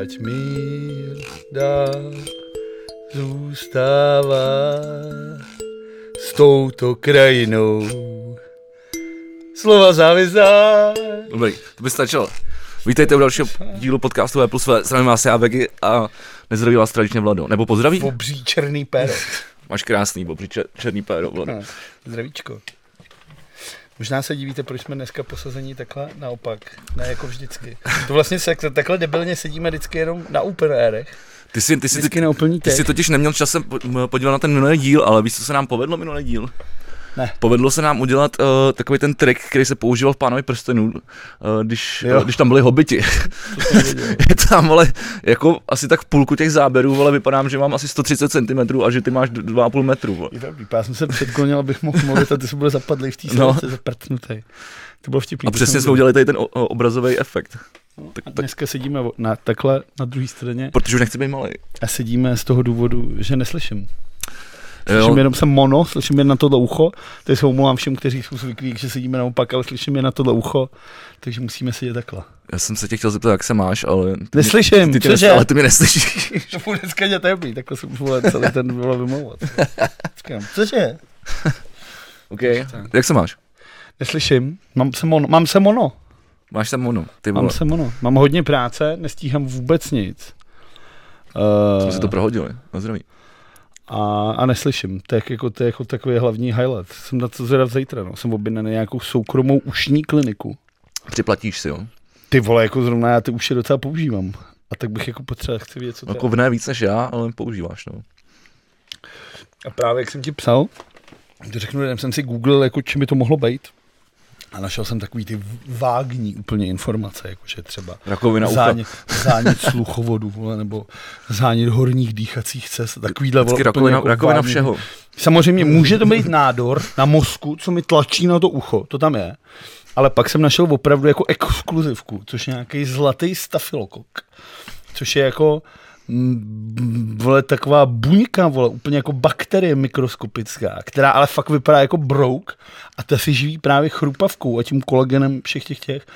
ať mír dál zůstává s touto krajinou. Slova závizdá. Dobrý, to by stačilo. Vítejte u dalšího dílu podcastu V plus V. Zdravím vás já, Vegy, a nezdraví vás tradičně Vlado. Nebo pozdraví? Obří černý péro. Máš krásný, bobří čer, černý péro, Vlado. No, zdravíčko. Možná se divíte, proč jsme dneska posazení takhle naopak, ne jako vždycky. To vlastně se, takhle debilně sedíme vždycky jenom na open airech. Ty jsi, ty, jsi, ty, ty jsi totiž neměl časem podívat na ten minulý díl, ale víš, co se nám povedlo minulý díl? Ne. Povedlo se nám udělat uh, takový ten trik, který se používal v Pánovi prstenů, uh, když, Jo. uh, když tam byli hobiti. Je tam, ale jako asi tak v půlku těch záběrů, ale vypadám, že mám asi 130 cm a že ty máš d- 2,5 metru. vole. Je pravdý, já jsem se předklonil, abych mohl mluvit a ty se bude zapadlý v té No. zaprtnutý. To bylo vtipný. A přesně jsme udělali tady ten o- o- obrazový efekt. No, tak- a tak- dneska sedíme o- na, takhle na druhé straně Protože už nechci být malý. a sedíme z toho důvodu, že neslyším. Slyším Jo, jenom jsem mono, slyším jen na tohle ucho, takže se omlouvám všem, kteří jsou zvyklí, že sedíme naopak, ale slyším jen na tohle ucho, takže musíme sedět takhle. já jsem se tě chtěl zeptat, jak se máš, ale... Ty Neslyším, ty, ty, cože? ty, ale ty mě neslyšíš. To bude dneska dělat teplý, takhle jsem vole celý ten bylo vymlouvat. Cože? OK, jak se máš? Neslyším, mám se mono, mám se mono, Máš tam mono, ty vole. mám se mono, mám hodně práce, nestíhám vůbec nic. Jsme Uh, si to prohodili, na zdraví. A, a neslyším. To je, jako, to je jako takový hlavní highlight. Jsem na to zvědav zítra, no. Jsem objednaný nějakou soukromou ušní kliniku. Připlatíš si, jo? Ty vole, jako zrovna já ty uši docela používám. A tak bych jako potřeboval, chci vědět, co to Jako v ne víc než já, ale používáš, no. A právě jak jsem ti psal, řeknu, že jsem si googlil, jako čím by to mohlo být. A našel jsem takový ty vágní úplně informace, jakože třeba Rakovina zánět, zánět sluchovodu, vole, nebo zánět horních dýchacích cest, takovýhle vole, rakovina, jako rakovina vágní. všeho. Samozřejmě může to být nádor na mozku, co mi tlačí na to ucho, to tam je. Ale pak jsem našel opravdu jako exkluzivku, což je nějaký zlatý stafilokok. Což je jako vole, taková buňka, vole, úplně jako bakterie mikroskopická, která ale fakt vypadá jako brouk a ta si živí právě chrupavkou a tím kolagenem všech těch těch.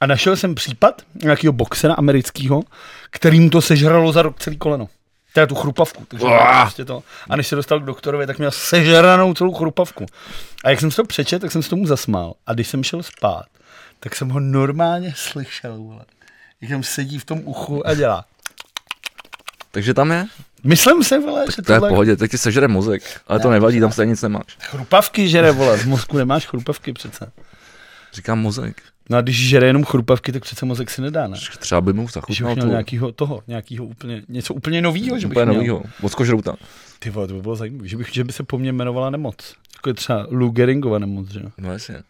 A našel jsem případ nějakého boxera amerického, kterým to sežralo za rok celý koleno. Teda tu chrupavku. Takže prostě to. A než se dostal k doktorovi, tak měl sežranou celou chrupavku. A jak jsem si to přečet, tak jsem se tomu zasmál. A když jsem šel spát, tak jsem ho normálně slyšel, vole. Jak tam sedí v tom uchu a dělá. Takže tam je? Myslím si, vole, že To je v pohodě, tak ti sežere mozek. Ale to nevadí, tam stejně nic nemáš. Chrupavky žere, vole. V mozku nemáš chrupavky přece. Říkám mozek. No a když žere jenom chrupavky, tak přece mozek si nedá, ne? Třeba by mu zachutnal tu nějakýho toho, nějakýho úplně, něco úplně novýho, že bych úplně měl. novýho. Vodskožrouta. Ty vole, to by bylo zajímavé, že, bych, že by se po mně jmenovala nemoc. Jako je třeba Lou Geringova nemoc, že jo? No jasně.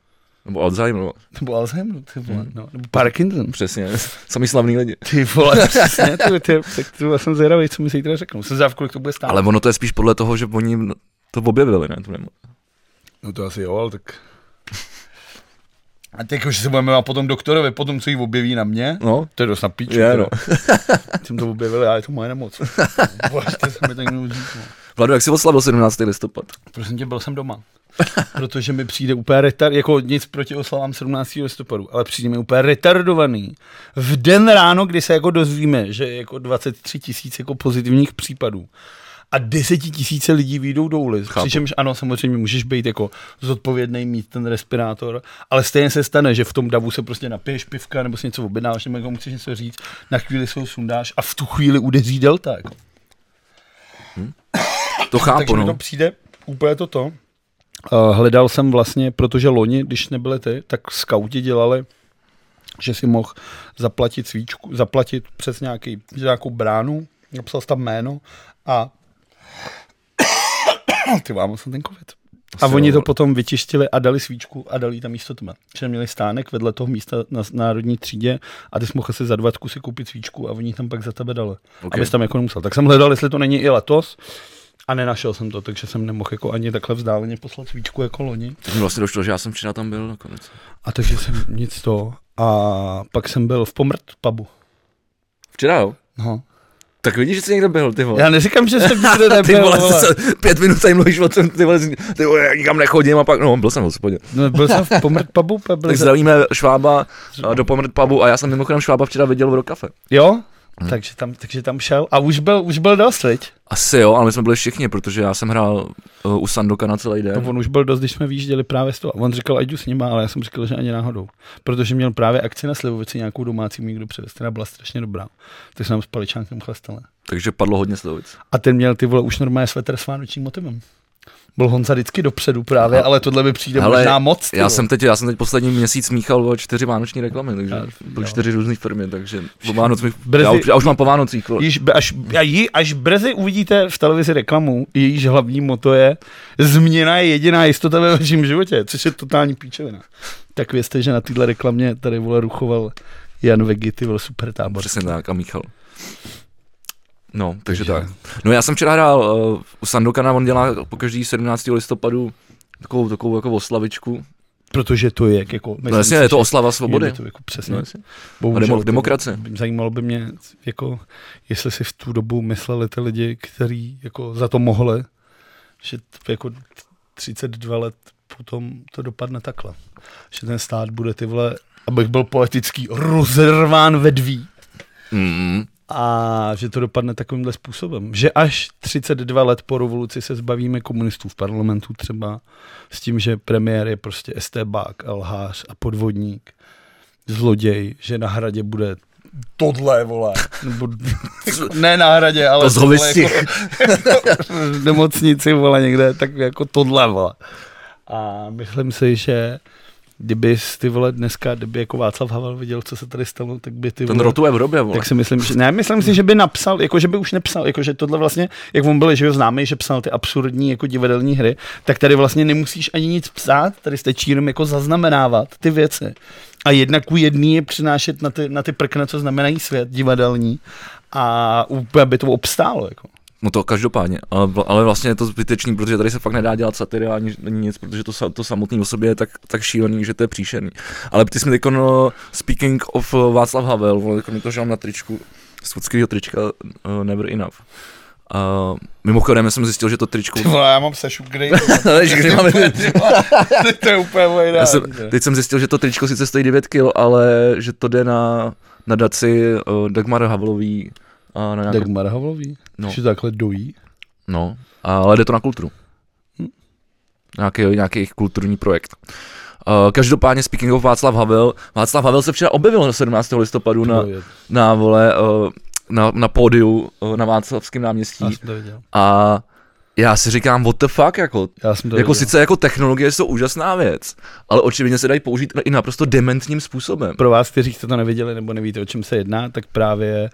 Nebo Alzheimer, Nebo Alzheimer, ty vole, Hmm. no. Nebo Parkinson. přesně. Samý slavný lidi. Ty vole, přesně, ty, ty, tak to jsem zvědavý, co mi zítra řeknou. Jsem zvědav, kolik to bude stát. Ale ono to je spíš podle toho, že oni to objevili, ne? Tu nemoc. No to asi jo, ale tak... A teď už se budeme a potom doktorovi, potom co jí objeví na mě, No, to je dost na píču. je teda. no. Jsem to objevil, ale je to moje nemoc. Bože, to se mi tak no. Vladu, jak jsi oslavil 17. listopad? Prosím tě, byl jsem doma. Protože mi přijde úplně retard, jako nic proti oslavám 17. listopadu, ale přijde mi úplně retardovaný. V den ráno, kdy se jako dozvíme, že je jako 23 tisíc jako pozitivních případů a 10 tisíce lidí vyjdou do ulic. Chápu. Přičemž ano, samozřejmě můžeš být jako zodpovědný, mít ten respirátor, ale stejně se stane, že v tom davu se prostě napiješ pivka nebo si něco objednáš, nebo jako chceš něco říct, na chvíli se ho sundáš a v tu chvíli udeří delta. Jako. To chápu, Takže mi to no. přijde úplně toto. Uh, hledal jsem vlastně, protože loni, když nebyly ty, tak skauti dělali, že si mohl zaplatit svíčku, zaplatit přes nějaký, nějakou bránu, napsal tam jméno a ty vám jsem ten covid. A Asi oni to potom vyčištili a dali svíčku a dali tam místo tma. Že měli stánek vedle toho místa na národní třídě a ty jsi mohl si za dva si koupit svíčku a oni tam pak za tebe dali. Ok. Okay. Abys tam jako nemusel. Tak jsem hledal, jestli to není i letos a nenašel jsem to, takže jsem nemohl jako ani takhle vzdáleně poslat svíčku jako loni. Teď mi vlastně došlo, že já jsem včera tam byl nakonec. A takže jsem nic to. A pak jsem byl v Pomrt pubu. Včera jo? No. Tak vidíš, že jsi někde byl, ty vole. Já neříkám, že jsem nikde nebyl. ty vole, vole. se, pět minut tady mluvíš o tom, ty vole, ty vole, já nikam nechodím a pak, no, byl jsem v hospodě. No, byl jsem v Pomrt pubu. Byl Tak zdravíme Švába do Pomrt pubu a já jsem mimochodem Švába včera viděl v Rokafe. Jo? Hmm. Takže, tam, takže tam šel a už byl, už byl dost, veď? Asi jo, ale my jsme byli všichni, protože já jsem hrál uh, u Sandoka na celý den. No, on už byl dost, když jsme vyjížděli právě z toho. On říkal, ať jdu s nima, ale já jsem říkal, že ani náhodou. Protože měl právě akci na Slivovici nějakou domácí mi někdo přivez, která byla strašně dobrá. Tak jsem nám s paličánkem chlastali. Takže padlo hodně Slivovic. A ten měl ty vole už normálně svetr s vánočním motivem. Byl Honza vždycky dopředu právě, ale tohle mi přijde Hele, možná moc. Já jsem, teď, já jsem teď poslední měsíc míchal o čtyři vánoční reklamy, takže Já- byly jo. čtyři různé firmy, takže po Vánoc mi, Brzy- já, už, já už mám po Vánocích. Již, až, jí, až brzy uvidíte v televizi reklamu, jejíž hlavní moto je změna je jediná jistota ve vašem životě, což je totální píčovina. Tak vězte, že na téhle reklamě tady vole ruchoval Jan Vegi, ty byl super tábor. Přesně tak, a Michal. No, takže Takže- tak. No já jsem včera hrál uh, u Sandokana, on dělá po každý 17. listopadu takovou, takovou jako oslavičku. Protože to je jako... No jasně, je to oslava svobody. Je to jako přesně. No, jasně. Bohužel, A demo- ty- demokracie. Zajímalo by mě, jako, jestli si v tu dobu mysleli ty lidi, kteří jako za to mohli, že jako 32 let potom to dopadne takhle. Že ten stát bude ty vole, abych byl poetický, rozrván ve dví. Mm, A že to dopadne takovýmhle způsobem. Že až 32 let po revoluci se zbavíme komunistů v parlamentu třeba s tím, že premiér je prostě estébák, lhář a podvodník, zloděj, že na hradě bude tohle, vole. Nebo, ne na hradě, ale To Hovistich. jako, v nemocnici, vole, někde, tak jako tohle, vole. A myslím si, že kdyby ty vole dneska, kdyby jako Václav Havel viděl, co se tady stalo, tak by ty ten vole, v hrobě, vole. tak si myslím, že ne, myslím si, že by napsal, jako že by už nepsal, jako že tohle vlastně, jak on byl, že jo, známý, že psal ty absurdní jako divadelní hry, tak tady vlastně nemusíš ani nic psát, tady stačí jenom jako zaznamenávat ty věci. A jedna ku jedný je přinášet na ty, na ty prkna, co znamenají svět divadelní a úplně by to obstálo. Jako. No to každopádně, ale, ale vlastně je to zbytečný, protože tady se fakt nedá dělat satyra ani, ani nic, protože to, to samotné o sobě je tak, tak šílený, že to je příšerný. Ale ty jsi mi teď, no, speaking of uh, Václav Havel, vole, jako mi to žám na tričku, z Woodského trička uh, Never Enough. Uh, mimochodem, já jsem zjistil, že to tričko... vole, já mám se šukrej. Víš, kdy máme- to je úplně moje já jsem, teď jsem zjistil, že to tričko sice stojí 9 kg, ale že to jde na, na daci uh, Dagmar Havelový. A na nějakou, Dagmar Havlový, No. že takhle dojí. No, ale jde to na kulturu. Hm. Nějaký, nějaký jejich kulturní projekt. Uh, každopádně speaking of Václav Havel, Václav Havel se včera objevil na 17. listopadu na, na vole, uh, na, na pódiu uh, na Václavském náměstí a já si říkám, what the fuck, jako, Já jsem to jako viděl. sice jako technologie jsou úžasná věc, ale očividně se dají použít i naprosto dementním způsobem. Pro vás, kteří jste to neviděli nebo nevíte, o čem se jedná, tak právě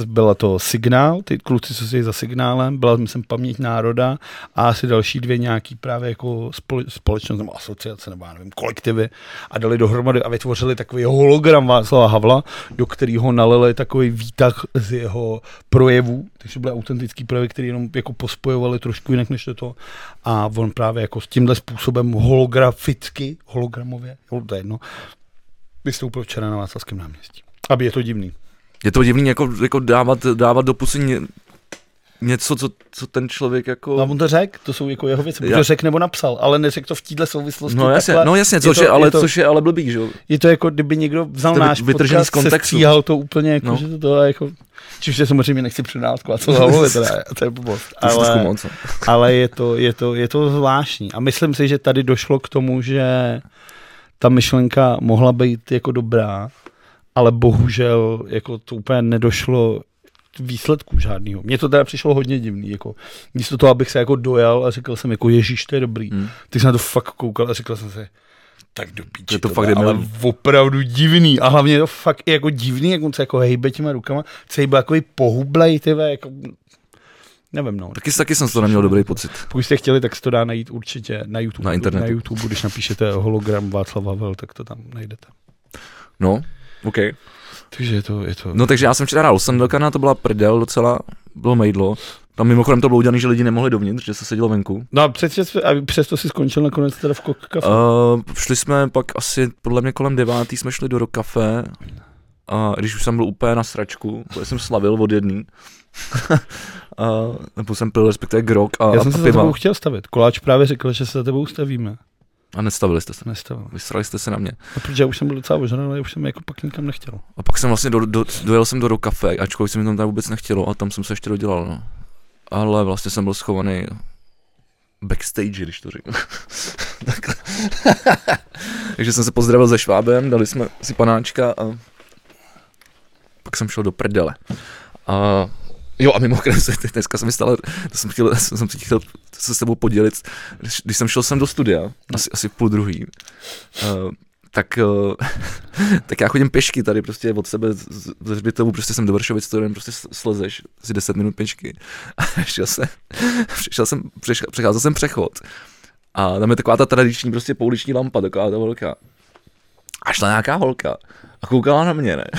uh, byla to signál, ty kluci, co si za signálem, byla myslím paměť národa a asi další dvě nějaký právě jako spole, společnost nebo asociace nebo já nevím, kolektivy a dali dohromady a vytvořili takový hologram Václava Havla, do kterého nalili takový výtah z jeho projevů, takže byly autentický projevy, které jenom jako pospojovali trošku jinak než to a on právě jako s tímhle způsobem holograficky, hologramově, to je jedno, vystoupil včera na Václavském náměstí. Aby je to divný. Je to divný jako, jako dávat, dávat do pusy něco, co, co ten člověk jako... No, on to řekl, to jsou jako jeho věci. Já- to řekl nebo napsal, ale neřekl to v této souvislosti. No jasně, takhle. no jasně, Je což to- je, ale, je to- což je ale blbý, že jo? Je to jako, kdyby někdo vzal To náš podcast, z kontextu. sestříhal to úplně, jako, No. že to, to je jako, Čímž se samozřejmě nechci předávat Kvácel Havlovi, teda, to je blbost. To Ale, moc. no. ale je, to, je, to, je to zvláštní. A myslím si, že tady došlo k tomu, že ta myšlenka mohla být jako dobrá, ale bohužel jako to úplně nedošlo výsledku žádného. Mně to teda přišlo hodně divný, jako místo toho, abych se jako dojal a řekl jsem jako ježíš, to je dobrý. Hmm. Ty jsem na to fakt koukal a řekl jsem si, tak do píči, Je to to fakt ale opravdu divný. A hlavně je to fakt jako divný, jak on se jako hejbe těma rukama, celý byl takový pohublej, ty ve, jako, nevím no. Taky, taky jsem z toho neměl dobrý pocit. Pokud jste chtěli, tak se to dá najít určitě na YouTube. Na internetu. Na YouTube, když napíšete hologram Václav Havel, tak to tam najdete. No, OK. Takže je to, je to... No takže já jsem včera hrál Sandokana, to byla prdel docela, bylo mejdlo. Tam mimochodem to bylo udělané, že lidi nemohli dovnitř, že se sedělo venku. No a přes, a přesto si skončil nakonec teda v Kok Cafe. Uh, šli jsme pak asi, podle mě kolem devátý jsme šli do Rock Cafe. A když už jsem byl úplně na sračku, protože jsem slavil od jedný. a, nebo jsem pil respektive grok a, Já a jsem se za piva. tebou chtěl stavit. Koláč právě řekl, že se za tebou stavíme. A nestavili jste se. Nestavil. Vysrali jste se na mě. No, protože já už jsem byl docela ožraný, ale už jsem jako pak nikam nechtěl. A pak jsem vlastně do, do, dojel jsem do, do kafe, ačkoliv se mi tam vůbec nechtělo a tam jsem se ještě dodělal, no. Ale vlastně jsem byl schovaný backstage, když to řeknu. Takže jsem se pozdravil se Švábem, dali jsme si panáčka a pak jsem šel do prdele. A Jo a mimochodem se dneska jsem mi stalo, to jsem chtěl, jsem si chtěl se s tebou podělit, když, když jsem šel sem do studia, asi, asi v půl druhý, uh, tak, uh, tak já chodím pěšky tady prostě od sebe ze hřbitovu, prostě jsem do Vršovic, to jen prostě slezeš si 10 minut pěšky. A šel jsem, přišel jsem, přecházel jsem přechod a tam je taková ta tradiční prostě pouliční lampa, taková ta velká. A šla nějaká holka a koukala na mě, ne?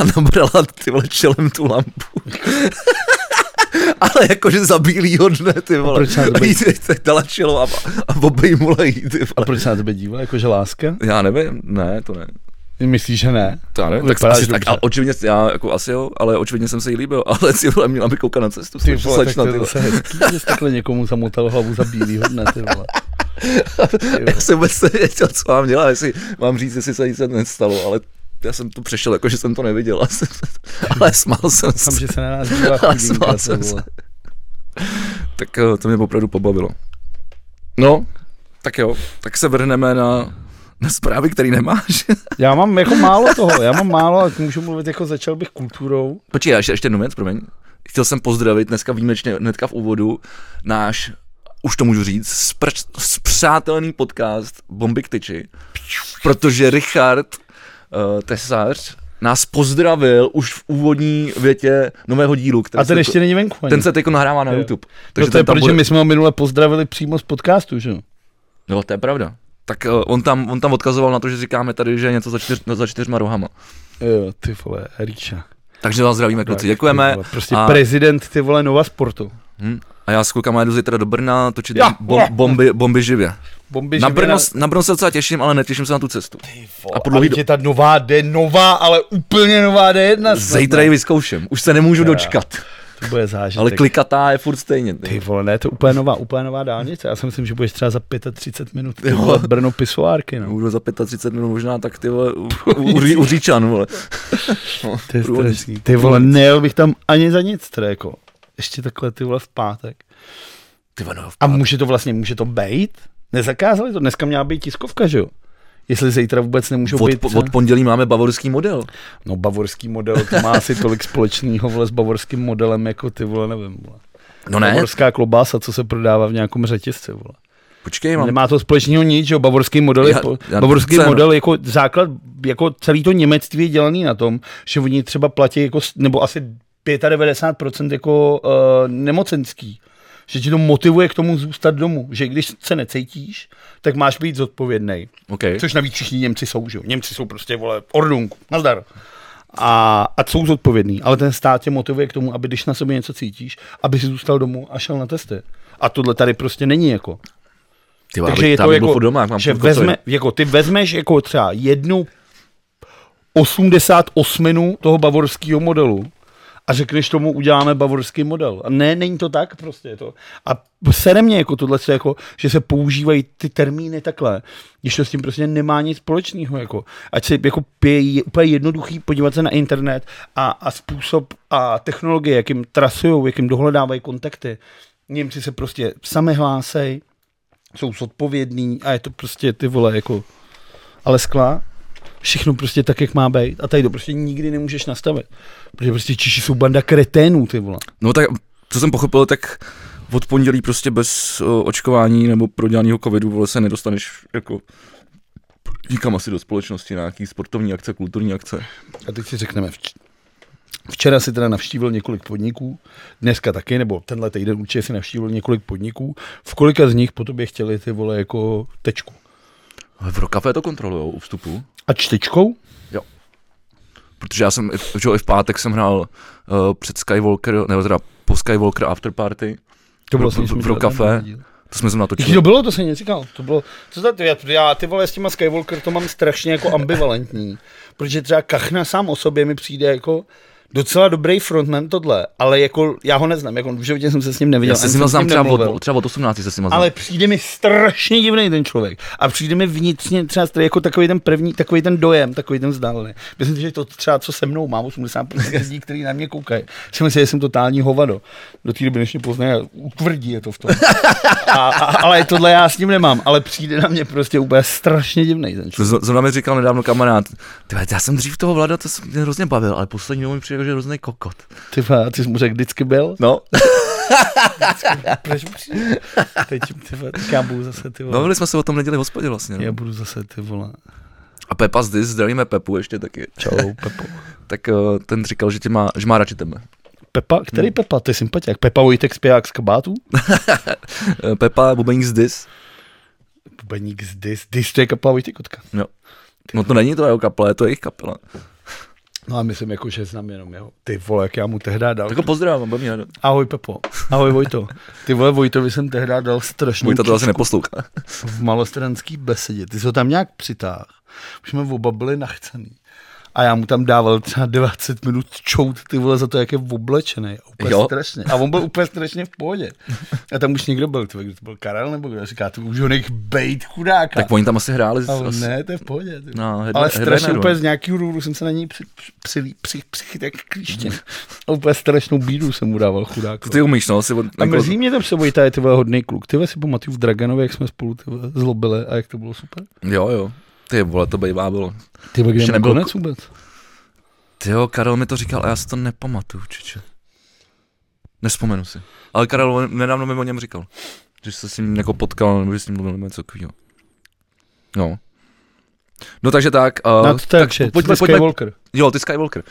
A nabrala ty vole čelem tu lampu. Ale jakože za bílýho dne, ty vole. A proč se jí dala čelo a, a obejmula jí, ty vole. A proč se na tebe dívala, jakože láska? Já nevím, ne, to ne. Myslíš, že ne? To já nevím, tak, asi, tak ale očividně, já jako asi jo, ale očividně jsem se jí líbil, ale si vole, měla by koukat na cestu. Ty vole, tak to je hezký, že jsi takhle někomu zamotal hlavu za bílýho dne, ty vole. Já jsem vůbec nevěděl, co mám dělat, jestli mám říct, jestli se nic nestalo, ale já jsem to přešel, jako že jsem to neviděl, ale smál jsem se. že se na nás dívá smál jsem se. Tak eh, to mě opravdu pobavilo. No, tak jo, tak se vrhneme na, na zprávy, který nemáš. já mám jako málo toho, já mám málo, a můžu mluvit jako začal bych kulturou. Počkej, ještě, ještě jednu věc, promiň. Chtěl jsem pozdravit dneska výjimečně hnedka v úvodu náš už to můžu říct, spr- spřátelený podcast Bomby k tyči, protože Richard uh, Tesář nás pozdravil už v úvodní větě nového dílu. Který a ten ještě není venku. Ten se teď nahrává na jo. YouTube. Takže no to je, protože bude... my jsme ho minule pozdravili přímo z podcastu, že jo? No, to je pravda. Tak uh, on, tam, on tam odkazoval na to, že říkáme tady, že je něco za, čtyř, za čtyřma rohama. Jo, ty vole, Ríša. Takže vás zdravíme, kluci, děkujeme. Vole, prostě a... prezident, ty vole, Nova Sportu. Hmm. A já s klukama jdu zítra do Brna točit ja, bom, bomby, bomby živě. Bomby na, Brno, na... na Brno se docela těším, ale netěším se na tu cestu. Vole, a podle je ta nová D, nová, ale úplně nová D1. Zítra ji vyzkouším, už se nemůžu ja. dočkat. To bude zážitek. Ale klikatá je furt stejně. Ty vole, ne, to je úplně nová, úplně nová dálnice. Já si myslím, že budeš třeba za 35 minut ty vole, Brno pisoárky. No. Budu za 35 minut možná tak ty vole, u, u, u, u Říčan, vole. No, ty, ty vole, nejel bych tam ani za nic, jako ještě takhle ty vole v pátek. Ty vole, no, v pátek. A může to vlastně, může to být? Nezakázali to, dneska měla být tiskovka, že jo? Jestli zítra vůbec nemůžou od, být... Od pondělí máme bavorský model. No bavorský model, to má asi tolik společného vole s bavorským modelem, jako ty vole, nevím. Vole. No ne. Bavorská klobása, co se prodává v nějakém řetězci, vole. Počkej, mám... Nemá to společného nic, že bavorský model, já, já bavorský cenu. model jako základ, jako celý to němectví je dělaný na tom, že oni třeba platí jako, nebo asi 95% jako uh, nemocenský. Že ti to motivuje k tomu zůstat domů. Že když se necítíš, tak máš být zodpovědný. Okay. Což navíc všichni Němci jsou, že jo. Němci jsou prostě, vole, ordung, nazdar. A, a jsou zodpovědný, ale ten stát tě motivuje k tomu, aby když na sobě něco cítíš, aby si zůstal domů a šel na testy. A tohle tady prostě není jako. Ty Takže je to jako, doma, mám že vezme, jako ty vezmeš jako třeba jednu 88 toho bavorského modelu a řekneš tomu, uděláme bavorský model. A ne, není to tak prostě. To. A sere mě jako tohle, jako, že se používají ty termíny takhle, když to s tím prostě nemá nic společného. Jako. Ať se jako je úplně jednoduchý podívat se na internet a, a způsob a technologie, jakým trasují, jakým dohledávají kontakty. Němci se prostě sami hlásej, jsou zodpovědní a je to prostě ty vole jako ale skla všechno prostě tak, jak má být. A tady to prostě nikdy nemůžeš nastavit. Protože prostě Češi jsou banda kreténů, ty vole. No tak, co jsem pochopil, tak od pondělí prostě bez uh, očkování nebo prodělaného covidu vole, se nedostaneš jako nikam asi do společnosti, na nějaký sportovní akce, kulturní akce. A teď si řekneme, Včera si teda navštívil několik podniků, dneska taky, nebo tenhle týden určitě si navštívil několik podniků. V kolika z nich po tobě chtěli ty vole jako tečku? V Rokafe to kontrolují u vstupu. A čtečkou? Jo. Protože já jsem, že i v pátek jsem hrál uh, před Skywalker, nebo teda po Skywalker After Party. To bylo v, v, v kafe. To jsme se natočili. To bylo, to jsem neříkal. To bylo, co to, já, já, ty vole s těma Skywalker to mám strašně jako ambivalentní. Protože třeba Kachna sám o sobě mi přijde jako docela dobrý frontman tohle, ale jako já ho neznám, jako v životě jsem se s ním neviděl. Já se s ním znám třeba od, třeba od 18 se s ním znám. Ale přijde mi strašně divný ten člověk. A přijde mi vnitřně třeba jako takový ten první, takový ten dojem, takový ten vzdálený. Myslím si, že to třeba, co se mnou mám, 80% lidí, kteří na mě koukají, si myslí, že jsem totální hovado. Do té doby, než mě poznají, utvrdí je to v tom. A, a, ale tohle já s ním nemám, ale přijde na mě prostě úplně strašně divný ten člověk. Zrovna mi říkal nedávno kamarád, já jsem dřív toho Vlada, to jsem hrozně bavil, ale poslední mi přijde, že je hrozný kokot. Ty, vole, ty jsi mu řekl, vždycky byl? No, Proč? Teď, ty vole, já budu zase, ty vole. bavili jsme se o tom neděli v hospodě vlastně. Já No. budu zase, ty vole. A Pepa z Dis, zdravíme Pepu ještě taky. Čau, Pepo. Tak uh, ten říkal, že, tě má, že má radši tebe. Pepa, který Pepa? Ty sympatiák. Pepa Vojtek zpěvák z kabátů? Uh, Pepa, bubeník z Dis. Bubeník z Dis. Dis to je kapela Vojtěkotka. Jo. No to není to jeho kapela, je to jejich kapela. No a myslím, jako, že znám jenom jeho. Ty vole, jak já mu tehdy dal. Tak ho pozdravím, mě Ahoj Pepo. Ahoj Vojto. Ty vole Vojtovi jsem tehdy dal strašnou Můj to asi neposlouchá. v malostranský besedě. Ty jsi ho tam nějak přitáhl. Už jsme oba byli nachcený. A já mu tam dával třeba 20 minut čout ty vole za to, jak je oblečený. Úplně Jo. strašně. A on byl úplně strašně v pohodě. A tam už někdo byl, ty, kdo to byl Karel nebo kdo? Říká, ty už ho nech bejt chudáka. Tak oni tam asi hráli. A on, asi- ne, to je v pohodě. Ty. No, headline- ale strašně headlineru. úplně z nějakého důvodu jsem se na něj při, při, při, při, jak klíště. A úplně strašnou bídu jsem mu dával chudák. To ty umíš, no. Si od, A mrzí mě to, že Vojta je ty hodný kluk. Ty si pamatuju v Draganovi, jak jsme spolu ty zlobili a jak to bylo super. Jo, jo. Ty vole, to bývá bylo. Ty vole, kde nebyl konec vůbec? Ty jo, Karel mi to říkal a já si to nepamatuju, čiče. Nespomenu si. Ale Karel nedávno mi o něm říkal. Že se s ním jako potkal, nebo že s ním mluvil, nebo něco takového. No. No takže tak. Uh, No, to shit. pojďme, Ty pojďme, Skywalker. Jo, ty Skywalker.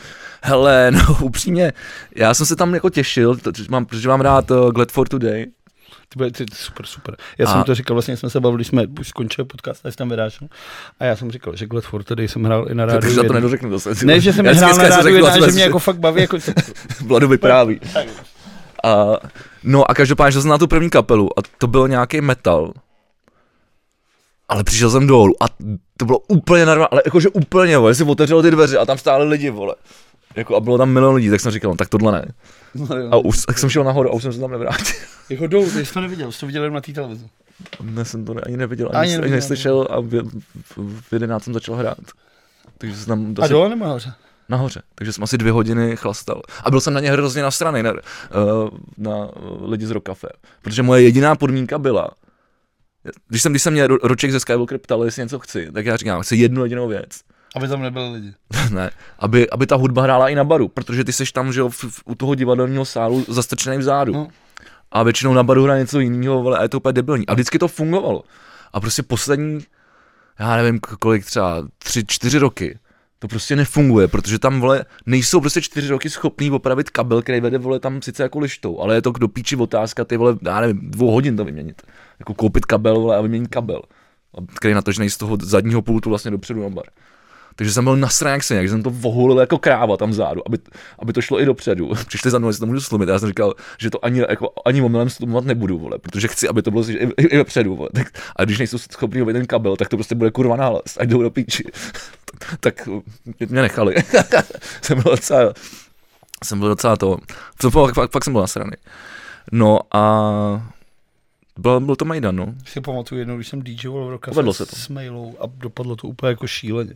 Hele, no upřímně, já jsem se tam jako těšil, protože mám, protože mám rád uh, Glad for Today. Ty, vole, ty, ty, super, super. Já A- jsem to říkal, vlastně jsme se bavili, když jsme už skončili podcast, až tam vydášel. A já jsem říkal, že Glad for Today jsem hrál i na rádiu. Takže za to nedořeknu zase. Ne, že jsem Já hrál na rádiu, jedna, že mě jako fakt baví. Jako, Vladu vypráví. A, no a každopádně šel jsem na tu první kapelu a to byl nějaký metal. Ale přišel jsem dolů a to bylo úplně normální, ale jakože úplně, vole, si otevřel ty dveře a tam stáli lidi, vole. Jako a bylo tam milion lidí, tak jsem říkal, no, tak tohle ne. A už tak jsem šel nahoru a už jsem se tam nevrátil. jako dolů, ty jsi to neviděl, jsi to viděl jen na té televizi. Ne, jsem to ne, ani neviděl, Ani ani, ani, neviděl, neslyšel a v, v, v 11 jsem začal hrát. Takže jsem tam A asi dole nebo nahoře? nahoře. Takže jsem asi dvě hodiny chlastal. A byl jsem na ně hrozně nasranej, na, eh, na uh, lidi z Rokafe. Protože moje jediná podmínka byla, když jsem, když jsem mě Ro- Roček ze Skywalker ptal, jestli něco chci, tak já říkám, chci jednu jedinou věc. Aby tam nebyli lidi. ne, aby, aby ta hudba hrála i na baru, protože ty seš tam, že jo, v, v, u toho divadelního sálu zastrčený vzadu. No. A většinou na baru hraje něco jiného, vole, a je to úplně debilní. A vždycky to fungovalo. A prostě poslední, já nevím kolik třeba, tři, čtyři roky, to prostě nefunguje, protože tam, vole, nejsou prostě čtyři roky schopný opravit kabel, který vede, vole, tam sice jako lištou, ale je to do píči otázka, ty vole, já nevím, dvou hodin to vyměnit. Jako koupit kabel, vole, a vyměnit kabel, který je natažený z toho zadního pultu vlastně dopředu na bar. Takže jsem byl nasraný jak svině, jsem to vohulil jako kráva tam vzadu, aby, aby to šlo i dopředu. Přišli za mnou, jestli to můžu slumit. Já jsem říkal, že to ani, jako, ani omylem slumovat nebudu, vole, protože chci, aby to bylo i, i, i vepředu. Vole. Tak, a když nejsou obejít ten kabel, tak to prostě bude kurva nález, ať jdou do píči. tak mě nechali. jsem byl docela, jsem byl docela to, fakt, fakt, fakt jsem byl nasraný. No a byl, byl to Majdan, no. Si pamatuju jednou, když jsem DJoval v to. s mailou a dopadlo to úplně jako šíleně.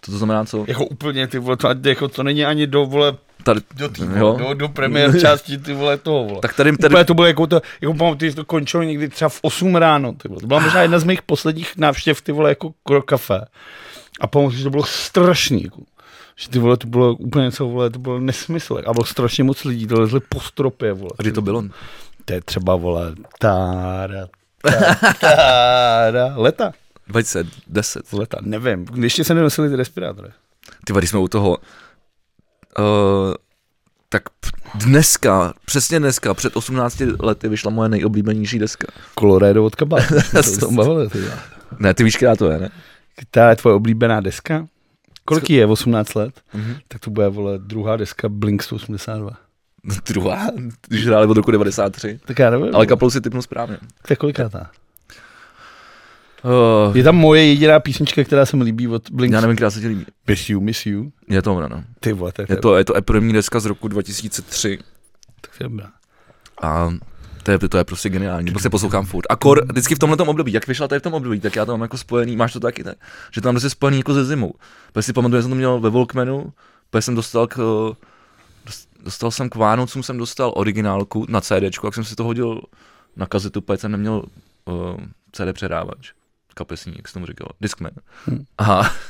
To, to znamená co? Jako úplně ty vole, to, jako, to není ani do vole, Tady, do, tý, jo. do, do premiér části ty vole toho vole. Tak tady, tady, Úplně to bylo jako to, jako pamatuju, že to končilo někdy třeba v 8 ráno, ty vole. To byla možná jedna z mých posledních návštěv, ty vole, jako k kafe. A pamatuju, že to bylo strašný, jako. Že ty vole, to bylo úplně něco, vole, to bylo nesmysl. A bylo strašně moc lidí, to lezli po stropě, vole. a kdy to bylo? To je třeba, vole, tára, tára, tára, leta. 2010. Leta, nevím. Ještě se nenosili ty respirátory. Ty když jsme u toho, uh, tak dneska, přesně dneska, před 18 lety vyšla moje nejoblíbenější deska. Colorado od kabát. to se tom bavili, ty. vole. Ne, ty víš, která to je, ne? Ta je tvoje oblíbená deska? Kolik je? 18 let? Mhm. Tak to bude, vole, druhá deska Blink 182. Druhá, když hráli od roku 93. Tak já nevím. Ale kapelu si typnu správně. Je kolikátá? Uh, Je tam moje jediná písnička, která se mi líbí od Blink. já nevím, která se ti líbí. Miss you, miss you. Je to ona, no. Ty vole, to je, Je to, je to epidemní deska z roku 2003 tak to je dobrá. a to je, to je prostě geniální, prostě poslouchám furt. A kor, vždycky v tomhle období, jak vyšla tady v tom období, tak já to mám jako spojený, máš to taky, tak? Že to mám prostě spojený jako se zimou. Protože si pamatuju, že jsem to měl ve Walkmanu, protože jsem dostal k, dost- dostal jsem k Vánocům, jsem dostal originálku na CDčku, jak jsem si to hodil na kazetu, protože jsem neměl uh, CD přehrávač, kapesní, jak se tomu říkal, Discman. Hm. Aha.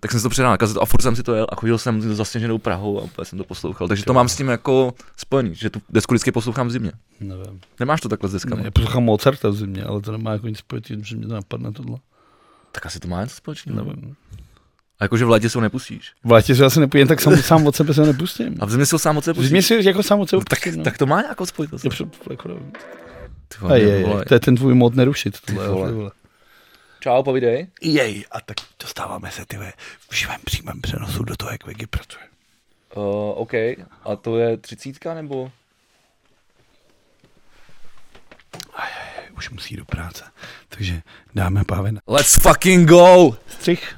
Tak jsem si to předal na kazetu a furt jsem si to jel a chodil jsem zasněženou Prahou a úplně jsem to poslouchal. Takže to mám s tím jako spojený, že tu desku vždycky poslouchám v zimě. Nevím. Nemáš to takhle s deskama? Ne, já poslouchám Mozarta v zimě, ale to nemá jako nic spojitý, že mě to napadne tohle. Tak asi to má něco společného. Nevím. A jakože v létě se ho nepustíš. V létě se asi nepojím, tak sám, sám od sebe se ho nepustím. A v zimě se ho sám od sebe V pustíš. zimě si jako sám od sebe tak, pustím, no. tak to má nějakou spojitost. Je před- jako nevím. Ty vole, ty vole. ej, to je ten tvůj mod nerušit. Ty Tohle, vole. ty vole. Čau, povídej. Jej, a tak dostáváme se ty ve, v živém přímém přenosu do toho, jak Vegy pracuje. Uh, OK, a to je třicítka nebo? Už musí jít do práce. Takže dáme pávě Let's fucking go! střih.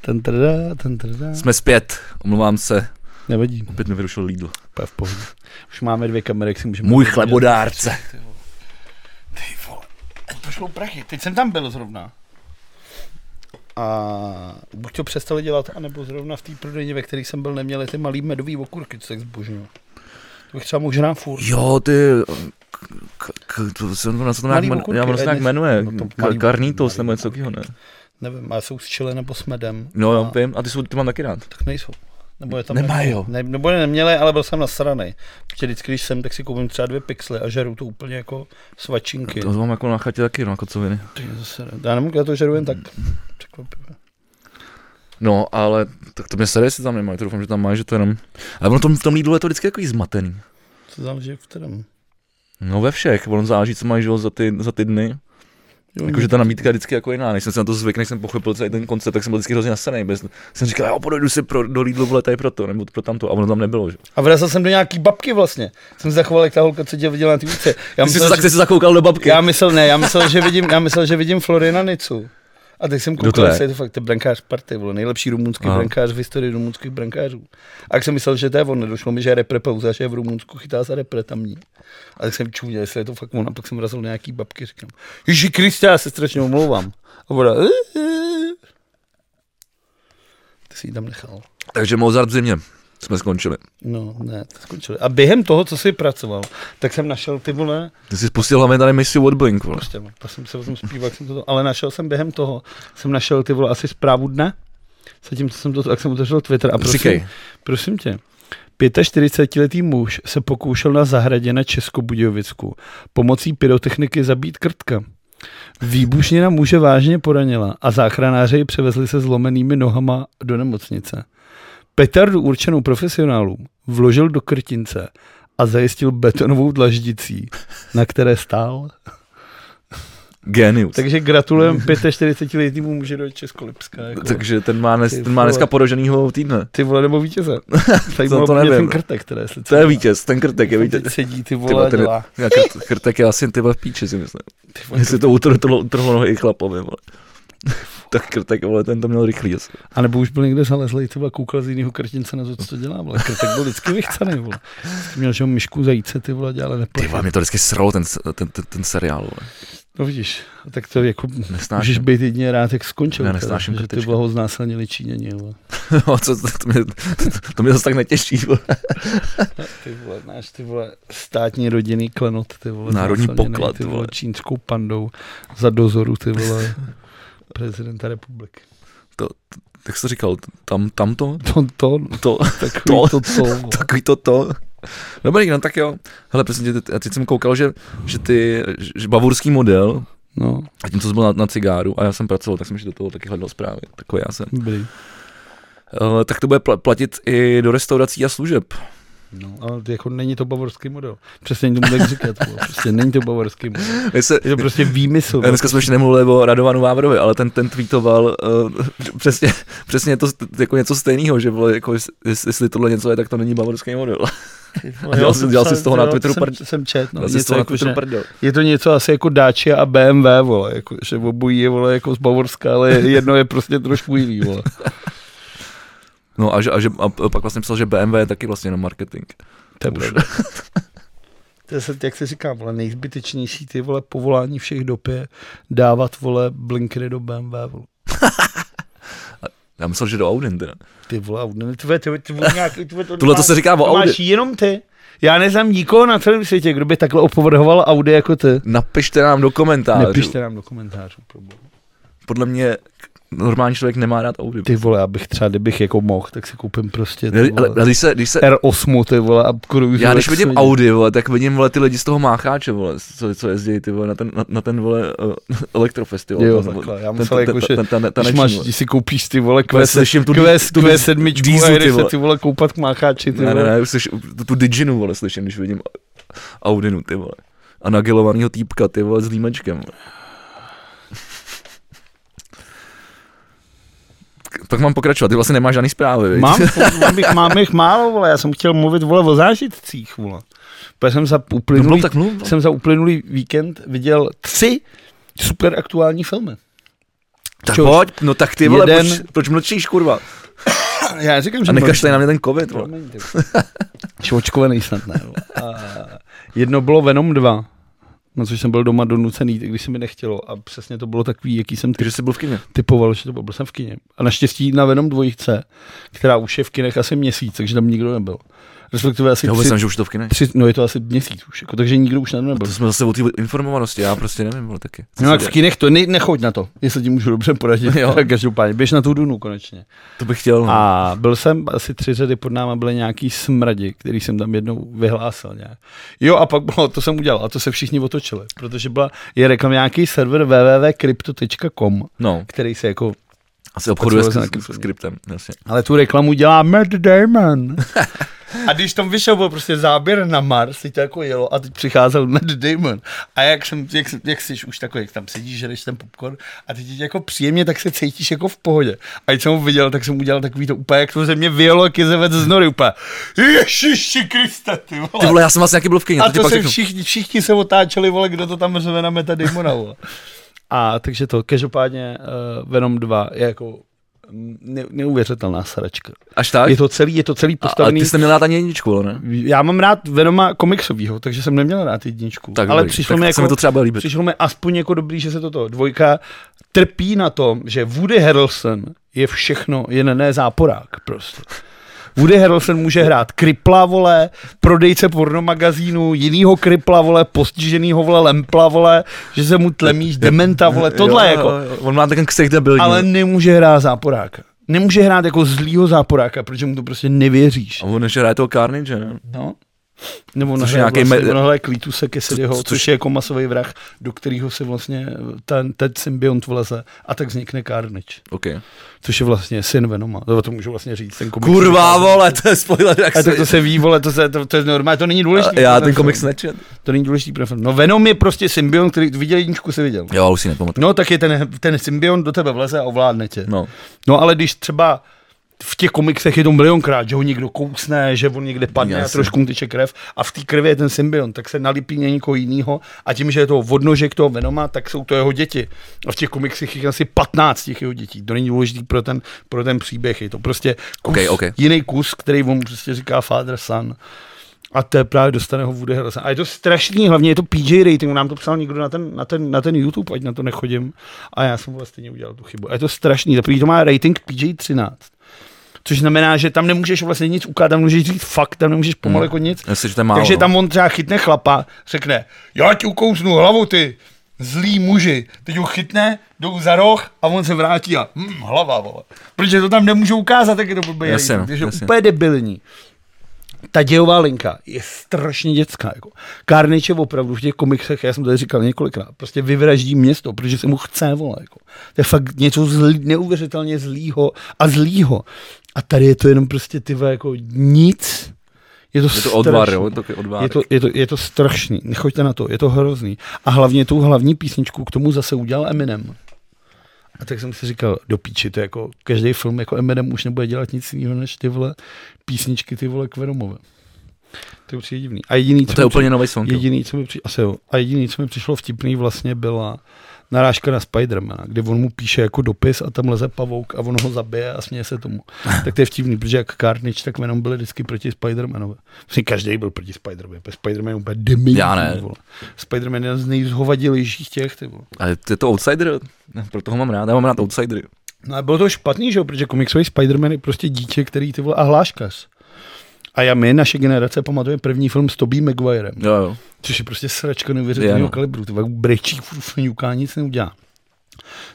Ten trda, ten trda. Jsme zpět, omlouvám se, Nevadí, opět mi vyrušil Lidl. úplně v pohodě. Už máme dvě kamery, jak si můžeme... Můj chlebodárce. Ať pošlou prachy. Teď jsem tam byl zrovna. A buď to přestali dělat, anebo zrovna v té prodejně, ve které jsem byl, neměli ty malý medový okurky, co tak zbožňuju. To bych třeba mohl žrát furt. Jo, ty... K, k, to se to, to nějak, okurky, já se nějak jmenuje. No to malý- Karnitos nebo něco takového, ne? Nevím, ale jsou s čile nebo s medem. No, jo, a, vím, a ty, jsou, ty mám taky rád. Tak nejsou. Nebo je tam Nemají, jo. Ne, nebo je neměli, ale byl jsem nasranej. Protože vždycky, když jsem, tak si koupím třeba dvě pixely a žeru to úplně jako svačinky. To mám jako na chatě taky, no, kocoviny. Ty zase, já nemůžu, já to žeru jen tak. Překvapivé. No, ale tak to mě sere, jestli tam nemají, to doufám, že tam mají, že to jenom... Ale ono tom, v tom Lidlu je to vždycky jako zmatený. Co záleží v kterém? No ve všech, ono záleží, co mají jo, za, ty, za ty dny. Jakože ta nabídka je vždycky jako jiná, než jsem se na to zvykl, než jsem pochopil celý ten koncept, tak jsem byl vždycky hrozně nasaný. Bez, jsem říkal, jo, projdu si pro, do Lidlu, vole, tady pro to, nebo pro tamto, a ono tam nebylo, že? A vrazil jsem do nějaký babky vlastně. Jsem se zachoval, jak ta holka, co tě viděla na té ulici. Já Ty jsi, myslel, se, tak že, jsi se zakoukal do babky. já myslel, ne, já myslel, že vidím, já myslel, že vidím Floriana Nicu. A teď jsem koukal, je? jestli je to fakt ten brankář party, vole, nejlepší rumunský Aha. brankář v historii rumunských brankářů. A jak jsem myslel, že to je on, nedošlo mi, že je repre pauza, že je v Rumunsku, chytá za repre tamní. A tak jsem čuměl, jestli je to fakt on, a pak jsem vrazil do nějaký babky, říkám, Ježí Kriste, já se strašně omlouvám. A voda, ty jsi ji tam nechal. Takže Mozart v zimě jsme skončili. No, ne, to skončili. A během toho, co jsi pracoval, tak jsem našel ty vole, Ty jsi spustil hlavně tady misi od Blink, vole. prostě, to jsem se zpíval, jak jsem to, ale našel jsem během toho, jsem našel ty vole asi zprávu dne, zatímco jsem to, tak jsem otevřel Twitter a prosím, Říkej. prosím tě, 45-letý muž se pokoušel na zahradě na Českobudějovicku pomocí pyrotechniky zabít krtka. Výbušnina muže vážně poranila a záchranáři ji převezli se zlomenými nohama do nemocnice. Petardu určenou profesionálům vložil do krtince a zajistil betonovou dlaždicí, na které stál. Genius. Takže gratulujeme 45-letýmu muži do Českolipska. Jako. Takže ten má, dnes, Ty ten má dneska poroženýho týdne. Ty vole, nebo vítěze. Tady To- to, nevím. ten krtek, které jestli To je vítěz, ten krtek je vítěz. Sedí ty Ty vole ten, dělá. krt, krtek je asi ty vole v píči, si myslím. Ty vole, Jestli to utrhlo, utrhlo nohy i chlapovi, vole. Tak krtek, vole, ten to měl rychlý asi. A nebo už byl někde zalezlý, ty vole, koukal z jiného krtince na to, co to dělá, vole. Krtek byl vždycky vychcený, vole. Měl, že myšku zajíce, ty vole, dělal, ale Ty vole, mě to vždycky sralo, ten, ten, ten, ten seriál, vole. No vidíš, tak to jako, Nesnáším. můžeš být jedině rád, jak skončil. Já teda, nesnáším že ty krtečky. vole ho znásilnili Číňani, vole. No, co, to, to, mě, to, to mě zase tak netěší, vole. Ty vole, náš ty vole státní rodinný klenot, ty vole. Národní poklad, ty vole. čínskou pandou za dozoru, ty vole, prezidenta republiky. Jak jsi to říkal, tam, tam to, To, to, to, takový to, to, to, takový to, to. Dobrý, no tak jo. Hele, přesně, tě- já teď jsem koukal, že, že ty, že bavurský model, No, a tím, co jsi byl na, na cigáru, a já jsem pracoval, tak jsem si do toho taky hledal zprávy, takový já jsem. dobrý. Uh, tak to bude pla- platit i do restaurací a služeb. No, ale to jako není to bavorský model. Přesně tomu tak říkat. Prostě není to bavorský model. Se, Je to prostě výmysl. A Dneska jsme ještě nemluvili o Radovanu Vávrovi, ale ten, ten tweetoval uh, přesně, přesně to, jako něco stejného, že vole, jako, jest- jest- jestli tohle něco je, tak to není bavorský model. vole. dělal jsem- dělal jsem z toho na Twitteru jsem, prd- jsem čet, no. Dělal jsem z Něco jako, že je to něco asi jako Dacia a BMW, vole, jako, že obojí je, vole, jako z Bavorska, ale jedno je prostě trošku jiný, vole. No a, že, a, že, a pak vlastně psal, že BMW je taky vlastně na marketing. To je pravda. To je, se- jak se říká, vole, nejzbytečnější ty vole povolání všech dob je dávat vole blinkery do BMW, vole. Já myslel, že do Audin teda. Ty vole, Audi, ty vole, ty, vole, ty vole, nějaký, ty vole, to Tohle to se říká o to Audi. máš jenom ty. Já neznám nikoho na celém světě, kdo by takhle opovrhoval Audi jako ty. Napište nám do komentářů. Nepište nám do komentářů. problém. Podle mě normální člověk nemá rád Audi. Ty vole, abych třeba, kdybych jako mohl, tak si koupím prostě ty vole, ale když se, když se, R8, ty vole, a cruise. já když vidím. Audi, vole, tak vidím vole, ty lidi z toho mácháče, vole, co, co jezdí ty vole, na ten, na, na ten vole, uh, elektrofestival. Jo, takhle, já ten- jako, že Když, máš, když si koupíš ty vole Vole, Q, slyším tu Q, dí- tu Q sedmičku dízu, a ty jdeš se vole. ty vole koupat k mácháči, ty Ne, ne, vole. ne, už slyš, tu, tu Diginu, vole, slyším, když vidím Audinu, ty vole. A nagelovanýho týpka, ty vole, s límečkem. Vole. Tak mám pokračovat, ty vlastně nemáš žádný zprávy, viď? Mám, mám, jich, mám jich málo, vole, já jsem chtěl mluvit, vole, o zážitcích, vole. Protože jsem za No, uplynulý, mluv, tak mluv. jsem za uplynulý víkend viděl tři super aktuální filmy. Tak Čus. pojď, no tak ty vole, Jeden- proč, proč mlčíš, kurva? Já říkám, že A nekašlej na mě ten covid, vole. Promiň, očkovaný snad, ne? vole. A jedno bylo Venom 2, na což jsem byl doma donucený, když se mi nechtělo. A přesně to bylo takový, jaký jsem Takže jsi byl v kině. typoval, že to byl, byl jsem v kině. A naštěstí na Venom dvojce, která už je v kinech asi měsíc, takže tam nikdo nebyl. Respektive asi Já vůbec jsem, že už to v kinech. tři, no je to asi měsíc už, jako, takže nikdo už tam nebyl. To jsme zase o té informovanosti, já prostě nevím, vole, taky. No tak v kinech to, ne, nechoď na to, jestli ti můžu dobře poradit. Jo. Každopádně, běž na tu Dunu konečně. To bych chtěl. no. A byl jsem asi tři řady pod náma, byly nějaký smradi, který jsem tam jednou vyhlásil nějak. Jo a pak bylo, to jsem udělal a to se všichni otočili, protože byla, je reklam nějaký server www.crypto.com, No, který se jako, asi obchoduje s, na s, s skriptem, jasně. ale tu reklamu dělá Matt Damon. A když tam vyšel byl prostě záběr na Mars, teď to jako jelo a teď přicházel Matt Damon. A jak jsem, jak, jak jsi už takový, jak tam sedíš, žereš ten popcorn a teď je jako příjemně, tak se cítíš jako v pohodě. A když jsem ho viděl, tak jsem udělal takový to úplně, jak to ze mě vyjelo jak jezevec z nory, úplně Ježiši Krista, ty vole. Ty vole, já jsem vlastně nějaký byl v kině, a to to pak se všichni, všichni se otáčeli, vole, kdo to tam řve na Meta Damona, vole. A takže to, každopádně uh, Venom 2 je jako ne, neuvěřitelná sračka. Až tak? Je to celý, je to celý A, ale postavený. ty jsi neměl rád ani jedničku, ne? Já mám rád Venoma komiksovýho, takže jsem neměl rád jedničku. Tak ale dobrý, přišlo tak mi jako, mi to třeba líbit. přišlo mi aspoň jako dobrý, že se toto dvojka trpí na tom, že Woody Harrelson je všechno, je ne záporák prostě. Woody Harrelson může hrát kripla, vole, prodejce pornomagazínu, jinýho kripla, vole, postiženýho, vole, lempla, vole, že se mu tlemíš, dementa, vole, tohle Jo, jako. On má ten ksech debilní. Ale nemůže hrát záporáka. Nemůže hrát jako zlýho záporáka, protože mu to prostě nevěříš. A on ještě hraje toho Carnage, ne? No. Nebo Což je nějaký vlastně, me- hraje Klítuse Cassidyho, Co- což, což- je jako masový vrah, do kterého se vlastně ten, ten symbiont vleze a tak vznikne Carnage, OK. což je vlastně syn Venoma. To, to můžu vlastně říct, ten komiks. Kurva, vole, to je spoiler, jak A se... tak to se ví, vole, to, se, to, to je normálně, to není důležité. Já ten komiks nečet. To není důležitý pro film. No Venom je prostě symbiont, který viděl jedničku si viděl. Jo, už si nepamatuju. No tak je ten, ten symbiont do tebe vleze a ovládne tě. No. No ale když třeba v těch komiksech je to milionkrát, že ho někdo kousne, že on někde padne a Jasně. trošku mu teče krev a v té krvi je ten symbiont, tak se nalípí na někoho jiného a tím, že je to vodnožek toho Venoma, tak jsou to jeho děti. A v těch komiksech je asi 15 těch jeho dětí. To není důležitý pro ten, pro ten příběh, je to prostě kus, Ok, ok. jiný kus, který on prostě říká father son. A to je právě dostane ho Woody Harrelson. A je to strašný, hlavně je to PJ rating, nám to psal někdo na ten, na ten, na ten YouTube, ať na to nechodím. A já jsem vlastně udělal tu chybu. A je to strašný, za to má rating PJ 13. Což znamená, že tam nemůžeš vlastně nic ukázat, tam nemůžeš říct fakt, tam nemůžeš pomalu Hmm. jako nic. Jestli, že málo. Takže no. tam on třeba chytne chlapa, řekne, já ti ukousnu hlavu, ty zlý muži. Teď ho chytne, jdou za roh a on se vrátí a hm, hlava, vole. Protože to tam nemůžou ukázat, tak je to blbý. Jasně, no, Takže jasně. úplně debilní. Ta dějová linka je strašně dětská. Jako. Carnage je opravdu v těch komiksech, já jsem to tady říkal několikrát, prostě vyvraždí město, protože se mu chce, vole. Jako. To je fakt něco zlý, neuvěřitelně zlýho a zlýho. A tady je to jenom prostě ty jako nic. Je to, Je to odvar, strašný. jo? To je odvar. Je to, je, to, je to strašný, nechoďte na to, je to hrozný. A hlavně tu hlavní písničku k tomu zase udělal Eminem. A tak jsem si říkal, do píči, to jako každý film jako Eminem už nebude dělat nic jiného, než ty vole písničky, ty vole k Venomové. To je určitě divný. A jediný, co No to je mi úplně nový song. Jediný, co mi při... Asi jo. A jediný, co mi přišlo vtipný, vlastně byla narážka na Spidermana, kde on mu píše jako dopis a tam leze pavouk a on ho zabije a směje se tomu. tak to je vtipný, protože jak Carnage, tak Venom byli vždycky proti Spidermanovi. Vlastně každý byl proti Spidermanovi. Spiderman je úplně dementní. Já ne. Vole. Spiderman je jeden z nejzhovadilejších těch. Ty vole. Ale to je to Outsider, proto ho mám rád, já mám rád Outsidery. No a bylo to špatný, že jo, protože komiksový Spiderman je prostě dítě, který ty vole a hláškař. A já my, naše generace, pamatujeme první film s Tobey Maguirem. Jo, jo. Což je prostě sračka neuvěřitelného no. kalibru. Ty brečí, fňuká, nic neudělá.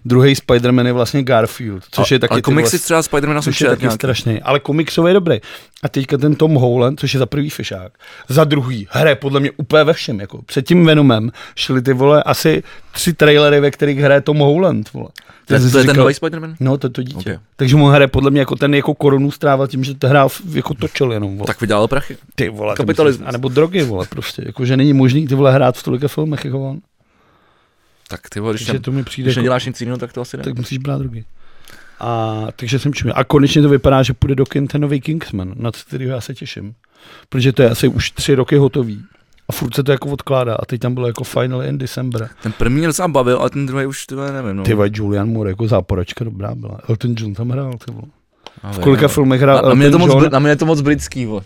Druhý Spider-Man je vlastně Garfield, což A- je taky ale komiksy vole- třeba Spider-Mana jsou šet taky strašný. Ale komiksový je dobrý. A teďka ten Tom Holland, což je za prvý fešák, za druhý hraje podle mě úplně ve všem. Jako. Před tím Venomem šly ty vole asi tři trailery, ve kterých hraje Tom Holland. Vole. To to je ten říkal- nový Spider-Man? No, to je to dítě. Okay. Takže mu hraje podle mě jako ten jako korunu strávil tím, že to hrál jako točil jenom. Vole. Tak vydělal prachy. Ty vole, Kapitalismus. a nebo drogy, vole, prostě. Jako, že není možný ty vole hrát v tolika filmech jako on. Tak ty když, ne, to mi přijde když jako, neděláš nic jiného, tak to asi ne. tak musíš brát drogy. A takže jsem čuměl. A konečně to vypadá, že půjde do kin ten nový Kingsman, nad kterého já se těším. Protože to je asi už tři roky hotový. A furt se to jako odkládá. A teď tam bylo jako finally in December. Ten první mě docela bavil, ale ten druhý už tyhle nevím. No. Ty Julian Moore jako záporačka dobrá byla. Elton John tam hrál, ty vole. V kolika filmech hrál na, na, mě je to moc, na mě je to moc britský, vole.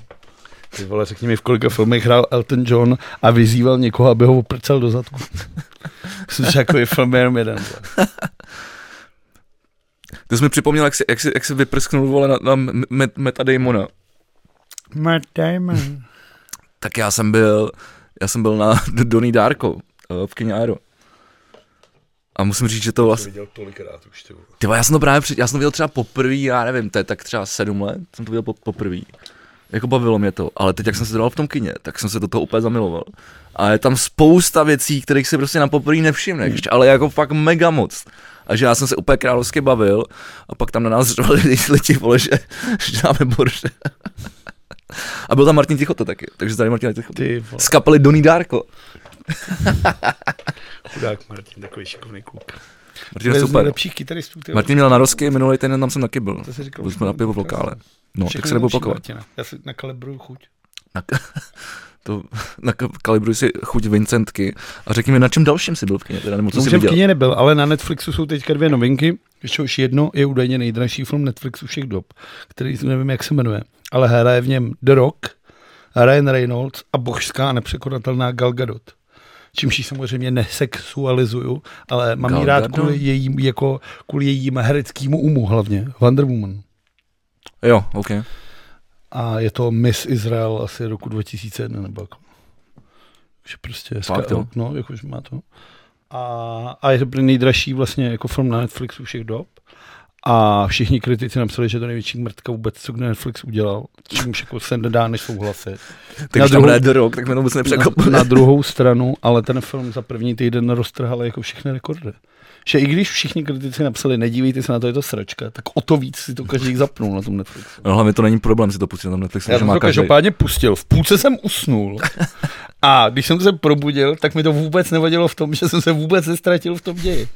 Ty vole, řekni mi, v kolika filmech hrál Elton John a vyzýval někoho, aby ho oprcel do zadku. Že jako je film jenom jeden. Ty jsi mi připomněl, jak jsi, jak jsi, jak jsi vyprsknul, vole, na, na Met, Meta Damona. Matt Damon. Tak já jsem byl, já jsem byl na Donnie Darko eh, v kině Aero. A musím říct, že to vlastně, viděl tolikrát už, ty vole. ty vole, já jsem to právě, před, já jsem to viděl třeba poprvé, já nevím, to je tak třeba sedm let, jsem to viděl po, poprvé. Jako bavilo mě to, ale teď, jak jsem se dal v tom kině, tak jsem se do toho úplně zamiloval. A je tam spousta věcí, kterých si prostě na poprvé nevšimneš, ale jako fakt mega moc. A že já jsem se úplně královsky bavil a pak tam na nás řvali lidi, vole, že, že dáme borže. A byl tam Martin Tichota taky, takže tady Martin Tichota. Z kapely Donnie Darko. Chudák Martin, takový šikovný kluk. Martin je super. kytaristů. Martin měl na rozky, minulý týden tam jsem taky byl. To jsi říkal Byli jsme na pivo v lokále. No, Všechno tak se nebudu opakovat. Já si nakalibruju chuť. Na, to, na kalibruj si chuť Vincentky a řekni mi, na čem dalším si byl v kině, teda, nebo co jsi jsem v kině nebyl, ale na Netflixu jsou teďka dvě novinky. Ještě už jedno je údajně nejdražší film Netflixu všech dob, který nevím, jak se jmenuje, ale hraje v něm The Rock, Ryan Reynolds a božská nepřekonatelná Gal Gadot. Čímž ji samozřejmě nesexualizuju, ale mám Gal ji rád kvůli jejím, jako, kvůli jejím hereckému umu hlavně. Wonder Woman. Jo, OK. A je to Miss Israel asi roku 2001 nebo jako. Že prostě Fakt, jo? no, jakože má to. A, a je to nejdražší vlastně jako film na Netflixu všech dob. A všichni kritici napsali, že je to největší mrtka vůbec, co kdo Netflix udělal. Čímž jako se nedá než souhlasit. Tak tam hraje The Rock, tak mě to vůbec na, nepřekvapuje. na, druhou stranu, ale ten film za první týden roztrhal jako všechny rekordy. Že i když všichni kritici napsali, nedívejte se na to, je to sračka, tak o to víc si to každý zapnul na tom Netflixu. No hlavně to není problém si to pustit na tom Netflixu, Já jsem to každý. každopádně pustil. V půlce jsem usnul. A když jsem se probudil, tak mi to vůbec nevadilo v tom, že jsem se vůbec nestratil v tom ději.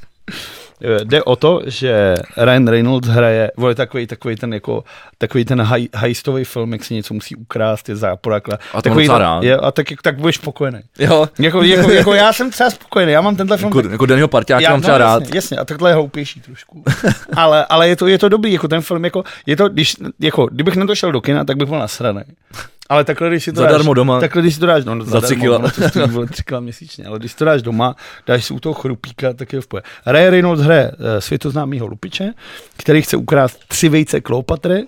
Eh, Jde o to, že Ryan Reynolds hraje, vole, takový, takový ten jako, takový ten hajstový film, jak si něco musí ukrást, je záporák. A takový ten- je, a tak, tak budeš spokojený. Jo, Jako, jako, jako, já jsem třeba spokojený, já mám tenhle film. jako, jako Dannyho parťáka já, mám třeba no, rád. Jasně, jasně, a takhle je hloupější trošku. ale, ale je, to, je to dobrý, jako ten film, jako, je to, když, jako, kdybych nedošel do kina, tak bych byl nasraný. Ale takhle, když si to Zadarmo dáš, doma. Takhle, když si to dáš, no, Za tři kila. No, to stojí, vole, tři kila měsíčně, ale když to dáš doma, dáš si u toho chrupíka, tak je v poje. Ray Reynolds hraje uh, světoznámýho lupiče, který chce ukrást tři vejce Kleopatry,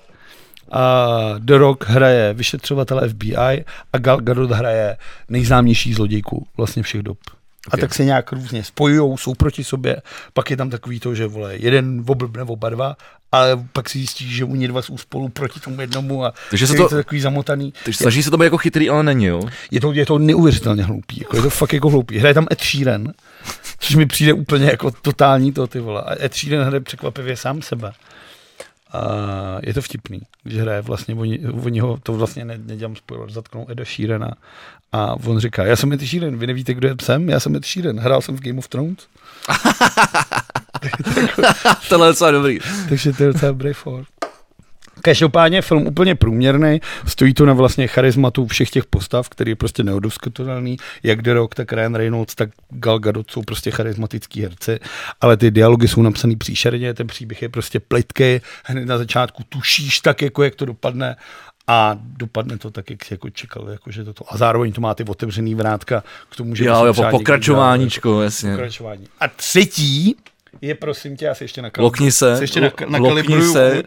a The Rock hraje vyšetřovatele FBI a Gal Gadot hraje nejznámější zlodějku vlastně všech dob. A Ok. tak se nějak různě spojujou, jsou proti sobě, pak je tam takový to, že vole, jeden oblbne oba dva, ale pak si zjistí, že oni dva jsou spolu proti tomu jednomu a Takže se to- to takový zamotaný. Takže snaží se to být jako chytrý, ale není, jo. Je to, je to neuvěřitelně hloupý, jako je to fakt jako hloupý. Hraje tam Ed Sheeran, což mi přijde úplně jako totální to, ty vole. A Ed Sheeran hraje překvapivě sám sebe. A je to vtipný, když hraje vlastně, oni, oni ho, to vlastně ne, nedělám spoiler, zatknou Eda Sheerana a on říká, já jsem Ed Sheeran, vy nevíte, kdo je psem, já jsem Ed Sheeran, hrál jsem v Game of Thrones. Tohle je docela dobrý. Takže to je docela dobrý for. Každopádně film úplně průměrný, stojí to na vlastně charizmatu všech těch postav, který je prostě neodoskutelný, jak The Rock, tak Ryan Reynolds, tak Gal Gadot jsou prostě charismatický herci, ale ty dialogy jsou napsaný příšerně, ten příběh je prostě plitký, hned na začátku tušíš tak, jako jak to dopadne a dopadne to tak, jak jsi jako čekal, jako že toto. A zároveň to má ty otevřený vrátka k tomu, že... Jo, jo, po pokračováníčko, dělá, jasně. Pokračování. A třetí je, prosím tě, já se ještě nakalibruju. Lokni se, se ještě nakalibruju. lokni se.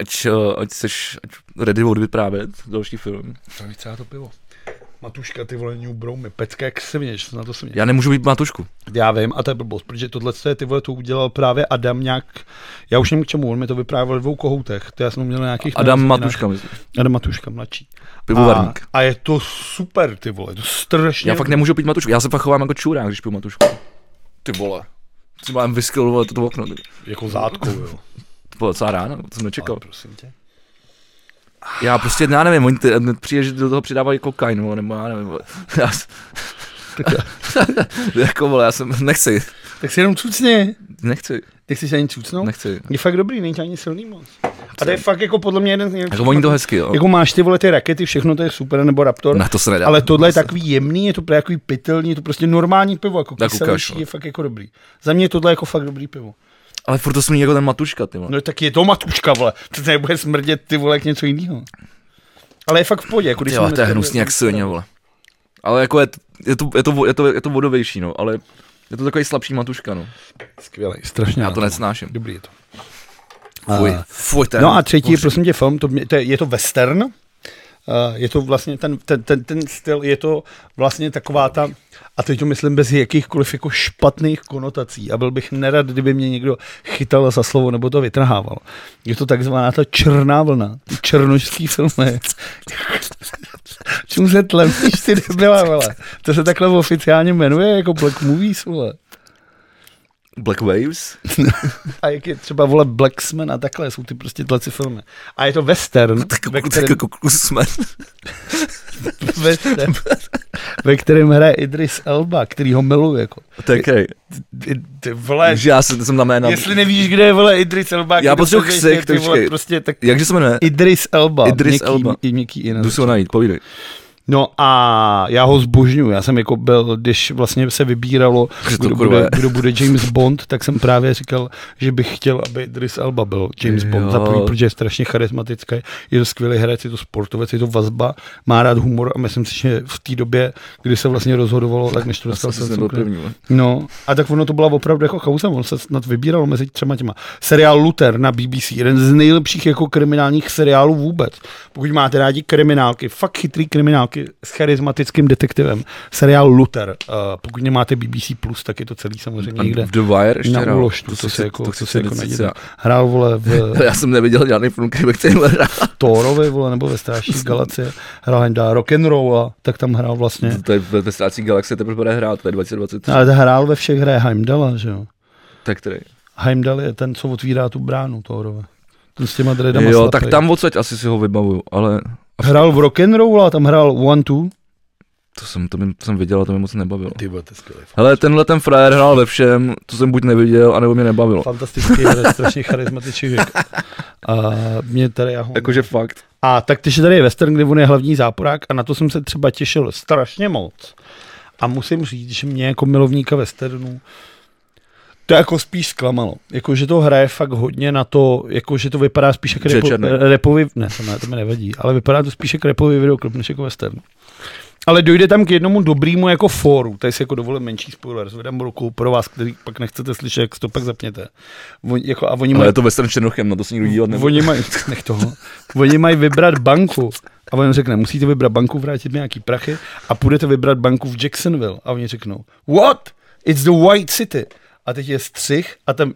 Ať, eh, ať seš ať ready odvyprávět další film. To mi třeba to pivo. Matuška, ty vole, New Browmy, pecka jak sviněš, na to jsem Já nemůžu být matušku. Já vím, a to je blbost, protože tohle je, ty vole, to udělal právě Adam nějak, já už nevím k čemu, on mi to vyprávěl ve dvou kohoutech, to já jsem měl nějakých... Adam narozeninách. Matuška, myslím. Adam Matuška, mladší. Pivovarník. A, a, je to super, ty vole, je to strašně... Já fakt nemůžu pít matušku. Já se fakt chovám jako čurák, když piju matušku. Ty vole. Si mám vyskil vole, toto okno. ty. Jako zátkou, jo. To bylo docela ráno, to jsem nečekal. Ale prosím tě. Já prostě, já nevím, oni ty, přijde, že do toho přidávají kokain, nebo já nevím. Já, jako vole, já jsem, nechci, Tak si jenom cucni. nechci, Ty chceš ani cucnout? nechci. Je fakt dobrý, není ani silný moc. A to je fakt jako podle mě jeden z nejlepších. Jako oni to hezky, jo. Jako máš ty vole ty rakety, všechno to je super, nebo Raptor. Na to se nedá. Ale tohle je takový jemný, je to právě takový pitelný, je to prostě normální pivo, jako kyselější, no. je fakt jako dobrý. Za mě je tohle jako fakt dobrý pivo. Ale furt to smí jako ten matuška, ty vole. No tak je to matuška, vole. To nebude smrdět ty vole jak něco jiného. Ale je fakt v pohodě. Jako když jsme to je hnusný jak silně, vole. Ale jako je, je, to, je, to, je, to, je to vodovější, no, ale je to takový slabší matuška, no. Skvělý, strašně. Já to nesnáším. Dobrý je to. Fuj, A- fuj, to je No a třetí prosím tě film, to, to je, je to western. Uh, je to vlastně ten, ten, ten, ten styl, je to vlastně taková ta, a teď to myslím bez jakýchkoliv jako špatných konotací a byl bych nerad, kdyby mě někdo chytal za slovo nebo to vytrhával. Je to takzvaná ta černá vlna, černožský filmy. Čemu se tlemíš ty debila, vole? To se takhle oficiálně jmenuje jako Black Movies, vole. Black Waves? A jak je třeba, vole, Blacksman a takhle, jsou ty prostě tyhle filmy. A je to western, Tak, ve tak kterém, jako jsme. western, ve kterém hraje Idris Elba, který ho miluje, jako. To je. Ty, ty vole, Že já jsem, jsem na jména. jestli nevíš, kde je, vole, Idris Elba, Já potřebuji počkej. prostě tak Jakže se jmenuje? Idris Elba. Idris Elba. Měkký i na Jdu si ho najít, povídej. No a já ho zbožňuju. Já jsem jako byl, když vlastně se vybíralo, kdo bude, kdo bude James Bond, tak jsem právě říkal, že bych chtěl, aby Idris Elba byl James Jo. Bond. Za prvý, protože je strašně charismatický, je to skvělý herec, je to sportovec, je to vazba, má rád humor a myslím si, že v té době, kdy se vlastně rozhodovalo, tak než to dostal jsem. No, a tak ono to byla opravdu jako kauza, on se snad vybíral mezi třema těma. Seriál Luther na BBC, jeden z nejlepších jako kriminálních seriálů vůbec. Pokud máte rádi kriminálky, fakt chytrý kriminálky s charismatickým detektivem. Seriál Luther, uh, pokud nemáte BBC+, tak je to celý samozřejmě A někde v The Wire ještě na hrál. úložtu, to, si se jako, to, chci se jako Hrál, vole, v Já jsem neviděl žádný film, který bych chtěl hrát. Thorovi, vole, nebo ve Stráží galaxie, hrál jen dá rock and roll a tak tam hrál vlastně. To je ve, Strácí galaxie teprve bude hrát, to je 2023. Ale hrál ve všech hraje Heimdalla, že jo? Tak který? Heimdall je ten, co otvírá tu bránu Thorové. Ten s těma dreadama Jo, slepej. tak tam odsaď asi si ho vybavuju, ale Hrál v rock'n'roll a tam hrál One Two. to jsem, to, mi, to jsem viděl a to mě moc nebavilo. Ty vole, to skvělý. Hele, tenhle ten frajer hrál ve všem, to jsem buď neviděl, anebo mě nebavilo. Fantastický herec, strašně charismatický věk. A mě tady já ho... Jakože fakt. A tak když tady je western, kde on je hlavní záporák a na to jsem se třeba těšil strašně moc. A musím říct, že mě jako milovníka westernů to jako spíš zklamalo. Jako, že to hraje fakt hodně na to, jako, že to vypadá spíš jako repo, repový, ne, to, ne, to mi nevadí, ale vypadá to spíš jako repový videoklip, než jako western. Ale dojde tam k jednomu dobrému jako fóru, tady si jako dovolím menší spoiler, zvedám ruku pro vás, který pak nechcete slyšet, jak to pak zapněte. Oni, jako, a oni Ale mají je to western černochem, na to si nikdo dívat nebude. Oni mají, nech toho, oni mají vybrat banku a on řekne, musíte vybrat banku, vrátit mi nějaký prachy a půjdete vybrat banku v Jacksonville. A oni řeknou, what? It's the white city. A teď je střih a tam,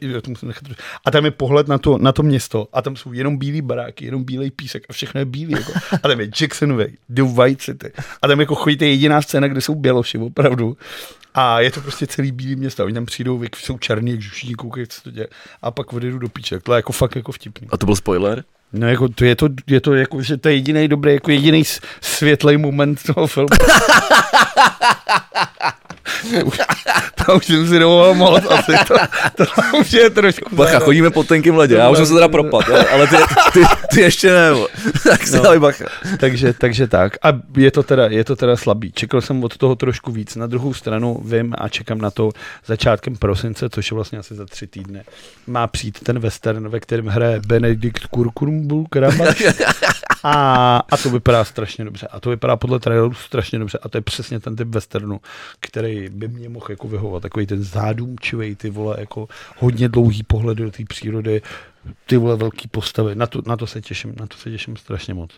a tam je pohled na to, na to město a tam jsou jenom bílý baráky, jenom bílej písek a všechno je bílý. Jako. A tam je Jacksonový, The White City. A tam jako chodíte jediná scéna, kde jsou běloši, opravdu. A je to prostě celý bílý město. A oni tam přijdou, vy jsou černý, jak žuší, koukají, co to děje. A pak odjedu do píček. To je jako fakt jako vtipný. A to byl spoiler? No jako to je to, je to jako, že to je jediný dobrý, jako jediný světlý moment toho filmu. to, už, to už jsem si dovolil moc, asi to, to už je trošku... Bacha, chodíme po tenkým ledě, já už jsem se teda propad, ale ty, ty, ty ještě ne, tak se no. bacha. Takže, takže tak. A je to, teda, je to teda slabý. Čekal jsem od toho trošku víc. Na druhou stranu vím a čekám na to začátkem prosince, což je vlastně asi za tři týdny. Má přijít ten western, ve kterém hraje Benedikt Kurkumbulkrabač. A, a to vypadá strašně dobře. A to vypadá podle traileru strašně dobře. A to je přesně ten typ westernu, který by mě mohl jako vyhovovat. Takový ten zádumčivý, ty vole, jako hodně dlouhý pohled do té přírody, ty vole velký postavy. Na to, na to se těším, na to se těším strašně moc.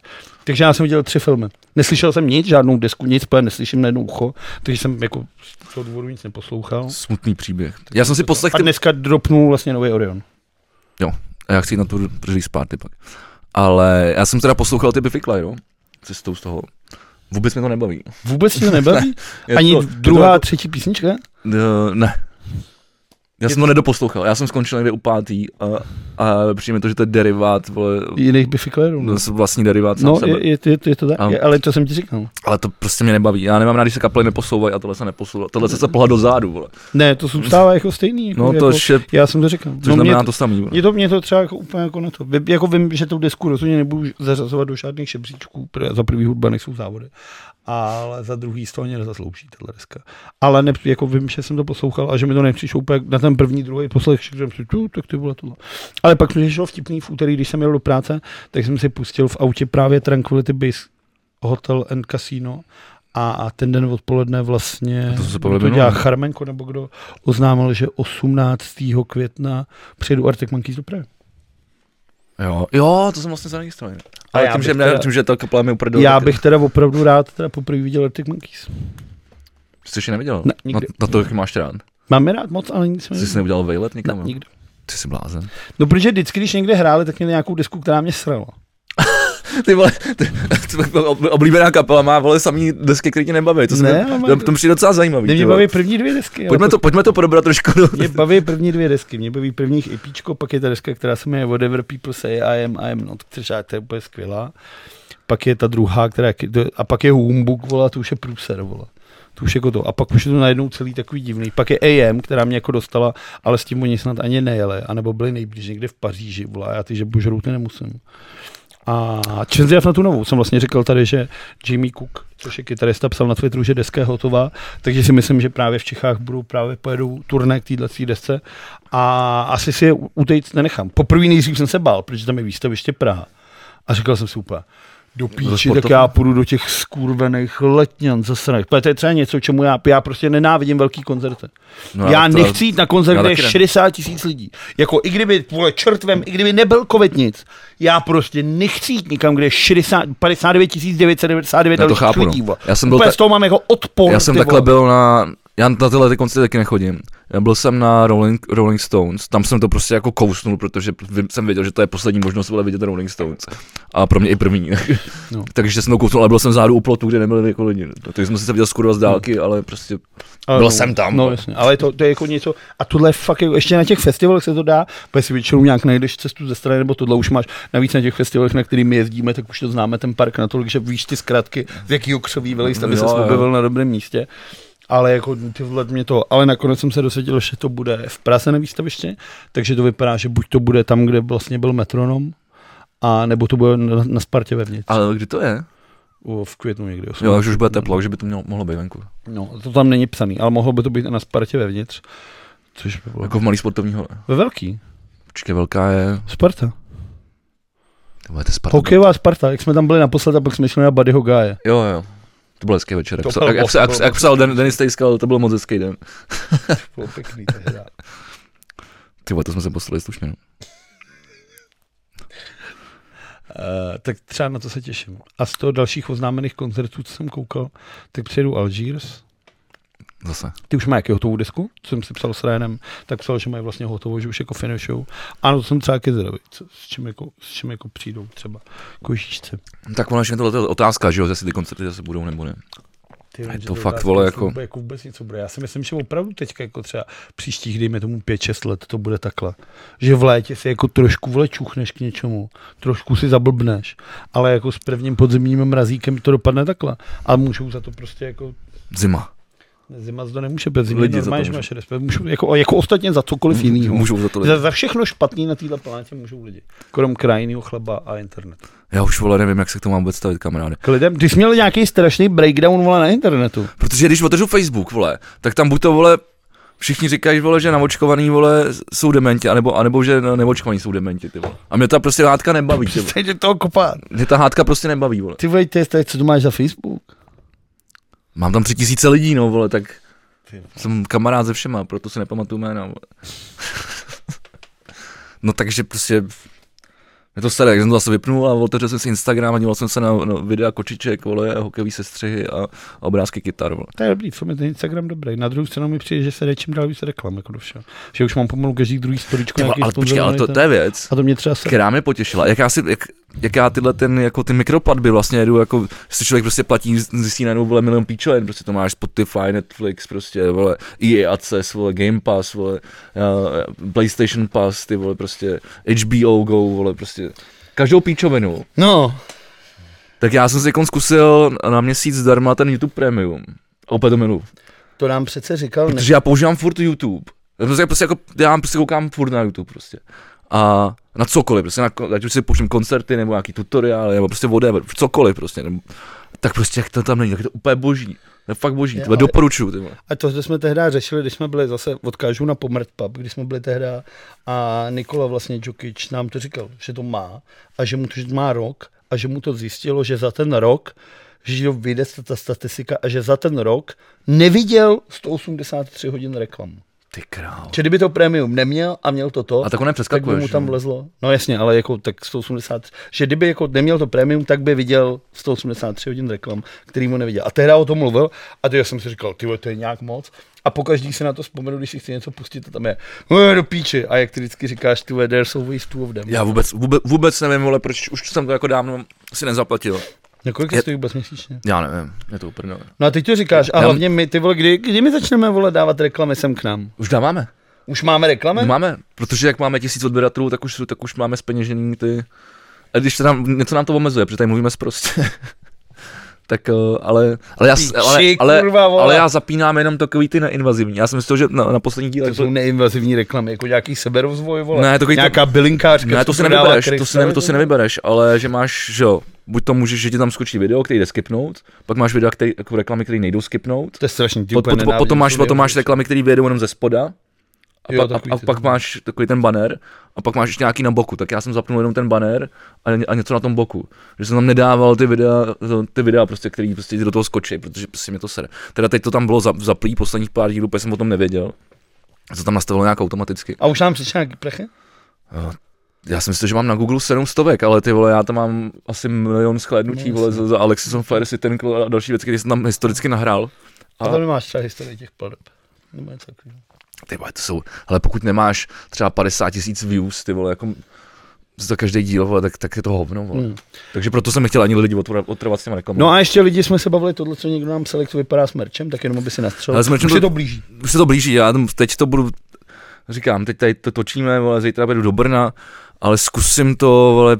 Takže já jsem viděl tři filmy. Neslyšel jsem nic, žádnou desku, nic, protože neslyším na jedno ucho, takže jsem jako z toho důvodu nic neposlouchal. Smutný příběh. Já jsem si poslech... A dneska dropnul vlastně nový Orion. Jo, a já chci jít na tu release party pak. Ale já jsem teda poslouchal ty Biffy Clyro, cestou z toho. Vůbec mě to nebaví. Vůbec mě to nebaví? Je Ani to- druhá, to třetí písnička? Uh, ne. Já jsem to nedoposlouchal, já jsem skončil někde u pátý a, a přijde mi to, že to je derivát, vole, Jiných Biffy no, vlastní derivát sám No, sebe. je, je, je, je, to tak, A- ale to jsem ti říkal. Ale to prostě mě nebaví. Já nemám rád, když se kapely neposouvají a tohle se neposouvá. Tohle se pohla do zádu, vole. Ne, to zůstává jako stejný. Jako, No to jako, je, já jsem to říkal. což no, mě, znamená to samý, vole. mě, to, mě to třeba jako úplně jako na to. Vy- Jako vím, že tu desku rozhodně nebudu zařazovat do žádných protože za prvý hudba nejsou závody. Ale za druhý z toho mě nezaslouží tahle deska. Ale ne, jako vím, že jsem to poslouchal a že mi to nepřišlo úplně na ten první, druhý poslech, že jsem si, tak ty vole tohle. Ale pak mi šlo vtipný v úterý, když jsem jel do práce, tak jsem si pustil v autě právě Tranquility Base Hotel and Casino a, a ten den odpoledne vlastně A to to dělá Charmenko nebo kdo oznámil, že 18. května přijedu Arctic Monkeys do Prahy. Jo, jo, to jsem vlastně zaregistrovaný. A Ale já tím, že, teda- tím, že kapela mi uprdala. Já bych teda opravdu rád teda poprvé viděl Arctic Monkeys. Jsi ještě neviděl? Ne, na, nikdy. na, to, jak máš rád. Mám je rád moc, ale nic jsem Jsi si neudělal vejlet nikam? ne, nikdo. Ty jsi blázen. No protože vždycky, když někde hráli, tak měli nějakou desku, která mě srala. Ty vole, ty, oblíbená kapela má vole samý desky, které tě nebaví. To, Ne, má- to, to mi přijde docela zajímavý. Mě, mě baví první dvě desky. Pojďme to, pojďme to probrat trošku. Do... Mě baví první dvě desky. Mě baví prvních EPčko, pak je ta deska, která se jmenuje Whatever People Say I Am, I Am Not, která je úplně skvělá. Pak je ta druhá, která je, a pak je Humbug, vole, to už je průser, vole. To už jako to. A pak už je to najednou celý takový divný. Pak je AM, která mě jako dostala, ale s tím oni snad ani nejeli, anebo byli nejblíž někde v Paříži, vole, a já ty, že božrouty nemusím. A Čenziev na tu novou jsem vlastně říkal tady, že Jimmy Cook, což je kytarista, psal na Twitteru, že deska je hotová, takže si myslím, že právě v Čechách budou právě pojedou turné k této desce a asi si je u- utejct nenechám. Poprvé nejdřív jsem se bál, protože tam je výstaviště Praha. A říkal jsem si úplně, do píči, tak já půjdu do těch skurvených letňan zasraných. Protože to je třeba něco, čemu já, já prostě nenávidím velký koncerty. No, já to- nechci jít na koncert, kde je taky ne. 60 tisíc lidí. Jako i kdyby, vole, čertvem, i kdyby nebyl kovetnic, já prostě nechci jít nikam, kde je 60, 59 999 Já to chápu, no. lidí. vole. Já jsem byl Úplně ta- z toho mám jako odpor. Já jsem takhle vole. byl na, já na tyhle ty koncerty taky nechodím. Já byl jsem na Rolling, Rolling Stones, tam jsem to prostě jako kousnul, protože jsem věděl, že to je poslední možnost vole vidět Rolling Stones. A pro mě i první. No. Takže jsem to kousnul, ale byl jsem zádu u plotu, kde nebyly jako lidi. Takže jsem se viděl skurva z dálky, ale prostě Ale byl no, jsem tam. No jasně, ale to, to je jako něco, a tohle je fakt, jako, ještě na těch festivalech se to dá, protože si většinou nějak najdeš cestu ze strany, nebo tohle už máš, navíc na těch festivalech, na kterými jezdíme, tak už to známe ten park natolik, že víš ty zkratky, z jakého křoví aby se objevil na dobrém místě. Ale jako ty vole mě to, ale nakonec jsem se dosvěděl, že to bude v Praze na výstaviště, takže to vypadá, že buď to bude tam, kde vlastně byl metronom, a nebo to bude na, na Spartě vevnitř. Ale kdy to je? V květnu někdy. Jo, takže už bude teplo, že by to mělo, mohlo být venku. No, to tam není psaný, ale mohlo by to být na Spartě vevnitř. Což by bylo. Jako v malý sportovní hale. Ve velký. Počkej, velká je... Sparta. To bude to Sparta. Hokejová Sparta, jak jsme tam byli naposled a pak jsme šli na Buddyho Gáje. Jo, jo. To byl hezký večer. Jak, To psal, jak, moc, jak, jak, psal Den, Denis Tejskal, to byl moc hezký den. Bylo pěkný tehda. Ty vole, to jsme se poslali slušně. no. Uh, tak třeba na to se těším. A z toho dalších oznámených koncertů, co jsem koukal, tak přijedu Algiers. Zase. Ty už mají jaký hotovou desku, co jsem si psal s Rénem, tak psal, že mají vlastně hotovou, že už jako finishují. Ano, to jsem třeba taky zvědavý, co- s čím jako, s čím jako přijdou třeba jako žížce. Tak ono, že tohle je otázka, že jo, jestli ty koncerty zase budou nebo ne. Ty, Je to je fakt, vole, jako- vůbec- jako vůbec něco bude. Já si myslím, že opravdu teďka jako třeba příštích, dejme tomu 5-6 let, to bude takhle. Že v létě si jako trošku vole čuchneš k něčemu, trošku si zablbneš, ale jako s prvním podzimním mrazíkem to dopadne takhle. A můžou za to prostě jako Zima. Zima to nemůže bez za to normálně, že máš respekt. Můžou, jako, jako ostatně za cokoliv jiného. Můžou za to Za, lidi. za všechno špatný na této planetě můžou lidi. Krom krajinného chleba a internet. Já už vole nevím, jak se k tomu mám vůbec stavit, kamaráde. K lidem, ty jsi měl nějaký strašný breakdown vole, na internetu. Protože když otevřu Facebook, vole, tak tam buď to, vole, všichni říkají, vole, že navočkovaný, vole, jsou dementi, anebo, anebo že nevočkovaný jsou dementi, ty vole. A mě ta prostě hádka nebaví, ty vole. Mě ta hádka prostě nebaví, vole. Ty vole, ty, ty, co tu máš za Facebook? Mám tam tři tisíce lidí, no, vole, tak Ty. jsem kamarád se všema, proto si nepamatuju jména, vole. No takže prostě je to staré, jak jsem to zase vypnul a otevřel jsem si Instagram a díval jsem se na, na videa kočiček, vole, hokejový sestřihy a, a obrázky kytar, vole. To je dobrý, co mi ten Instagram dobrý. Na druhou stranu mi přijde, že se jde čím dál víc reklam, jako do všeho. Že už mám pomalu každý druhý storičko Ty vole, nějaký ale počkej, ale to, to je věc, A to mě třeba se... která mě potěšila. Jak já, si, jak, jak já tyhle ten, jako ty mikroplatby vlastně jedu, jako si člověk prostě platí, zjistí najednou, vole, milion píčovin, prostě to máš Spotify, Netflix, prostě, vole, EA Access, vole, Game Pass, vole, uh, PlayStation Pass, ty vole, prostě HBO Go, vole, prostě, každou píčovinu. No, Tak já jsem si jako zkusil na měsíc zdarma ten YouTube Premium. Opět to to nám přece říkal, ne, Protože já používám furt YouTube. Já prostě, prostě jako, já prostě koukám furt na YouTube prostě. A na cokoliv, prostě na, ať už si pouštím koncerty, nebo nějaký tutoriály, nebo prostě whatever, cokoliv prostě. Nebo, tak prostě jak to tam není, tak je to úplně boží. To je fakt boží, Je, to ale- doporučuju. Ty vole. A to, to jsme tehdy řešili, když jsme byli zase, odkážu na Pomrt Pub, když jsme byli tehdy a Nikola vlastně Djokic nám to říkal, že to má a že mu to že má rok a že mu to zjistilo, že za ten rok, že to vyjde ta statistika a že za ten rok neviděl 183 hodin reklam. Ty král. Že kdyby to premium neměl a měl toto, A tak on tak by mu tam no. vlezlo. No jasně, ale jako tak 180, že kdyby jako neměl to premium, tak by viděl 183 hodin reklam, který mu neviděl. A tehdy o tom mluvil a teď jsem si říkal, ty to je nějak moc. A pokaždý se na to vzpomenu, když si chci něco pustit, a tam je, no do píči. A jak ty vždycky říkáš, ty there's always two of them. Já vůbec, vůbec, vůbec nevím, vole, proč už jsem to jako dávno si nezaplatil. Na kolik Je- to stojí vůbec měsíčně? Já nevím, je to úplně. No a teď to říkáš, a hlavně my, ty vole, kdy, kdy my začneme, vole, dávat reklamy sem k nám? Už dáváme. Už máme reklamy? Máme, protože jak máme tisíc odběratelů, tak už, tak už máme speněžený ty... A když to nám, něco nám to omezuje, protože tady mluvíme prostě. Tak, eh, ale, ale, já, ale, ale, ale já zapínám jenom takový ty neinvazivní. Já jsem myslel, že na, na poslední díle... To jsou neinvazivní reklamy, jako nějaký seberozvoj, vole. Ne, takový to- Nějaká bylinkářka. ne, to si nevybereš, to si, ne, to si nevybereš, ale že máš, že jo, buď to můžeš, že ti tam skočí video, který jde skipnout, pak máš videa, který, jako reklamy, které nejdou skipnout, To je strašný, ty pot, pot, potom máš, potom máš nejhorší. reklamy, které vyjedou jenom ze spoda, a, Jo, pak, a, a pak máš takový ten banner a pak máš ještě nějaký na boku, tak já jsem zapnul jenom ten banner a, a něco na tom boku. Že jsem tam nedával ty videa, ty videa prostě, který prostě do toho skočí, protože prostě mě to sere. Teda teď to tam bylo za, zaplý posledních pár dílů, protože jsem o tom nevěděl. To tam nastavilo nějak automaticky. A už nám přišel nějaký prechy? Já si myslím, že mám na Google 700, ale ty vole, já tam mám asi milion shlédnutí, No, vole, za, za Alexis on Fire City a další věci, které jsem tam historicky nahrál. A tam nemáš třeba historii těch pladeb. Nebo něco takového. Ty vole, to jsou, ale pokud nemáš třeba 50 tisíc views, ty vole, jako za každý díl, vole, tak, tak je to hovno, vole. Hmm. Takže proto jsem nechtěl ani lidi otrvat s těma reklamou. No a ještě lidi jsme se bavili tohle, co někdo nám psal, jak to vypadá s merčem, tak jenom aby si nastřelil. Ale s merčem Už to- se to blíží. Už se to blíží, já tam teď to budu, říkám, teď tady to točíme, vole, zítra jdu do Brna, ale zkusím to, vole,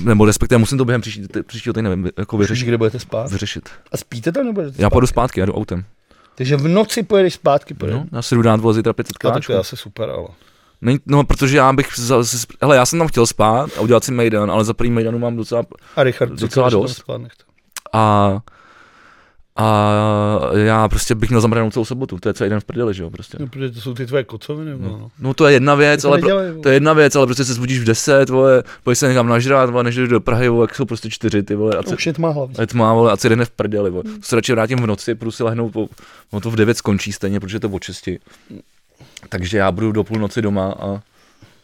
nebo respektive musím to během příští, příštího týdne jako vyřešit. kde budete spát? vyřešit. A spíte tam nebo Já půjdu zpátky, já jdu autem. Takže v noci pojedeš zpátky, pojedeš. No, já si jdu dát vole zítra 500 A tak to je asi super, ale. Není, no, protože já bych, za, hele, já jsem tam chtěl spát a udělat si Mejdan, ale za první Mejdanu mám docela, A Richard, Docela dost. spát, a, a já prostě bych měl zamranou celou sobotu, to je celý den v prdeli, že jo, prostě. No, protože to jsou ty tvoje kocoviny. No. no. No to je jedna věc, To ale pro, nedělej, to je jedna věc, ale prostě se zbudíš v 10, vole, pojď se někam nažrát, vole, než jdeš do Prahy, vole, jak jsou prostě čtyři, ty vole, a To co, už je tma hlavně. a je tma, vole, a celý den v prdeli, vole. To se radši vrátím v noci, půjdu si lehnout, po, no to v 9 skončí stejně, protože to je od 6. Takže já budu do půlnoci doma a,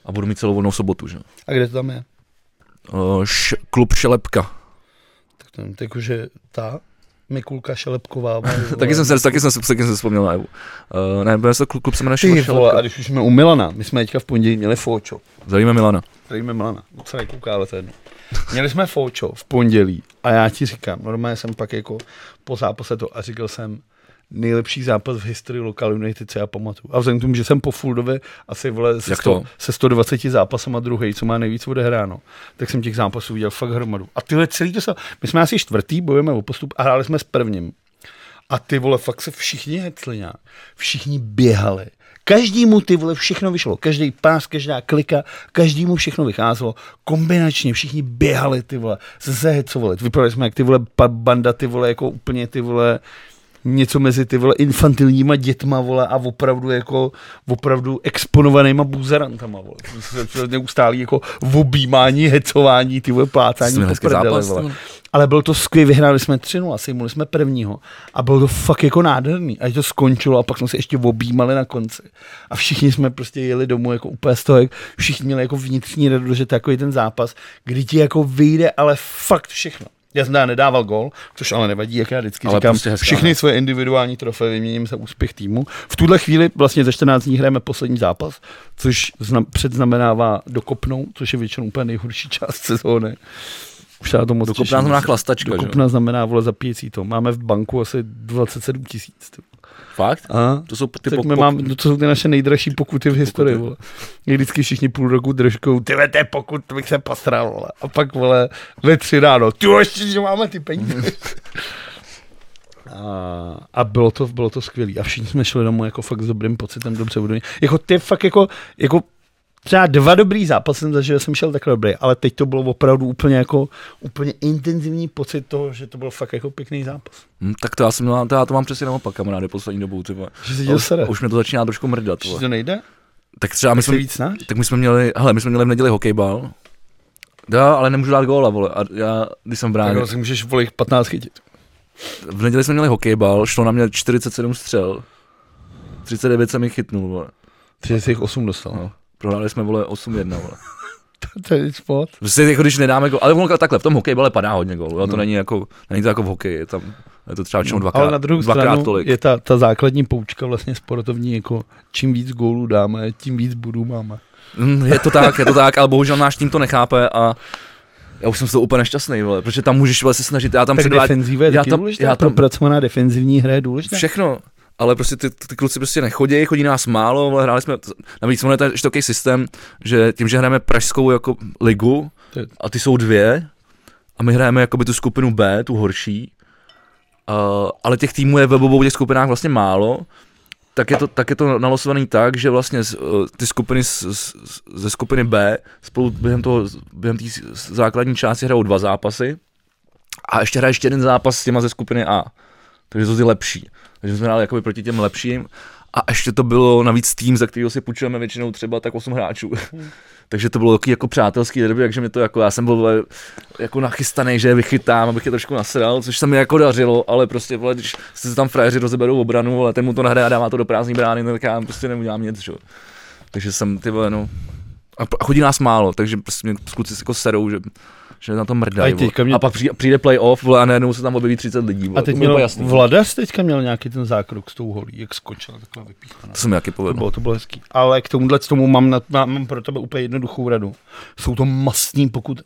a budu mít celou volnou sobotu, že jo. A kde to tam je? Uh, š, klub Šelepka. Tak to, je ta. Mikulka Šelepková. Taky jsem se, taky jsem, se- taky jsem se vzpomněl na Evu. Uh, ne, byl to klub, klub se jmenuje Ty vole, a když už jsme u Milana, my jsme teďka v pondělí měli Fočo. Zdravíme Milana. Zdravíme Milana, moc se nekouká, ale to je jedno. Měli jsme Fočo v pondělí a já ti říkám, normálně jsem pak jako po zápase to a říkal jsem, nejlepší zápas v historii Local United, co já pamatuju. A vzhledem k tomu, že jsem po Fuldově asi vole se, Jak 100, to? se 120 zápasama druhý, co má nejvíc odehráno, tak jsem těch zápasů viděl fakt hromadu. A tyhle celý to se, my jsme asi čtvrtý, bojujeme o postup a hráli jsme s prvním. A ty vole, fakt se všichni hecli nějak. Všichni běhali. Každému ty vole všechno vyšlo. Každý pás, každá klika, každému všechno vycházelo. Kombinačně všichni běhali ty vole. Se hecovali. Vypadali jsme jak ty vole banda ty vole jako úplně ty vole něco mezi ty vole infantilníma dětma vole a opravdu jako opravdu exponovanýma buzerantama vole. Se- Neustálý jako objímání, hecování, ty vole plácání po prdele, zápas, vole. vole. Ale bylo to skvělé, vyhráli jsme 3 a sejmuli jsme prvního. A bylo to fakt jako nádherný. A to skončilo a pak jsme se ještě objímali na konci. A všichni jsme prostě jeli domů jako úplně z toho, jak všichni měli jako vnitřní radost, že takový ten zápas, kdy ti jako vyjde, ale fakt všechno. Já jsem teda nedával gol, což ale nevadí, jak já vždycky Ale říkám, prostě hezká všechny hra. svoje individuální trofeje vyměním za úspěch týmu. V tuhle chvíli vlastně za 14 dní hrajeme poslední zápas, což znam, předznamenává dokopnou, což je většinou úplně nejhorší část sezóny. Už se to moc Dokopná těším. znamená chlastačka, že? Dokopna znamená, vole, zapíjecí to. Máme v banku asi 27 tisíc. Fakt? A? To jsou ty Tak pok, mám, no, to jsou ty naše nejdražší pokuty v historii, Pokuty. vole. Vždycky všichni půl roku držkou, ty to je pokut, to bych se posral, vole. A pak, vole, ve tři ráno, ty ještě, že máme ty peníze. A, a bylo to, bylo to skvělé. A všichni jsme šli domů jako fakt s dobrým pocitem, dobře budu. Jako ty fakt jako, jako třeba dva dobrý zápasy jsem zažil, že jsem šel takhle dobrý, ale teď to bylo opravdu úplně jako, úplně intenzivní pocit toho, že to byl fakt jako pěkný zápas. Hm, tak to já jsem měl, to já to mám přesně naopak, kamaráde, poslední dobou, vole. Že děl už, už mě to začíná trošku mrdat, Že vole. to nejde? Tak třeba my jsme, víc tak my jsme měli, hele, my jsme měli v neděli hokejbal. Já, ale nemůžu dát góla, vole. A já, když jsem bránil, Tak si můžeš volit 15 chytit. v neděli jsme měli hokejbal, šlo na mě 47 střel. 39 jsem jich chytnul, vole. Ty jsi jich 8 dostal. No. Prohráli jsme, vole, 8-1, vole. To je spot. Prostě jako když nedáme gol, ale ono takhle, v tom hokejbale padá hodně gólů, no. to No. není jako, není to jako v hokeji, je tam, je to třeba většinou dvakrát, Ale na druhou dvakrát stranu tolik. je ta, ta základní poučka vlastně sportovní, jako čím víc gólů dáme, tím víc bodů máme. Mm, je to tak, je to tak, ale bohužel náš tým to nechápe a já už jsem z toho úplně nešťastný, vole, protože tam můžeš vole, se snažit, já tam Tak předvádím defenziva je já tam- důležitá, já tam- propracovaná defenzivní hra je důležitá. všechno, ale prostě ty, ty kluci prostě nechodí, chodí nás málo, ale hráli jsme, navíc ono je takový systém, že tím, že hrajeme pražskou jako ligu a ty jsou dvě a my hrajeme jakoby tu skupinu B, tu horší, uh, ale těch týmů je ve obou těch skupinách vlastně málo, tak je to, tak je to nalosovaný tak, že vlastně z, uh, ty skupiny z, z, ze skupiny B spolu během toho, během té základní části hrajou dva zápasy a ještě hraje ještě jeden zápas s těma ze skupiny A. Takže to jsou ty lepší. Takže jsme hráli jakoby proti těm lepším a ještě to bylo navíc tým, za kterého si půjčujeme většinou třeba tak 8 hráčů. takže to bylo takový jako přátelský derby, takže mi to jako, já jsem byl jako nachystaný, že je vychytám, abych je trošku nasedal, což se mi jako dařilo, ale prostě, vole, když se tam frajeři rozeberou obranu, ale ten mu to nahraje a dává to do prázdné brány, no, tak já prostě neudělám nic, že? Takže jsem, ty vole, no, a, a chodí nás málo, takže prostě mě kluci jako serou, že, že na to mrdají. A mě- A pak přijde, přijde playoff, vole, a najednou se tam objeví 30 lidí. Vole. A teď to měl, jasný. Vladař teďka měl nějaký ten zákrok s tou holí, jak skočil takhle vypíchaná. To se mi taky To bylo, to bylo hezký. Ale k tomuhle tomu mám, na, mám pro tebe úplně jednoduchou radu. Jsou to mastní pokuty.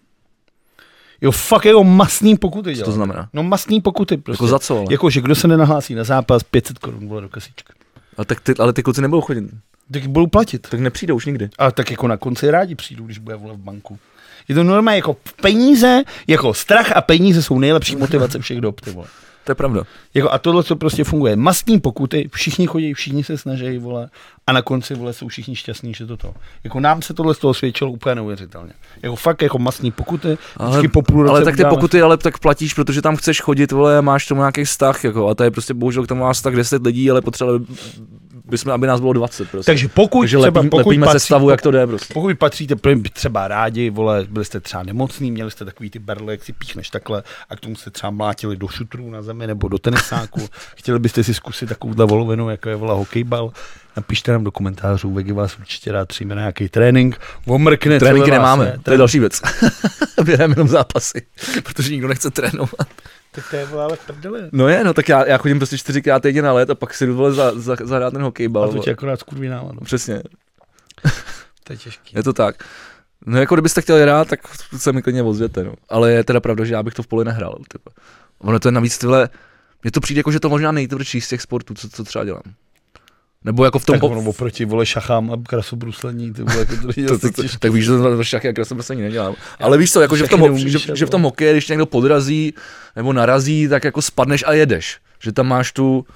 Jo, fakt jako mastní pokuty Co to znamená? No mastní pokuty prostě. Jako za co? Ale, Jako, že kdo se nenahlásí na zápas, 500 korun vole do kasíčka. ale, tak ty, ale ty kluci nebudou chodit. Tak budou platit. Tak nepřijdou už nikdy. A tak jako na konci rádi přijdu, když bude vole v banku. Je to normálně jako peníze, jako strach a peníze jsou nejlepší motivace všech dob, ty vole. To je pravda. Jako a tohle, co prostě funguje. Mastní pokuty, všichni chodí, všichni se snaží, vole, a na konci, vole, jsou všichni šťastní, že to to. Jako nám se tohle z toho svědčilo úplně neuvěřitelně. Jako fakt jako mastní pokuty, Ale, po půl roce ale tak ty pokuty ale tak platíš, protože tam chceš chodit, vole, máš tomu nějaký vztah, jako, a to je prostě bohužel k tomu má vztah 10 lidí, ale potřebovali bychom, aby nás bylo 20, prostě. Takže pokud Takže třeba, lepím, pokud lepíme patří, sestavu, jak to jde, prostě. Pokud patříte třeba rádi, vole, byli jste třeba nemocný, měli jste takový ty berle, jak si píchneš takhle a k tomu jste třeba mlátili do šutrů na zemi nebo do tenisáku, chtěli byste si zkusit takovouhle volovinu, jako je vole hokejbal, napište nám do komentářů, Vegy vás určitě rád přijme na nějaký trénink, omrkne. Tréninky nemáme, je. to je další věc. Běháme jenom zápasy, protože nikdo nechce trénovat. Tak to je vole, ale prdele. No je, no tak já, já chodím prostě čtyřikrát týdně na let a pak si jdu vole za, za, zahrát ten hokejbal. A to tě akorát skurví náladu. Přesně, To je těžký. je to tak. No jako kdybyste chtěli hrát, tak se mi klidně ozvěte, no. Ale je teda pravda, že já bych to v poli nehrál. Typa. Ono to je navíc tyhle, mně to přijde jako, že to možná nejtvrdší z těch sportů, co, co třeba dělám. Nebo jako v tom... Tak ono oproti vole šachám a krasobruslení, ty vole, jako to, to, to, to, tak víš, že to šachy prostě ani nedělám. Ale víš co, jako, že, v tom, neumíš, že, že, v tom hokeji, když někdo podrazí nebo narazí, tak jako spadneš a jedeš. Že tam máš tu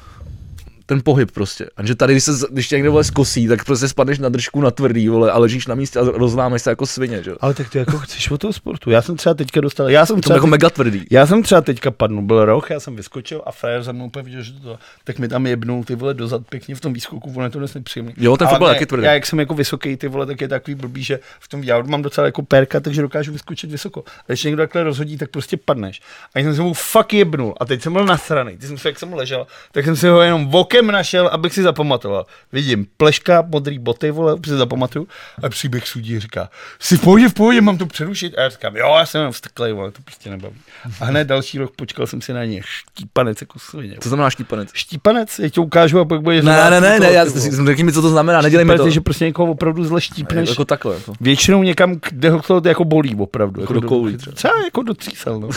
ten pohyb prostě. A že tady, když, se, když tě někdo vole zkosí, tak prostě spadneš na držku na tvrdý, vole, a ležíš na místě a rozlámeš se jako svině, že jo. Ale tak ty jako chceš od toho sportu. Já jsem třeba teďka dostal, já jsem To třeba jako mega tvrdý. Já jsem třeba teďka padnul, byl roh, já jsem vyskočil a frajer za mnou viděl, že to, tak mi tam jebnul ty vole dozad pěkně v tom výskoku, ono je to dnes nepříjemný. Jo, ten fotbal taky tvrdý. Já, jak jsem jako vysoký, ty vole, tak je takový blbý, že v tom já mám docela jako perka, takže dokážu vyskočit vysoko. A když někdo takhle rozhodí, tak prostě padneš. A jsem se mu fakt jebnul. A teď jsem byl nasraný. Ty jsem se, jak jsem ležel, tak jsem si ho jenom vokem našel, abych si zapamatoval. Vidím pleška, modrý boty, vole, už si zapamatuju. A příběh sudí říká, si v pohodě, v pohodě, mám to přerušit. A já říkám, jo, já jsem jenom vsteklej, vole, to prostě nebaví. A hned další rok počkal jsem si na ně štípanec jako svině. Co znamená štípanec? Štípanec, já ti ukážu a pak bude Ne, ne, ne, ne, já řekni mi, co to znamená, nedělej mi to. Že prostě někoho opravdu zle štípneš. Jako takhle. Jako. Většinou někam, kde ho to jako bolí opravdu. Jako do koulí třeba. Třeba jako do třísel, no.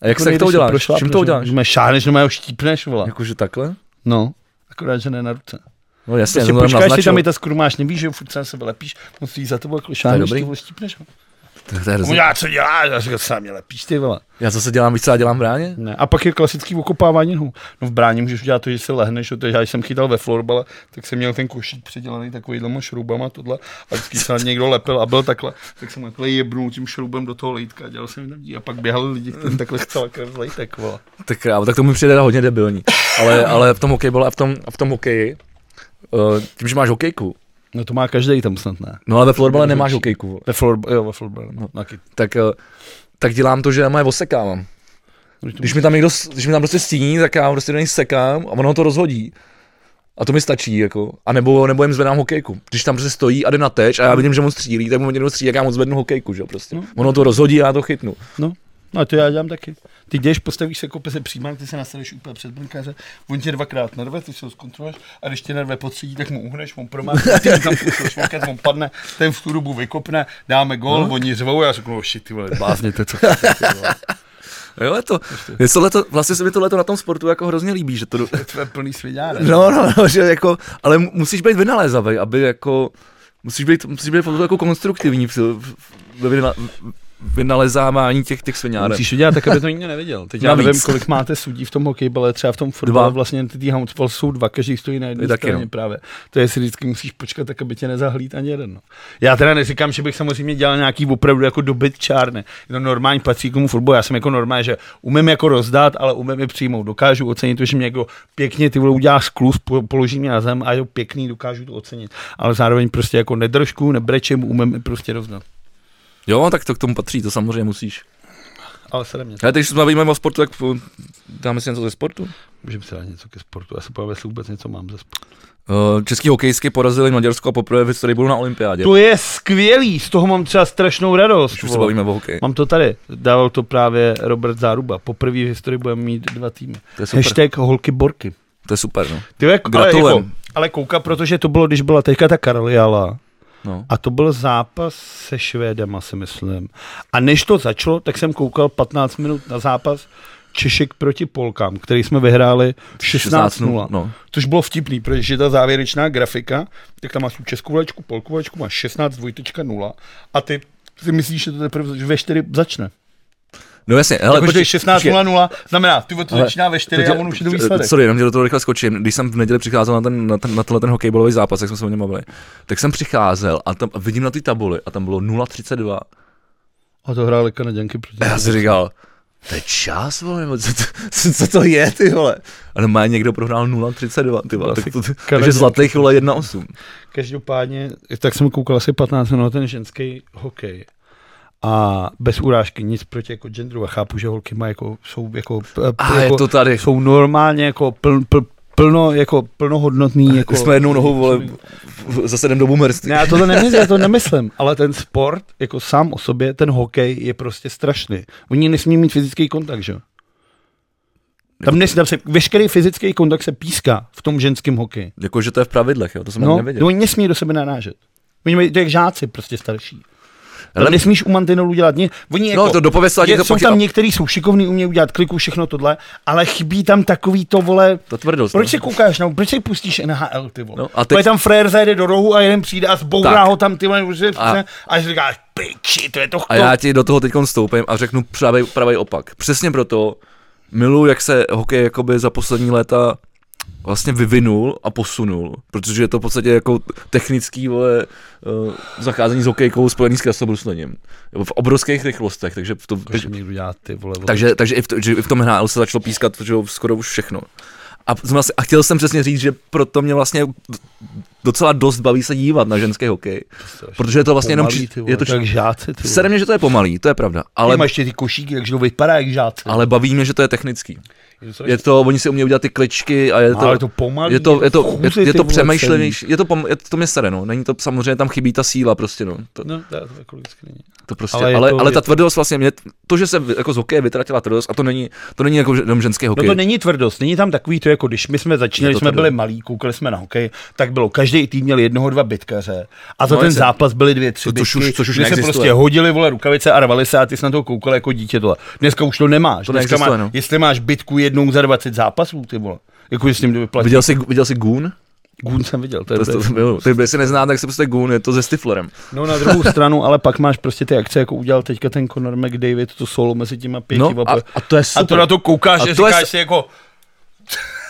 A jak Jako se to uděláš? prošlapneš, Čím to uděláš? Šáhneš, no ho štípneš, vole. Jakože takhle? No. Akorát, že ne na ruce. No jasně, Prostě to počkáš, ty naznačil. tam i ta skru máš, nevíš, že furt se na sebe lepíš, musíš za tebou jako dobrý. ty vole, štípneš ho. To- to je hrozný. Já co děláš? Já říkám, sám mě lepíš, ty vole. Já zase dělám, víš co já dělám v bráně? Ne. A pak je klasický okopávání nohou. No v bráně můžeš udělat to, že se lehneš, protože já když jsem chytal ve florbale, tak jsem měl ten košík předělaný takovýhlema šroubama tohle a vždycky se někdo lepil a byl takhle, tak jsem takhle jebnul tím šroubem do toho lejtka a dělal jsem tam a pak běhali lidi, kteří takhle chcela krev z lejtek, vole. Tak krávo, tak to mi přijde hodně debilní. Ale, ale v tom hokeji a v tom, a v tom hokeji, uh, tím, že máš hokejku, No to má každý tam snad, ne? no ale ve florbale nemáš hokejku. Ve florbale, jo, ve florbale, no. Taky. tak, uh, tak dělám to, že já moje osekávám. Když mi tam někdo, když mi tam prostě stíní, tak já prostě do něj sekám a ono to rozhodí. A to mi stačí, jako. A nebo, nebo jim zvedám hokejku. Když tam prostě stojí a jde na teč a já vidím, že mu střílí, tak mu někdo střílí, jak já mu zvednu hokejku, že jo, prostě. No. Ono to rozhodí a já to chytnu. No, no a to já dělám taky. Ty jdeš, postavíš se, kope se přímák, ty se nastavíš úplně před brankáře, on tě dvakrát narve, ty se ho zkontroluješ a když tě narve potředí, tak mu uhneš, on promá, ty tam on padne, ten v tu dobu vykopne, dáme gol, no. oni řvou, já řeknu, oh shit, ty vole, blázněte, co chcete. Jo, je to, je tohleto, vlastně se mi tohle na tom sportu jako hrozně líbí, že to, To je plný sviňára. no, no, no, že jako, ale mu- musíš být vynalézavý, aby jako, musíš být, musíš být jako konstruktivní v, v, ve vyna- vynalezávání těch, těch sviňárek. Musíš to dělat tak, aby to nikdo neviděl. Teď já Navíc. nevím, kolik máte sudí v tom hokejbale, třeba v tom fotbale, Dva. vlastně ty handball jsou dva, každý stojí na jedné straně no. právě. To je si vždycky musíš počkat, tak aby tě nezahlíd ani jeden. No. Já teda neříkám, že bych samozřejmě dělal nějaký opravdu jako dobyt čárny. Je to normální patří k tomu fotbalu. Já jsem jako normální, že umím jako rozdat, ale umím i přijmout. Dokážu ocenit to, že mě jako pěkně ty vole udělá sklus, po- položí mě na zem a je pěkný, dokážu to ocenit. Ale zároveň prostě jako nedržku, nebrečím, umím i prostě rozdat. Jo, tak to k tomu patří, to samozřejmě musíš. Ale se mě. Ale teď, když se bavíme o sportu, tak dáme si něco ze sportu. Můžeme si dát něco ke sportu. Já se povím, jestli vůbec něco mám ze sportu. Uh, český hokejsky porazili Maďarsko a poprvé v historii budou na olympiádě. To je skvělý, z toho mám třeba strašnou radost. Už se bavíme o hokeji. Mám to tady, dával to právě Robert Záruba. Poprvé v historii budeme mít dva týmy. To je super. Hashtag holky borky. To je super, no. Ty jako, ale, jako, ale kouka, protože to bylo, když byla teďka ta Karoliala, no. a to byl zápas se Švédem, si myslím. A než to začalo, tak jsem koukal 15 minut na zápas Češek proti Polkám, který jsme vyhráli 16-0. No. Což bylo vtipný, protože ta závěrečná grafika, tak tam máš tu českou vlačku, polkovou vlačku, máš 16 dvojtečka 0 a ty si myslíš, že to teprve ve 4 začne. No jasně, hele, Ale Jakože počkej, 16 počkej. 0 0 znamená, ty to Ale začíná ve 4 to a on už je to výsledek. Sorry, jenom tě do toho rychle skočím. Když jsem v neděli přicházel na, ten, na, ten, na tenhle ten hokejbalový zápas, jak jsme se o něm bavili, tak jsem přicházel a tam a vidím na té tabuli a tam bylo 0,32. A to hráli Kanaděnky proti. Já si říkal, to je čas, vole, nebo co, to, co, to je, ty vole. A normálně někdo prohrál 0,32, ty vole. Tak to, takže zlatých vole 1,8. Každopádně, tak jsem koukal asi 15 minut na ten ženský hokej. A bez urážky, nic proti jako genderu. A chápu, že holky mají jako, jsou jako, A jako je to tady. jsou normálně jako pl, pl, plno, jako plnohodnotný, jako... My jsme jednou nohou, vole, zase jdem do boomerství. Ne, já to nemyslím, já to nemyslím, ale ten sport, jako sám o sobě, ten hokej je prostě strašný. Oni nesmí mít fyzický kontakt, že? Tam, nes, tam se, veškerý fyzický kontakt se píská v tom ženském hokeji. Jako, že to je v pravidlech, jo, to jsem No, no, nevěděl. oni nesmí do sebe narážet. Oni mají, to je jak žáci prostě starší. Ale- nesmíš u mantinelu dělat nic. Oni jako, No, to dopověď je, to jsou tam některý, jsou šikovní, umějí udělat kliku, všechno tohle, ale chybí tam takový to, vole, To tvrdost. proč no. se koukáš, no, proč se pustíš NHL, ty vole? No, a teď- tam frér zajde do rohu a jeden přijde a zbourá ho tam, ty vole, A- a, říkáš, piči, to je to, A já ti do toho teď stoupím a řeknu pravý, pravý opak. Přesně proto miluji, jak se hokej jakoby za poslední léta vlastně vyvinul a posunul, protože je to v podstatě jako technický vole, uh, zacházení s hokejkou spojený s krasobruslení. V obrovských rychlostech, takže, v to, Když někdo dělá ty vole, vole. takže, takže i, v, to, že i v tom HL se začalo pískat že skoro už všechno. A, vlastně, a chtěl jsem přesně říct, že proto mě vlastně docela dost baví se dívat na ženský hokej, protože je to vlastně jenom... Pomalý, či- ty vole, Je to, to jak žáci, ty Sere vole. mě, že to je pomalý, to je pravda, Ale ale, máš ještě ty košíky, takže to vypadá jak žáci. ale baví mě, že to je technický. Je to, to, oni si umějí udělat ty kličky a je to, ale to pomalý, je to, je to, je, chůzy, je to přemýšlenější, je to, pom, je to, to mě sere, no. Není to, samozřejmě tam chybí ta síla prostě, no. To. No, to, to jako není. to prostě, Ale ale, to- ale ta to- tvrdost vlastně, mě, to, že se jako z hokeje vytratila tvrdost, a to není, to není jako jenom ženský No hokej. to není tvrdost, není tam takový to, jako když my jsme začínali, to jsme byli malí, koukali jsme na hokej, tak bylo, každý tým měl jednoho, dva bitkaře a za No, ten zápas byly dvě, tři To- to už- bitky, což už se prostě hodili vole rukavice a rvali se a ty jsi na to koukal jako dítě tohle. Dneska už to nemáš. To Dneska má, no. Jestli máš bitku jednou za 20 zápasů, ty vole. Jako, že s ním to vyplatí. Viděl jsi, viděl jsi Goon? Gun jsem viděl, to je To, to, to, to, to, si neznáte, tak se prostě Goon, je to se Stiflerem. No na druhou stranu, ale pak máš prostě ty akce, jako udělal teďka ten Conor McDavid, to solo mezi těma pěti. No, a, a to je a super. to na to koukáš, A že to je říkáš s- si jako,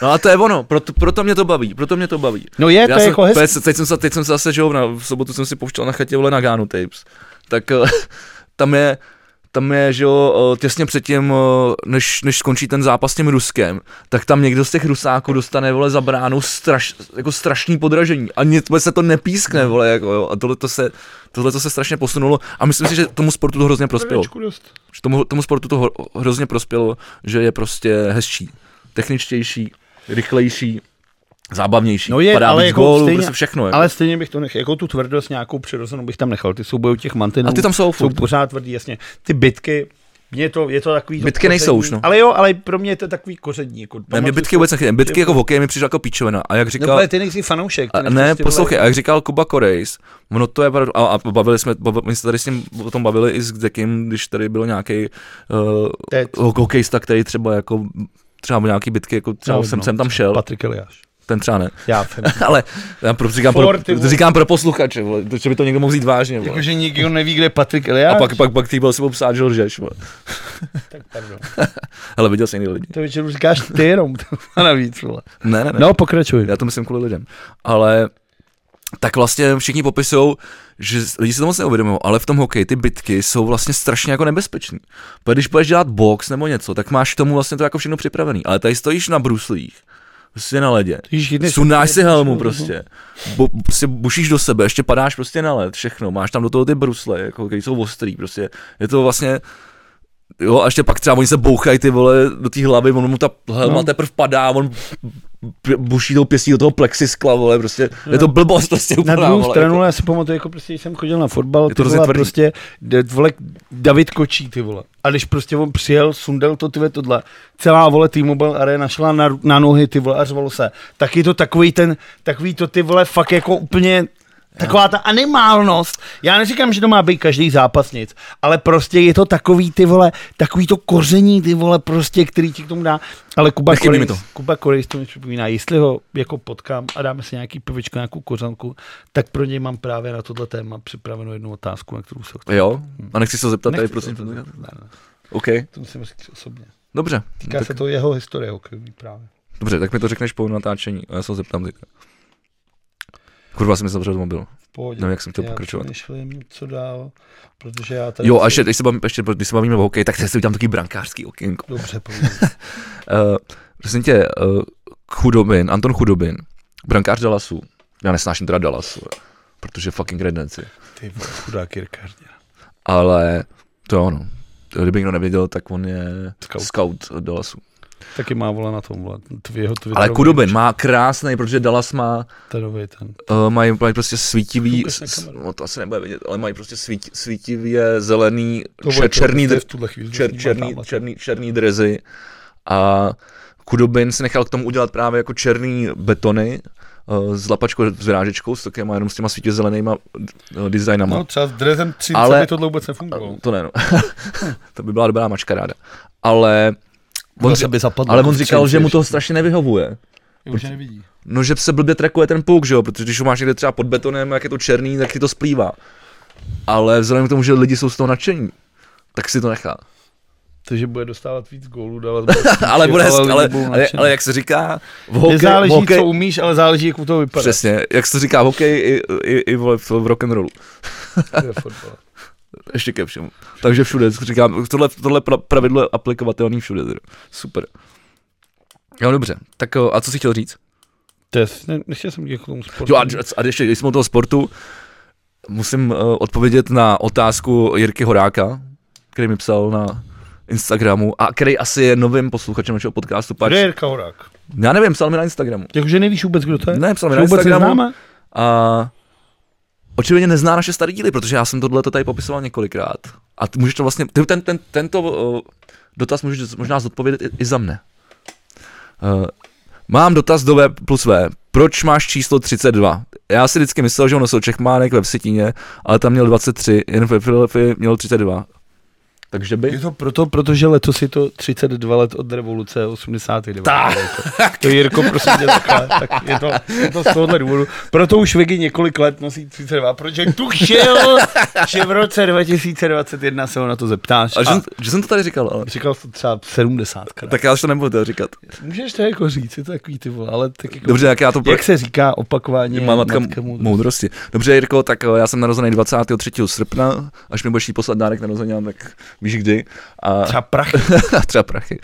No a to je ono, proto, proto mě to baví, proto mě to baví. no je, to Já je jsem, jako hezký. teď, teď, jsem se, teď jsem se zase, že jo, na, v sobotu jsem si pouštěl na chatě vole na Gánu tapes, tak eh, tam je, tam je, že jo, eh, těsně předtím, eh, než, než skončí ten zápas s tím Ruskem, tak tam někdo z těch Rusáků dostane, vole, za bránu straš, jako strašný podražení. A nic se to nepískne, vole, jako jo, a tohle to se, tohle to se strašně posunulo. A myslím si, že tomu sportu to hrozně prospělo. Že tomu, tomu sportu to hrozně prospělo, že je prostě hezčí, techničtější, rychlejší, zábavnější, No je, padá ale jako gólů, stejně- prostě všechno. Jako. Ale stejně bych to nechal, jako tu tvrdost nějakou přirozenou bych tam nechal, ty souboje těch mantinů A ty tam jsou jsou pořád tvrdý, jasně. Ty bitky, mě to, je to takový to Bitky nejsou koření. už, no. Ale jo, ale pro mě je to takový koření. Jako, ne, mě bitky vůbec nechytím. Bitky jako v hokeji mi přišlo jako píčovina. A jak No, říkal, ale ty nejsi fanoušek. ty a, ne, prostě, poslouchej, a jak říkal Kuba Korejs, ono to je, pravda- a, a bavili jsme, bav, my jsme tady s ním o tom bavili i s Dekim, když tady byl nějaký uh, hokejista, který třeba jako třeba nějaký bitky, jako třeba No, jsem, no, jsem tam šel, Patrik Eliáš. Ten třeba ne. Já. Ale já pro, říkám, For, ty pro, říkám pro posluchače, vole, že by to někdo mohl vzít vážně. Vole. Jakože nikdo neví, kde je Patrik Eliáš. A pak, pak, pak ty byl si psát Žoržeš, vole. Tak pardon. Ale viděl jsi jiný lidi. To většinou říkáš ty jenom. A navíc, vole. Ne, ne, ne. No, pokračuj. Já to myslím kvůli lidem. Ale tak vlastně všichni popisují, že lidi si to moc neuvědomují, ale v tom hokeji ty bitky jsou vlastně strašně jako nebezpečný. Protože když budeš dělat box nebo něco, tak máš k tomu vlastně to jako všechno připravený. Ale tady stojíš na bruslích, prostě na ledě. Sundáš si helmu prostě, bu, si bušíš do sebe, ještě padáš prostě na led, všechno, máš tam do toho ty brusle, jako, které jsou ostrý, prostě, je to vlastně, jo, a ještě pak třeba oni se bouchají ty vole do té hlavy, on mu ta helma No. no. teprve padá, on buší tou pěstí do toho plexiskla, vole, prostě, je to blbost prostě Na úplná, druhou vole, stranu, jako, já si pamatuju, jako prostě, když jsem chodil na fotbal, Je ty to vole, prostě, vole, David Kočí, ty vole. A když prostě on přijel, sundal to, ty tohle, celá, vole, T-Mobile Arena šla na, na nohy, ty vole, a řvalo se. Tak je to takový ten, takový to, ty vole, fakt jako úplně, Taková ta animálnost. Já neříkám, že to má být každý zápas nic, ale prostě je to takový ty vole, takový to koření ty vole prostě, který ti k tomu dá. Ale Kuba Nechybí Korejs, to. Kuba Korejs to mi připomíná, jestli ho jako potkám a dáme si nějaký pivičko, nějakou kořanku, tak pro něj mám právě na tohle téma připravenou jednu otázku, na kterou se chci. jo, a nechci se zeptat tady, prosím, to- ne, ne, OK, to musím říct osobně. dobře, Týká tak, se to jeho historie hokejový právě. dobře, tak mi to řekneš po natáčení a já se ho zeptám teďka. Kurva, jsem mi zavřel mobil. V pohodě. Nevím, jak jsem chtěl já pokračovat. přemýšlím, co dál, protože já tady... Jo, a ještě, když se bavíme, ještě, když se bavíme o hokeji, tak si udělám takový brankářský okénko. Dobře. Uh, prosím tě, uh, Chudobin, Anton Chudobin, brankář Dallasu. Já nesnáším teda Dallasu, protože fucking redneci. Ty chudák Jirka Hrdina. Ale to je ono. Kdyby někdo nevěděl, tak on je Scout. scout, scout Dallasu. Taky má vole na tom, vole. Tvýho Ale Kudobin má krásný, protože Dallas má, nový ten. uh, mají, mají prostě svítivý, s- no to asi nebude vidět, ale mají prostě svít, svítivě zelený, To čer, černý, je dr, chvíli. čer, černý, černý, černý drezy a Kudobin si nechal k tomu udělat právě jako černý betony, uh, s lapačkou, s vyrážečkou, s takýma jenom s těma svítě zelenýma uh, designama. No třeba s Drezem 30 Ale- by tohle vůbec nefungovalo. To ne, no. to by byla dobrá mačkaráda. Ale on, Zase by zapadlo ale on v říkal, že mu to strašně nevyhovuje. Už je nevidí. No, že se blbě trackuje ten puk, že jo, protože když ho máš někde třeba pod betonem, jak je to černý, tak ti to splývá. Ale vzhledem k tomu, že lidi jsou z toho nadšení, tak si to nechá. Takže bude dostávat víc gólů, dávat ale bude hezky, ale, ale, ale, jak se říká, v hokej, v Nezáleží, hokej co umíš, ale záleží, jak u toho vypadá. přesně, jak se říká v hokeji i, i, i vole, v, v rock'n'rollu. Ještě ke všemu. Takže všude, říkám, tohle, tohle pra- pravidlo je aplikovatelný všude. Super. Jo, dobře. Tak o, a co jsi chtěl říct? To je, ne, nechtěl jsem k tomu sportu. Jo, a, a ještě, když jsme u toho sportu, musím uh, odpovědět na otázku Jirky Horáka, který mi psal na Instagramu a který asi je novým posluchačem našeho podcastu. Pač, Kde je Jirka Horák? já nevím, psal mi na Instagramu. Jakože nevíš vůbec, kdo to je? Ne, psal mi na vůbec Instagramu. neznáme? A očividně nezná naše staré díly, protože já jsem tohle tady popisoval několikrát. A můžeš to vlastně, ty ten, ten, tento uh, dotaz můžeš možná zodpovědět i, i za mne. Uh, mám dotaz do V plus V. Proč máš číslo 32? Já si vždycky myslel, že on nosil Čechmánek ve Vsetíně, ale tam měl 23, jen ve Filadelfii měl 32. Takže Je by... to proto, protože letos je to 32 let od revoluce 89. Tak. To Jirko, prosím tě, takhle. Tak je to, je to z tohohle důvodu. Proto už Vigi několik let nosí 32, protože tušil, že v roce 2021 se ho na to zeptáš. A že, A jsem, že jsem to tady říkal, ale... říkal jsi to třeba 70 krát. Tak já už to nebudu teda říkat. Můžeš to jako říct, je to takový ty vole, ale tak jako, Dobře, jak já to... jak se říká opakování Má matka, matka moudrosti. moudrosti. Dobře, Jirko, tak eh, já jsem narozený 23. srpna, až mi budeš jí poslat dárek na narozeninám, tak víš kdy. A Třeba prachy. třeba prachy.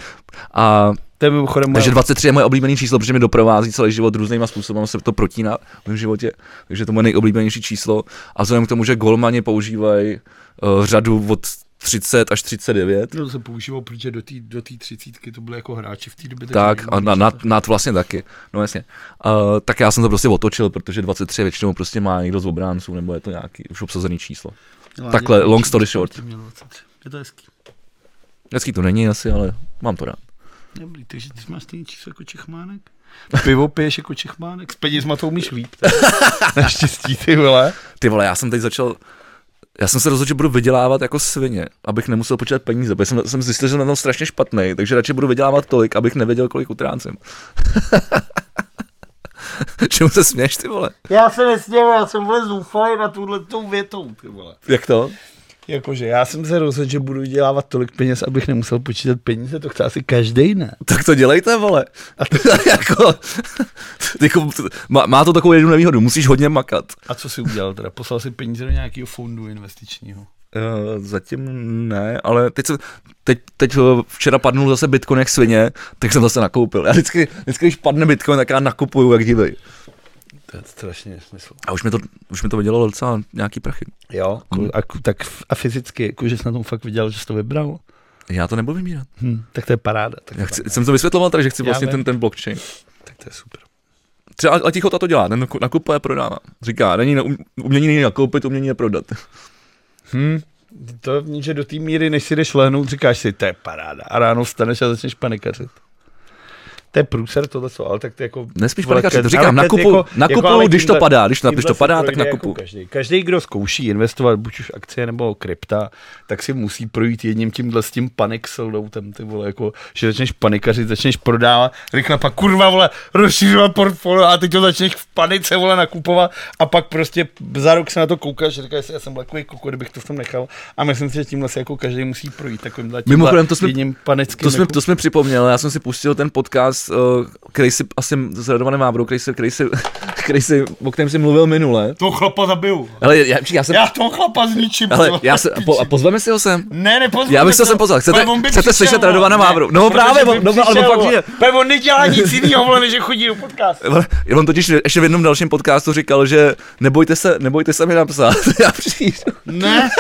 A, To je mimochodem moje takže 23 je moje oblíbené číslo, protože mi doprovází celý život různýma způsoby, se to protíná v mém životě, takže to je moje nejoblíbenější číslo. A vzhledem k tomu, že golmani používají uh, řadu od 30 až 39, To se používalo, protože do té do tý třicítky to byly jako hráči v té době. tak a na, nad, nad vlastně taky, no jasně. Uh, tak já jsem to prostě otočil, protože 23 většinou prostě má někdo z obránců, nebo je to nějaký už obsazený číslo. Láďa takhle, long story short. Měl 23. Je to hezký. Hezký to není asi, ale mám to rád. Dobrý, takže ty máš stejný číslo jako Čechmánek? Pivo piješ jako Čechmánek? S penězma to umíš líp. Naštěstí, ty vole. Ty vole, já jsem teď začal, já jsem se rozhodl, že budu vydělávat jako svině, abych nemusel počítat peníze, protože jsem, jsem zjistil, že jsem na tom strašně špatný, takže radši budu vydělávat tolik, abych nevěděl, kolik utrácím. Čemu se směš, ty vole? Já se nesměl, já jsem vůbec zoufalý na tuhle tou větou, ty vole. Jak to? Jakože já jsem se rozhodl, že budu vydělávat tolik peněz, abych nemusel počítat peníze, to chce asi každý, ne? Tak to dělejte, vole. A to, jako, jako, má, má, to takovou jednu nevýhodu, musíš hodně makat. A co si udělal teda? Poslal si peníze do nějakého fondu investičního. Uh, zatím ne, ale teď, jsem, teď, teď eh, včera padnul zase Bitcoin jak svině, tak jsem zase nakoupil. Já vždycky, vždycky když padne Bitcoin, tak já nakupuju jak divej. To je strašně nesmysl. A už mi to, už mi to vydělalo docela nějaký prachy. Jo, a, tak a fyzicky, jako, že jsi na tom fakt viděl, že jsi to vybral? Já to nebudu vymírat. Hm, tak to je paráda. Tak Já chci, jsem to vysvětloval tak, že chci Já vlastně ten, ten blockchain. Tak to je super. Třeba a tichota to dělá, ten naku- nakupuje a prodává. Říká, není na, um- umění není nakoupit, umění je prodat. Hm, to že do té míry, než si jdeš lehnout, říkáš si, to je paráda. A ráno vstaneš a začneš panikařit. To je průser tohle, co, ale tak to jako... Nespíš vole, panikařit, ke- říkám, nakupu- jako- nakupuju, ale když to padá, když to- když to padá, tak projde nakupuju. Jako každý. každý, kdo zkouší investovat buď už akcie nebo krypta, tak si musí projít jedním tímhle s tím panic selloutem, ty vole, jako, že začneš panikařit, začneš prodávat, rychle pak kurva, vole, rozšiřovat portfolio a teď to začneš v panice, vole, nakupovat a pak prostě za rok se na to koukáš, říkáš si, já jsem takový koko, kdybych to v tom nechal a myslím si, že tímhle se jako každý musí projít takovýmhle tímhle Mimochodem, to jsme- jedním panickým To jsme, jako- to jsme připomněl, já jsem si pustil ten podcast, který si asi s Radovanem Mávrou, který si, který si, který si, o kterém si mluvil minule. toho chlapa zabiju. Ale já, já jsem, Já toho chlapa zničím. ale já se, po, a pozveme si ho sem. Ne, nepozveme Já bych se to. sem pozval. Chcete- chcete přišel, slyšet. Radovana Vávru? No právě, on- no, ale pak přijde. On nedělá nic jiného, vole, než že chodí do podcastu. On totiž ještě v jednom dalším podcastu říkal, že nebojte se, nebojte se mi napsat, já přijdu. Ne,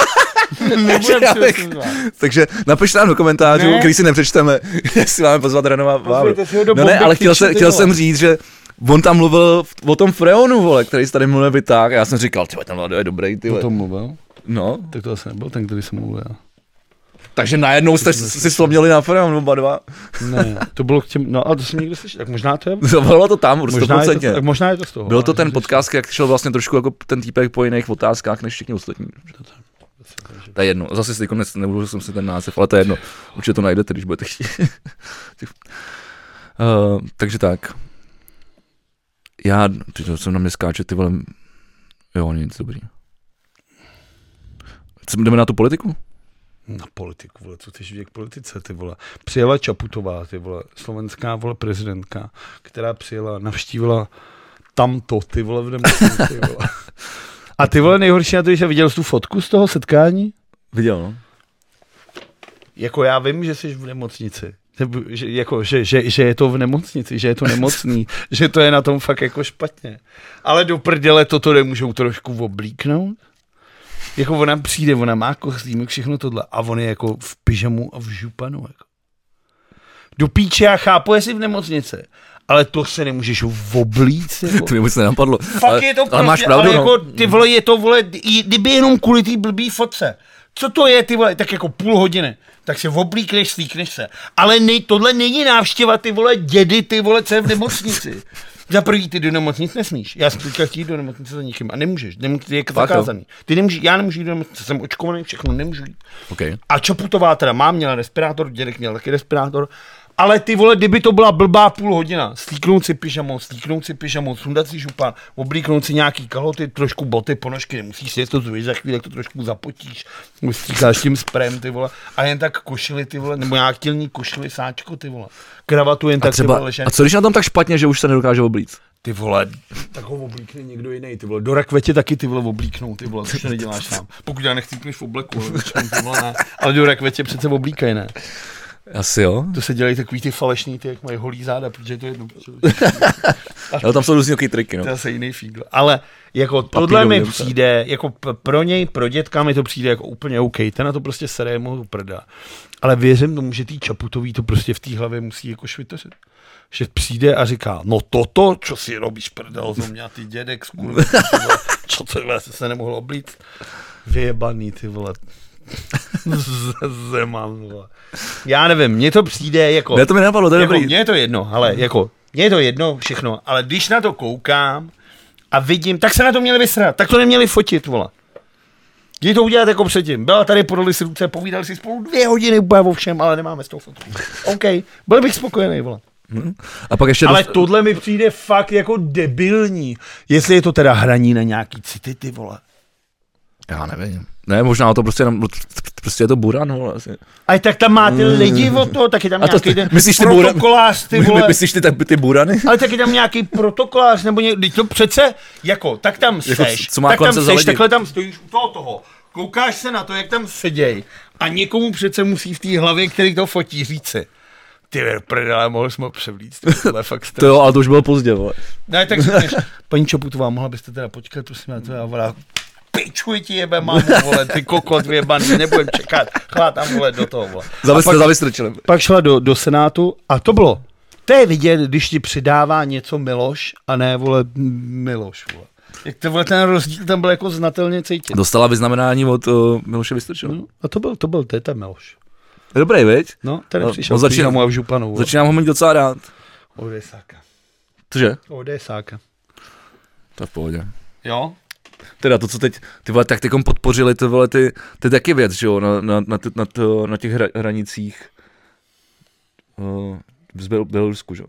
Nebudem Já bych-. Takže napište nám do komentářů, Ne. který si nepřečteme, jestli máme pozvat Renova Vávru. No ne, ale chtěl, ty chtěl jsem říct, že on tam mluvil o tom Freonu, vole, který se tady mluvil vytáh, a já jsem říkal, ty ten Vlado je dobrý, ty O tom mluvil? No, Tak to asi nebyl ten, který jsem mluvil. já. takže najednou jste si vzpomněli na Freon, oba dva. Ne, to bylo k těm, no ale to jsem někde slyšel, tak možná to je, Bylo to tam, určitě možná je to, 100%. tak možná je to z toho. Byl to ten podcast, jak šel vlastně trošku jako ten týpek po jiných otázkách než všichni ostatní. To je jedno, zase si konec nebudu jsem si ten název, ale to je jedno. Určitě to najdete, když budete chtít. uh, takže tak. Já, ty to jsem na mě skáče, ty vole, jo, nic, dobrý. Co, jdeme na tu politiku? Na politiku, vole, co chceš vidět k politice, ty vole. Přijela Čaputová, ty vole, slovenská, vole, prezidentka, která přijela, navštívila tamto, ty vole, v nemocnici, ty vole. A ty vole, nejhorší na to, že viděl jsi tu fotku z toho setkání? Viděl, no. Jako já vím, že jsi v nemocnici. Že, jako, že, že, že, je to v nemocnici, že je to nemocný, že to je na tom fakt jako špatně. Ale do prdele toto nemůžou trošku oblíknout. Jako ona přijde, ona má kostýmy, všechno tohle a on je jako v pyžamu a v županu. Jako. Do píče, já chápu, jestli v nemocnici, ale to se nemůžeš oblíct. Jako. To mi vůbec nenapadlo. Fakt ale, je to ale prostě, máš pravdu, ale no. jako, ty vole, je to, vole, kdyby jenom kvůli té blbý fotce. Co to je, ty vole, tak jako půl hodiny. Tak se oblíkneš, slíkneš se. Ale nej, tohle není návštěva, ty vole, dědy, ty vole, co je v nemocnici. Za prvý, ty do nemocnic nesmíš. Já jsem teďka chtěl jít do nemocnice za nikým a nemůžeš. Nemůžeš, je zakázaný. Ty nemůžeš, já nemůžu jít do nemocnice, jsem očkovaný, všechno, nemůžu jít. Okay. A Čaputová teda má, měla respirátor, dědek měl taky respirátor, ale ty vole, kdyby to byla blbá půl hodina, slíknout si pyžamo, slíknout si pyžamo, sundat si župan, oblíknout si nějaký kalhoty, trošku boty, ponožky, nemusíš si je to zvíš, za chvíli jak to trošku zapotíš, stříkáš tím sprem, ty vole, a jen tak košily, ty vole, nebo nějak tělní košily, sáčko, ty vole, kravatu jen A, tak, ty třeba, vole, ležen, a co když je na tom tak špatně, že už se nedokáže oblíct? ty vole, tak ho oblíkne někdo jiný, ty vole, do rakvetě taky ty vole oblíknou, ty vole, což neděláš sám. Pokud já nechcípneš v obleku, ale, většinou, ty vole, ne. ale do rakvetě přece oblíkají, ne. Asi jo. To se dělají takový ty falešný, ty, jak mají holý záda, protože to je jedno. protože- Ale tam jsou různý triky, no. To je zase jiný fígl. Ale jako tohle mi přijde, jako pro něj, pro dětka mi to přijde jako úplně OK. Ten na to prostě sere mu prda. Ale věřím tomu, že tý Čaputový to prostě v té hlavě musí jako švitořit. Že přijde a říká, no toto, co si robíš prdel zo mě, ty dědek, vole, čo to je, se nemohl oblít. Vyjebaný, ty vole. Zeman, vole. Já nevím, mně to přijde jako... Ne, to mi nenapadlo, to je Jako, dobrý. mně je to jedno, ale jako, mně je to jedno všechno, ale když na to koukám a vidím, tak se na to měli vysrat, tak to neměli fotit, vole. Jdi to udělat jako předtím. Byla tady, podali si ruce, povídali si spolu dvě hodiny úplně o všem, ale nemáme z toho fotku. OK, byl bych spokojený, vole. A pak ještě Ale dost... tohle mi přijde fakt jako debilní. Jestli je to teda hraní na nějaký city, ty vole. Já nevím. Ne, možná to prostě, jenom- prostě je to buran, vole, asi. A tak tam má ty lidi od toho, tak je tam A to nějaký ty- ten myslíš ty bura- protokolář, ty vole. my- Myslíš ty, ty, ty burany? Ale tak je tam nějaký protokolář, nebo někdy to přece, jako, tak tam Jako, seš, co má tak tam se seš, takhle tam stojíš u toho toho, koukáš se na to, jak tam seděj a někomu přece musí v té hlavě, který to fotí, říci. Ty prdele, mohl jsme ho převlíct, to je fakt To strašný. jo, ale to už bylo pozdě, vole. Ne, tak řekneš, paní Čoputová, mohla byste teda počkat, prosím, na to já volá, pičuj ti jebe, mámu, vole, ty kokot vyjebaný, nebudem čekat, chlá tam, vole, do toho, vole. A Zavis, pak- šla do, do Senátu a to bylo. To je vidět, když ti přidává něco Miloš a ne, vole, Miloš, vole. Jak to vole, ten rozdíl tam byl jako znatelně cítit. Dostala vyznamenání od uh, Miloše Vystrčila. No, a to byl, to byl, to je ten Miloš. Dobrý, viď? No, ten No, přišel on s začíná- pyžamou a v županu. Začínám ho mít docela rád. ODSáka. Cože? ODSáka. To je v pohodě. Jo? Teda to, co teď, ty vole, tak tykom podpořili, ty vole, ty, ty taky věc, že jo, na, na, na, ty- na, to, na těch hra, hranicích uh, v Běl- Bělorusku, že jo.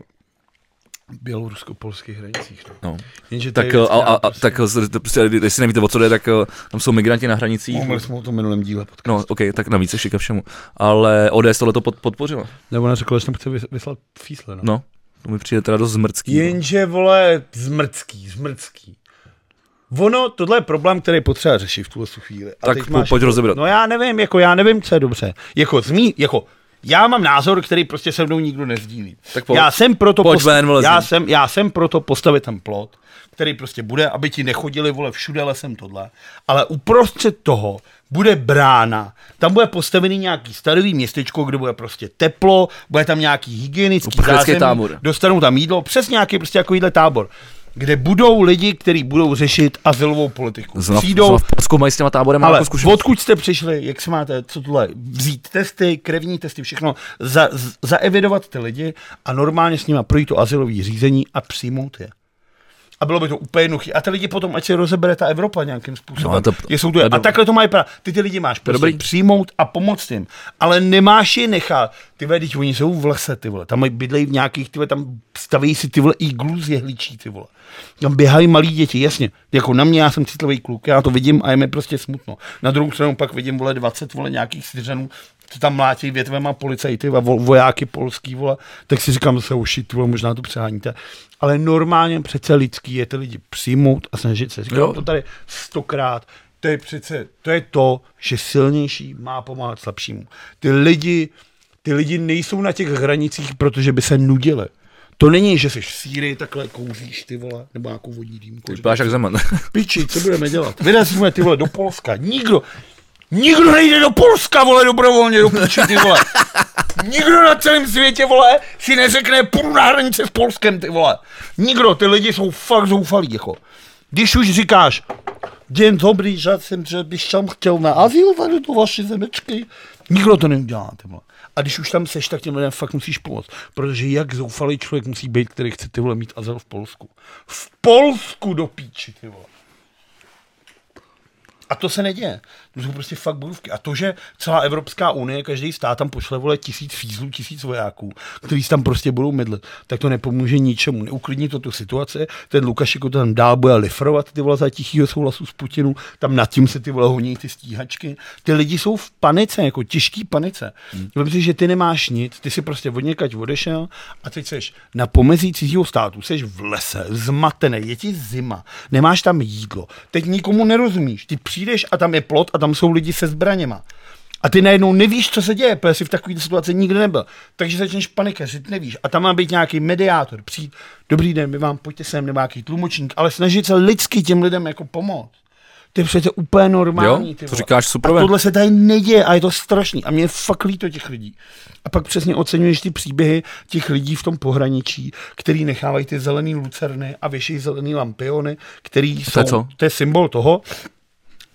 Bělorusko-polských hranicích. No. No. Jenže to Tak, je věc, a, a, a, prostě- tak to prostě, jestli nevíte, o co jde, tak tam jsou migranti na hranicích. Mohli jsme o tom minulém díle podcast. No, ok, tak navíc ještě ke všemu. Ale ODS tohle to pod, podpořila. Nebo ona řekla, že tam chce vys- vyslat físle. No. No, to mi přijde teda dost zmrcký. Jenže, vole, zmrcký, zmrcký. Ono, tohle je problém, který potřeba řešit v tuhle chvíli. A Tak teď po- pojď jako, rozebrat. No já nevím, jako já nevím, co je dobře. Jako zmí, jako Já mám názor, který prostě se mnou nikdo nezdílí. Tak pojď. já jsem proto Pojď ven, vole, já jsem, já jsem proto postavit ten plot, který prostě bude, aby ti nechodili vole všude lesem tohle, ale uprostřed toho bude brána, tam bude postavený nějaký starový městečko, kde bude prostě teplo, bude tam nějaký hygienický zázemí, tábor. dostanou tam jídlo, přes nějaký prostě jako jídle tábor, kde budou lidi, kteří budou řešit azylovou politiku. Znova, Přijdou, znova v Polsku mají s těma táborem ale jako odkud jste přišli, jak se máte, co tohle, vzít testy, krevní testy, všechno, za, zaevidovat ty lidi a normálně s nimi projít to azylový řízení a přijmout je. A bylo by to úplně jednoduché. A ty lidi potom, ať se rozebere ta Evropa nějakým způsobem. No, to- je, jsou to je a takhle to mají právě. Ty ty lidi máš prostě dobrý. přijmout a pomoct jim. Ale nemáš je nechat. Ty vole, oni jsou v lese, ty vole. Tam mají bydlejí v nějakých, ty vole, tam staví si ty vole iglu z jehličí, ty vole. Tam běhají malí děti, jasně. Jako na mě, já jsem citlivý kluk, já to vidím a je mi prostě smutno. Na druhou stranu pak vidím, vole, 20 vole, nějakých syřanů, co tam mlátí větvema policajty a vo- vojáky polský, vole, tak si říkám, se ušit, vole, možná to přeháníte. Ale normálně přece lidský je ty lidi přijmout a snažit se. Říkám Jo. to tady stokrát. To je přece, to je to, že silnější má pomáhat slabšímu. Ty lidi, ty lidi nejsou na těch hranicích, protože by se nudili. To není, že jsi v Sýrii, takhle kouříš ty vole, nebo nějakou vodní dýmku. Vypadáš jak Zeman. Piči, co budeme dělat? Vyrazíme ty vole do Polska. Nikdo, nikdo nejde do Polska, vole, dobrovolně do piči, ty vole. Nikdo na celém světě, vole, si neřekne, půjdu na hranice s Polskem, ty vole. Nikdo, ty lidi jsou fakt zoufalí, jako. Když už říkáš, den dobrý, že jsem, že bych tam chtěl na azyl tady do vaší zemečky, nikdo to neudělá, ty vole. A když už tam seš, tak těm lidem fakt musíš pomoct. Protože jak zoufalý člověk musí být, který chce ty vole mít azyl v Polsku. V Polsku do píči, ty vole. A to se neděje. To jsou prostě fakt bojovky. A to, že celá Evropská unie, každý stát tam pošle vole tisíc fízlů, tisíc vojáků, kteří tam prostě budou mydlet, tak to nepomůže ničemu. Neuklidní to tu situaci. Ten Lukašenko to tam dál bude lifrovat ty vole za tichýho souhlasu s Putinu. Tam nad tím se ty vole honí ty stíhačky. Ty lidi jsou v panice, jako těžký panice. Hmm. Si, že ty nemáš nic, ty si prostě od někať odešel a teď seš na pomezí cizího státu, seš v lese, zmatený, je ti zima, nemáš tam jídlo, teď nikomu nerozumíš, ty přijdeš a tam je plot a tam jsou lidi se zbraněma. A ty najednou nevíš, co se děje, protože jsi v takové situaci nikdy nebyl. Takže začneš panikařit, nevíš. A tam má být nějaký mediátor, přijít, dobrý den, my vám pojďte sem, nebo nějaký tlumočník, ale snažit se lidsky těm lidem jako pomoct. To je přece úplně normální. Jo, ty to říkáš super. A tohle se tady neděje a je to strašný. A mě je fakt líto těch lidí. A pak přesně oceňuješ ty příběhy těch lidí v tom pohraničí, který nechávají ty zelený lucerny a věší zelený lampiony, který jsou, je co? to je symbol toho,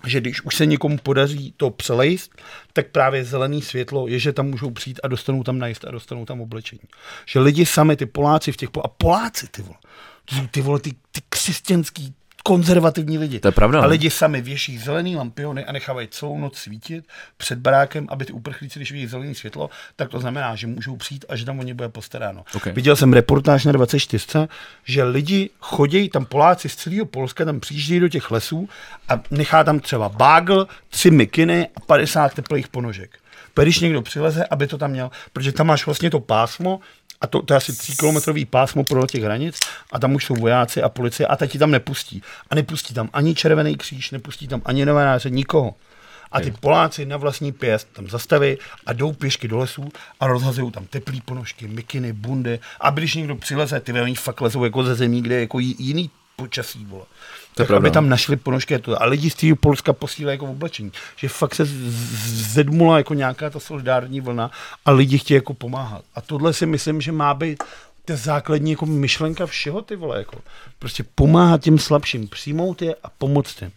že když už se někomu podaří to přelejst, tak právě zelený světlo je, že tam můžou přijít a dostanou tam najíst a dostanou tam oblečení. Že lidi sami, ty Poláci v těch... Po... A Poláci, ty vole, jsou ty vole, ty, ty křesťanský konzervativní lidi. To je pravda, A no. lidi sami věší zelený lampiony a nechávají celou noc svítit před barákem, aby ty uprchlíci, když vidí zelené světlo, tak to znamená, že můžou přijít a že tam o ně bude postaráno. Ok. Viděl jsem reportáž na 24, že lidi chodí, tam Poláci z celého Polska tam přijíždějí do těch lesů a nechá tam třeba bágl, tři mikiny a 50 teplých ponožek. Když někdo přileze, aby to tam měl, protože tam máš vlastně to pásmo, a to, to je asi 3 kilometrový pásmo pro těch hranic a tam už jsou vojáci a policie a teď ti tam nepustí. A nepustí tam ani Červený kříž, nepustí tam ani novináře, nikoho. A ty Poláci na vlastní pěst tam zastaví a jdou pěšky do lesů a rozhazují tam teplý ponožky, mikiny, bundy. A když někdo přileze, ty oni fakt lezou jako ze zemí, kde je jako jiný počasí, vole. To aby tam našli ponožky a to. A lidi z toho Polska posílají jako oblečení. Že fakt se zedmula jako nějaká ta solidární vlna a lidi chtějí jako pomáhat. A tohle si myslím, že má být ta základní jako myšlenka všeho ty vole. Jako. Prostě pomáhat těm slabším, přijmout je a pomoct jim.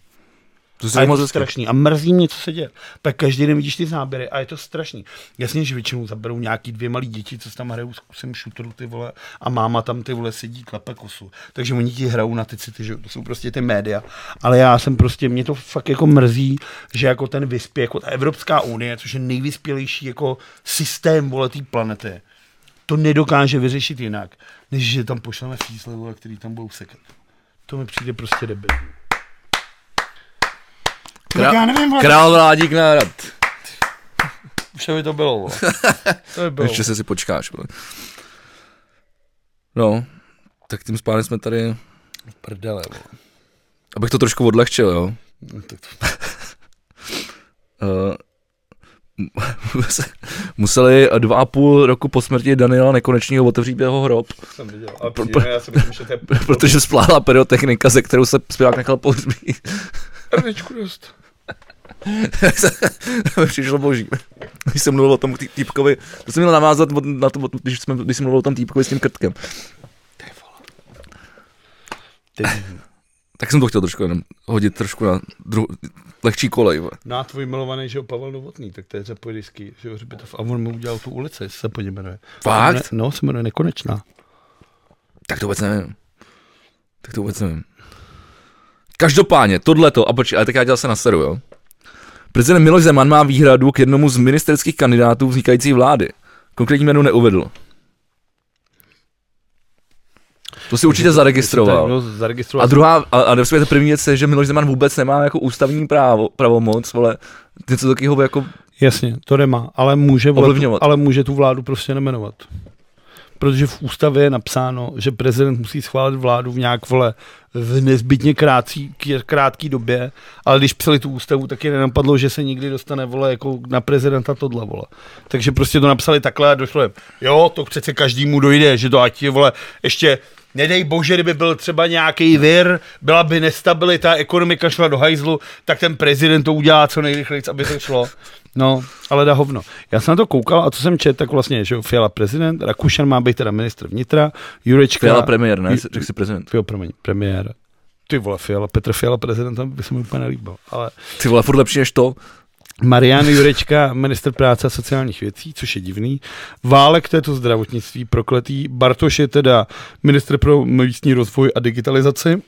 To je moc to strašný. A mrzí mě, co se děje. Pak každý den vidíš ty záběry a je to strašný. Jasně, že většinou zaberou nějaký dvě malí děti, co tam hrajou s kusem šutru, ty vole, a máma tam ty vole sedí, klepe kosu. Takže oni ti hrajou na ty city, že to jsou prostě ty média. Ale já jsem prostě, mě to fakt jako mrzí, že jako ten vyspě, jako ta Evropská unie, což je nejvyspělejší jako systém, vole, té planety, to nedokáže vyřešit jinak, než že tam pošleme fízle, vole, který tam budou sekat. To mi přijde prostě debilní. Tak já nevím, vole, Král Vládík nárad. Už by to bylo. To by bylo. Ještě se si počkáš. Vole. No, tak tím spádem jsme tady, Prdele, vole. abych to trošku odlehčil, jo. No, tak to- Uh, museli dva a půl roku po smrti Daniela Nekonečního otevřít jeho hrob, Jsem viděl. A Pro- přijde, já si myslím, že to je protože splála pyrotechnika, ze kterou se zpěvák nechal pohřbít. prvičku dost. Přišlo boží. Když jsem mluvil o tom tý- týpkovi, to jsem měl navázat na to, když, jsme, když jsem mluvil o tom týpkovi s tím krtkem. Ty, Tak jsem to chtěl trošku jenom hodit trošku na dru, lehčí kolej. vole. no a tvůj milovaný, že jo, Pavel Novotný, tak to je řepojdický, že jo, hřbitov. A on mu udělal tu ulici, se po něm jmenuje. Fakt? Ne, no, se jmenuje Nekonečná. Tak to vůbec nevím. Tak to vůbec nevím. Každopádně, tohleto, a počkej, ale tak já dělal se na seru, jo. Prezident Miloš Zeman má výhradu k jednomu z ministerských kandidátů vznikající vlády. Konkrétní jméno neuvedl. To si určitě zaregistroval. Zaregistroval. A druhá, a, a respektive první věc je, že Miloš Zeman vůbec nemá jako ústavní právo, pravomoc, vole, něco takového jako, Jasně, to nemá, ale může, Ovlivňovat. ale může tu vládu prostě nemenovat. Protože v ústavě je napsáno, že prezident musí schválit vládu v nějak, vole, v nezbytně krátcí, krátký době, ale když psali tu ústavu, tak je nenapadlo, že se nikdy dostane, vole, jako na prezidenta tohle, vole. Takže prostě to napsali takhle a došlo jim, jo, to přece každému dojde, že to ať je, vole, ještě Nedej bože, kdyby byl třeba nějaký vir, byla by nestabilita, ekonomika šla do hajzlu, tak ten prezident to udělá co nejrychleji, aby to šlo. No, ale dá hovno. Já jsem na to koukal a co jsem četl, tak vlastně, že Fiala prezident, Rakušan má být teda ministr vnitra, Jurečka... Fiala premiér, ne? Řekl si prezident. Jo, promiň, premiér. Ty vole, Fiala, Petr Fiala prezident, tam by se mi úplně nelíbil. Ale Ty vole, furt lepší než to. Marian Jurečka, minister práce a sociálních věcí, což je divný. Válek, to je to zdravotnictví, prokletý. Bartoš je teda minister pro místní rozvoj a digitalizaci.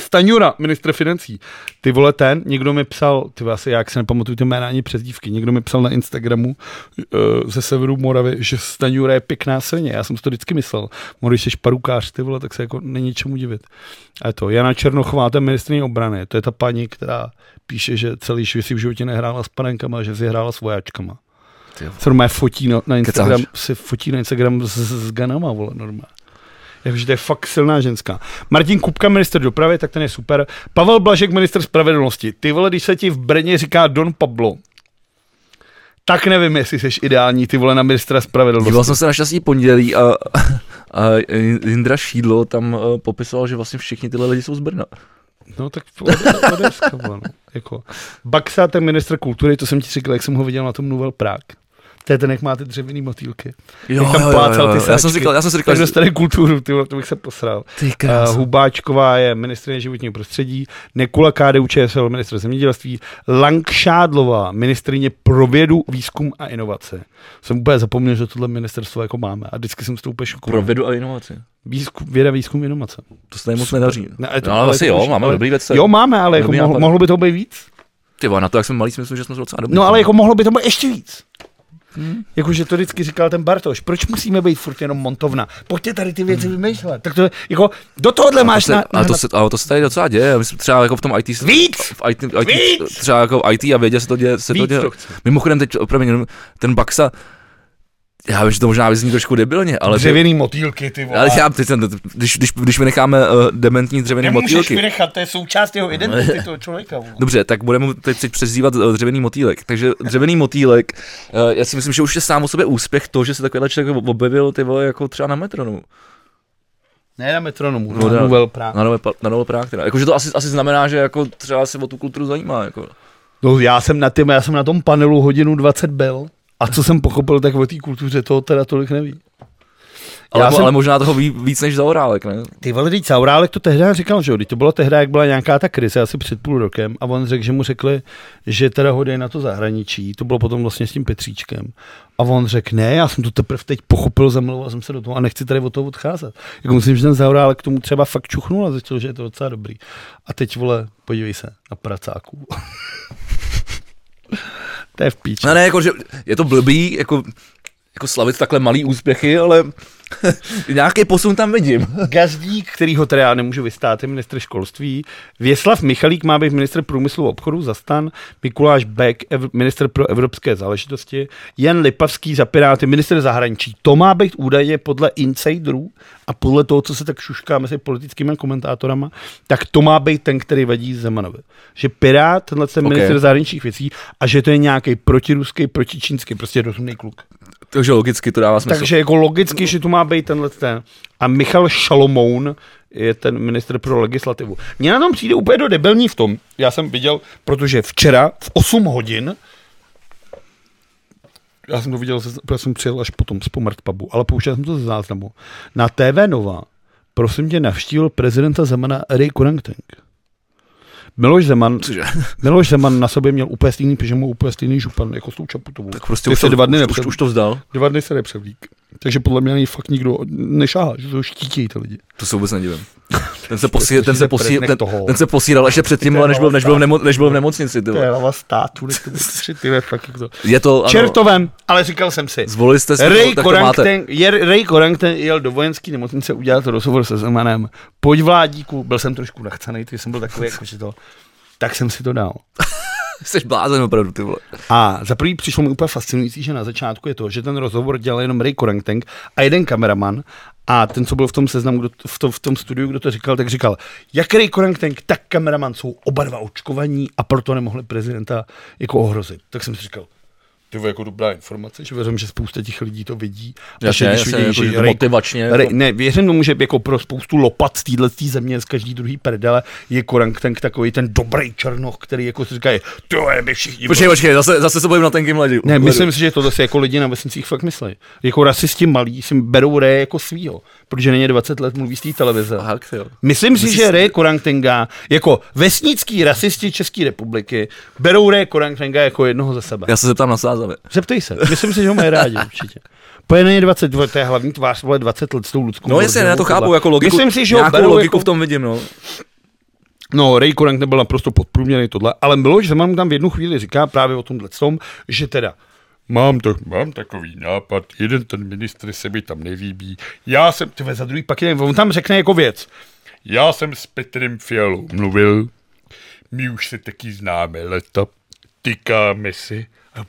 Staňura, ministr financí. Ty vole ten, někdo mi psal, ty asi jak se nepamatuju ty jména ani přezdívky, někdo mi psal na Instagramu uh, ze severu Moravy, že Staňura je pěkná svině. Já jsem si to vždycky myslel. Mo, když jsi parukář, ty vole, tak se jako není čemu divit. A je to Jana Černochová, to je ministrině obrany. To je ta paní, která píše, že celý život si v životě nehrála s panenkama, že si hrála s vojáčkama. Se normálně fotí na, na Instagram, Kecáš. si fotí na Instagram s, s ganama, vole, normálně. Jakože to je fakt silná ženská. Martin Kupka, minister dopravy, tak ten je super. Pavel Blažek, minister spravedlnosti. Ty vole, když se ti v Brně říká Don Pablo, tak nevím, jestli jsi ideální, ty vole, na ministra spravedlnosti. Díval jsem se na šťastný pondělí a, a Jindra Šídlo tam uh, popisoval, že vlastně všichni tyhle lidi jsou z Brna. No tak ode- Odeska, vole, no. jako. Baxa, ten ministr kultury, to jsem ti říkal, jak jsem ho viděl na tom Nouvelle Prague. To je ten, jak má ty dřevěný motýlky. Jo, jak tam jo, jo, plácal ty jo. Já jsem si říkal, já jsem si říkal, Tak že... dostane kulturu, ty to bych se posral. Ty Uh. Hubáčková je ministrině životního prostředí, Nekula KDU ČSL ministr zemědělství, Langšádlová ministrině pro vědu, výzkum a inovace. Jsem úplně zapomněl, že tohle ministerstvo jako máme a vždycky jsem s tou úplně Pro vědu a inovaci. Výzkum, věda, výzkum, inovace. To se moc nedaří. Ne, ale to- no, ale asi jo, už- máme ale- dobrý věc. Jo, máme, ale jako mohlo, mohlo by to být víc. Ty na to, jak jsme malí, si myslím, že jsme docela dobrý. No ale jako mohlo by to být ještě víc. Hmm. Jakože to vždycky říkal ten Bartoš, proč musíme být furt jenom montovna? Pojďte tady ty věci vymýšlet. Tak to je, jako, do tohohle Hmm. Ale máš to, se, na, ale, na, to se, ale to se tady docela děje. Myslím, třeba jako v tom IT... Víc! V IT, IT Víc! Třeba jako v IT a vědě se to děje. Se to Víc děje. to. Mimochodem teď, jenom ten Baxa, já vím, že to možná vyzní trošku debilně, ale... dřevěný motýlky, ty vole. Ale já, teď, když, když, když vynecháme uh, dementní dřevěné Nemůžeš motýlky, vynechat, to je součást jeho identity toho člověka. vole. Dobře, tak budeme teď, teď přezdívat uh, dřevěný motýlek. Takže dřevěný motýlek, uh, já si myslím, že už je sám o sobě úspěch to, že se takovýhle člověk objevil ty vole, jako třeba na metronu. Ne na metronomu, No, na Prague. Na nové, pa- na nové Prague teda. Jakože to asi, asi znamená, že jako třeba se o tu kulturu zajímá. Jako. No já jsem na, tým, já jsem na tom panelu hodinu 20 byl a co jsem pochopil, tak o té kultuře toho teda tolik neví. Ale, Já jsem- ale možná toho ví, víc než Zaorálek, ne? Ty vole, teď Zaurálek to tehdy říkal, že jo, to bylo tehdy, jak byla nějaká ta krize, asi před půl rokem a on řekl, že mu řekli, že teda ho dají na to zahraničí, to bylo potom vlastně s tím Petříčkem. A on řekl, ne, já jsem to teprve teď pochopil, zamlouval jsem se do toho a nechci tady od toho odcházet. Jako myslím, že ten Zaurálek k tomu třeba fakt čuchnul a zjistil, že je to docela dobrý. A teď, vole, podívej se na pracáků. to je v píči. No ne, jako, že je to blbý, jako, jako slavit takhle malý úspěchy, ale Nějaký posun tam vidím. Gazdík, který ho teda já nemůžu vystát, je ministr školství. Věslav Michalík má být ministr průmyslu a obchodu za stan. Mikuláš Beck, ev- ministr pro evropské záležitosti. Jan Lipavský za Piráty, ministr zahraničí. To má být údajně podle insiderů a podle toho, co se tak šušká mezi politickými komentátorama, tak to má být ten, který vadí Zemanovi. Že Pirát, tenhle ten Ok. ministr zahraničních věcí a že to je nějaký protiruský, protičínský, prostě rozumný kluk. Takže logicky to dává smysl. Takže jako logicky, že tu má být tenhle ten. A Michal Šalomoun je ten ministr pro legislativu. Mně na tom přijde úplně do debilní v tom, já jsem viděl, protože včera v 8 hodin já jsem to viděl, protože jsem přijel až potom z Pomrt pubu, ale pouštěl jsem to ze záznamu. Na TV Nova, prosím tě, navštívil prezidenta Zemana Ray Kurangteng. Miloš Zeman, Cože? Miloš Zeman na sobě měl úplně stejný pyžamo, úplně stejný župan, jako s tou čaputovou. Tak prostě Ty už to, dva dny už, už to vzdal. Dva dny se nepřevlík. Takže podle mě něj fakt nikdo nešáhá, že to štítějí ty lidi. To se vůbec nedivím. Ten se, posíral, ten, se Nech ten, ten se posíral ještě předtím, ale než byl, než byl, v, nemo, než byl v nemocnici. Ty To je hlava státu, nech to tři, ty fakt to. Je to, ano, Čertovem, ale říkal jsem si. zvolili jste si Ray to, tak to máte. Korangten, je, Ray Korangten jel do vojenské nemocnice udělat rozhovor se Zemanem. Pojď vládíku, byl jsem trošku nachcanej, ty jsem byl takový jako že to. Tak jsem si to dal. Jsi blázen opravdu, ty vole. A za prvý přišlo mi úplně fascinující, že na začátku je to, že ten rozhovor dělal jenom Ray Korangteng a jeden kameraman a ten, co byl v tom seznamu, kdo, v, tom, v tom studiu, kdo to říkal, tak říkal, jak Ray Korangteng, tak kameraman jsou oba dva očkovaní a proto nemohli prezidenta jako ohrozit. Tak jsem si říkal, to jako dobrá informace, že věřím, že spousta těch lidí to vidí. A Jasně, že když jasně, jako, že motivačně. Ray, Jako, ne, věřím tomu, že jako pro spoustu lopat z téhle země, z každý druhý prdele, je Korangteng takový ten dobrý černoch, který jako si říká, to je, my všichni počkej, počkej, zase, zase se bojím na tenkým ledu. ne, myslím si, že to zase jako lidi na vesnicích fakt myslí. Jako rasisti malí si berou Ray jako svýho, protože není 20 let mluví z té televize. Aha. Myslím si, že Ray Korangtenga jako vesnický rasisti České republiky berou Ray Korangtenga jako jednoho ze sebe. Já se zeptám na sázavě. Zeptej se, myslím si, že ho mají rádi určitě. Poje není 20, to je hlavní tvář, vole 20 let s tou lidskou No jasně, borděnou já to chápu, jako logiku, Myslím si, že ho nějakou berou logiku jako, v tom vidím, no. No, Ray Korang nebyl naprosto podprůměrný tohle, ale Miloš Zeman mu tam v jednu chvíli říká právě o tomhle tom, že teda Mám, to, mám takový nápad, jeden ten ministr se mi tam nelíbí. Já jsem, tyhle za druhý pak jeden, on tam řekne jako věc. Já jsem s Petrem Fialou mluvil, my už se taky známe leta, tykáme si. A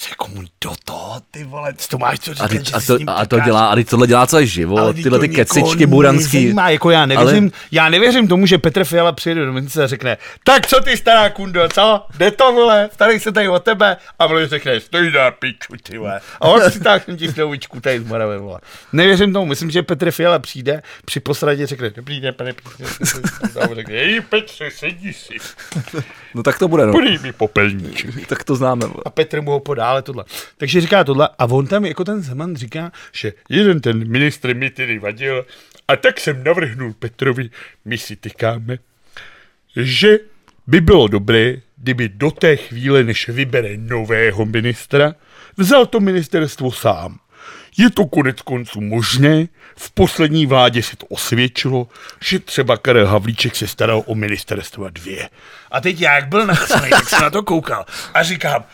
co komu do toho, ty vole, co to máš co říkat, A, ty, a, to, a to dělá, a teď tohle dělá celý život, tyhle ty kecičky buranský. nezajímá, Jako já nevěřím, Ale- já nevěřím tomu, že Petr Fiala přijede do nemocnice a řekne, tak co ty stará kundo, co? Jde to, vole, starý se tady o tebe. A vole řekne, stoj na piču, ty vole. A on si tak ti snovičku tady z Moravy, vole. Nevěřím tomu, myslím, že Petr Fiala přijde, při posradě řekne, dobrý den, pane řekne, hej Petře, sedí si, No tak to bude, no. podej mi popelníček. Tak to známe. vole. A Petr mu ho podá, ale tohle. Takže říká tohle a on tam jako ten Zeman říká, že jeden ten ministr mi tedy vadil a tak jsem navrhnul Petrovi, my si tykáme, že by bylo dobré, kdyby do té chvíle, než vybere nového ministra, vzal to ministerstvo sám. Je to konec konců možné, v poslední vládě se to osvědčilo, že třeba Karel Havlíček se staral o ministerstva dvě. A teď jak byl nachcený, tak jsem na to koukal a říkám,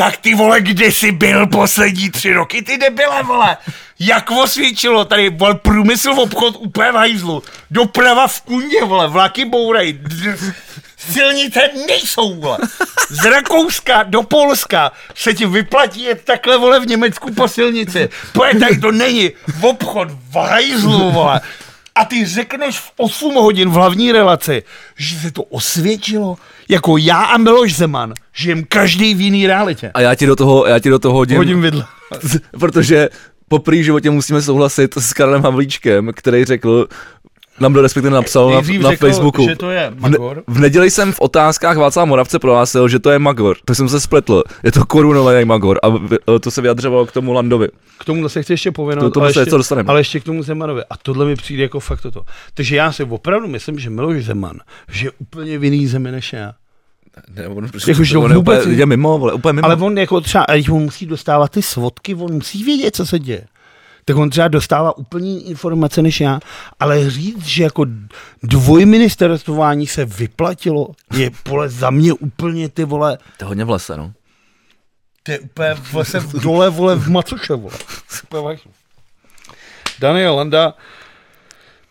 tak ty vole, kde jsi byl poslední tři roky, ty debile, vole? Jak osvědčilo tady, vole, průmysl v obchod úplně v hajzlu, doprava v kundě, vole, vlaky bourej, d- silnice nejsou, vole. Z Rakouska do Polska se ti vyplatí jet takhle, vole, v Německu po silnici. Pojď, tady to není v obchod v hajzlu, vole. A ty řekneš v 8 hodin v hlavní relaci, že se to osvědčilo, jako já a Miloš Zeman, žijem každý v jiný realitě. A já ti do toho, já ti do toho hodím, Hodím vidle. protože po první životě musíme souhlasit s Karlem Havlíčkem, který řekl, nám do respektive napsal na, na řekl, Facebooku. že to je V, ne, Magor. v neděli jsem v otázkách Václava Moravce prohlásil, že to je Magor. To jsem se spletl. Je to korunovaný Magor. A to se vyjadřovalo k tomu Landovi. K tomu se chci ještě pověnovat, To- tomu ale, se ještě, dostaneme. ale ještě k tomu Zemanovi. A tohle mi přijde jako fakt toto. Takže já si opravdu myslím, že Miloš Zeman že je úplně v jiný zemi než já. Ne, on, Jako, že on je vůbec- úplně, je mimo, vole, úplně mimo. Ale on jako třeba, a když on musí dostávat ty svodky, on musí vědět, co se děje. Tak on třeba dostává úplně informace než já, ale říct, že jako dvojministerstvování se vyplatilo, je pole za mě úplně ty vole, To je hodně v lese, no. to je úplně v lese v dole, vole, v Macoše, vole. Daniel Landa,